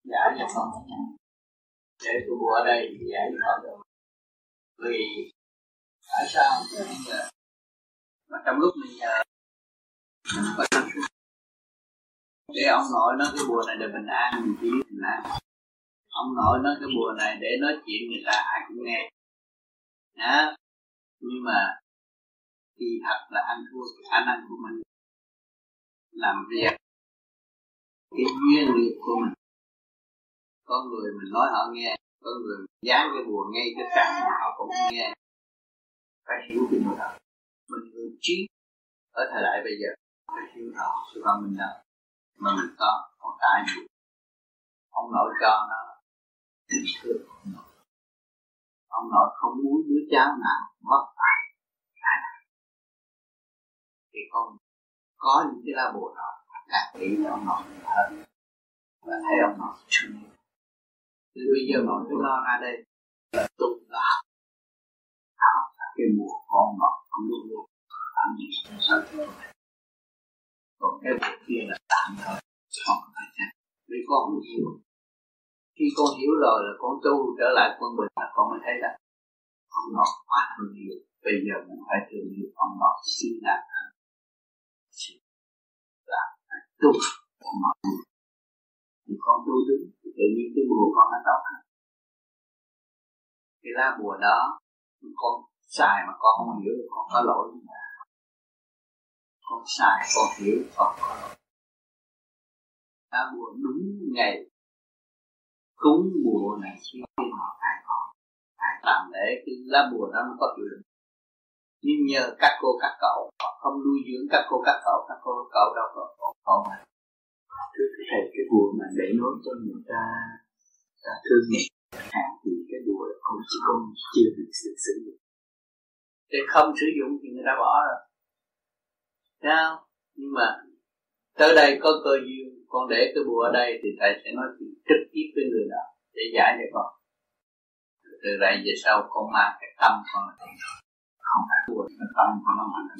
Giải cho con để tôi ở đây thì giải cho con được vì tại sao? Mà trong lúc mình nhờ để ông nội nói cái bùa này để bình an mình chỉ bình an ông nội nói cái bùa này để nói chuyện người ta ai cũng nghe. Đó nhưng mà kỳ thật là ăn thua cái khả năng của mình. Làm việc, cái duyên nghiệp của mình. Có người mình nói họ nghe, có người dán cái bùa ngay cái trạm họ cũng nghe. Phải hiểu cái điều đó. Mình người trí ở thời đại bây giờ, phải hiểu rõ sự văn minh đó mà mình có, còn tại gì. ông nội cho nó tình thương ông nội ông nội không muốn đứa cháu nào mất ai phải thì con có những cái la bồ đó càng nghĩ cho ông nội. Hơn và thấy ông nội thương thì bây giờ mọi cứ lo ra đây. Là tu là tạo ra cái mùa con nội, không luôn luôn tạm làm gì sao còn cái việc kia là tạm thời, không phải chắc vì con không hiểu khi con hiểu rồi là con tu trở lại quân bình là con mới thấy là ông nội quá thương yêu bây giờ mình phải thương yêu ông nội xin đạt hơn là phải tu ông nội thì con tu đúng, thì tự nhiên cái bùa con nó tốt hơn. Cái lá bùa đó, con xài mà con không hiểu được, con có lỗi mà con xài, con hiểu, con có lỗi. Lá bùa đúng ngày cúng bùa này khi họ phải có, phải làm để cái lá bùa đó nó có hiệu lực nhưng nhờ các cô, các cậu, họ không nuôi dưỡng các cô, các cậu, các cô các cậu đâu có ổn mà. Cái thầy, cái bùa mà để nói cho người ta ta thương nhẹ hạn thì cái bùa không chỉ không, chưa được sự sử dụng. Để không sử dụng thì người ta bỏ rồi. Thấy Nhưng mà tới đây có cơ duyên con để cái bùa ở đây thì thầy sẽ nói chuyện trực tiếp với người đó để giải cho con. Từ đây về sau con mang cái tâm con. Là không phải bùa cái tâm con nó mạnh hơn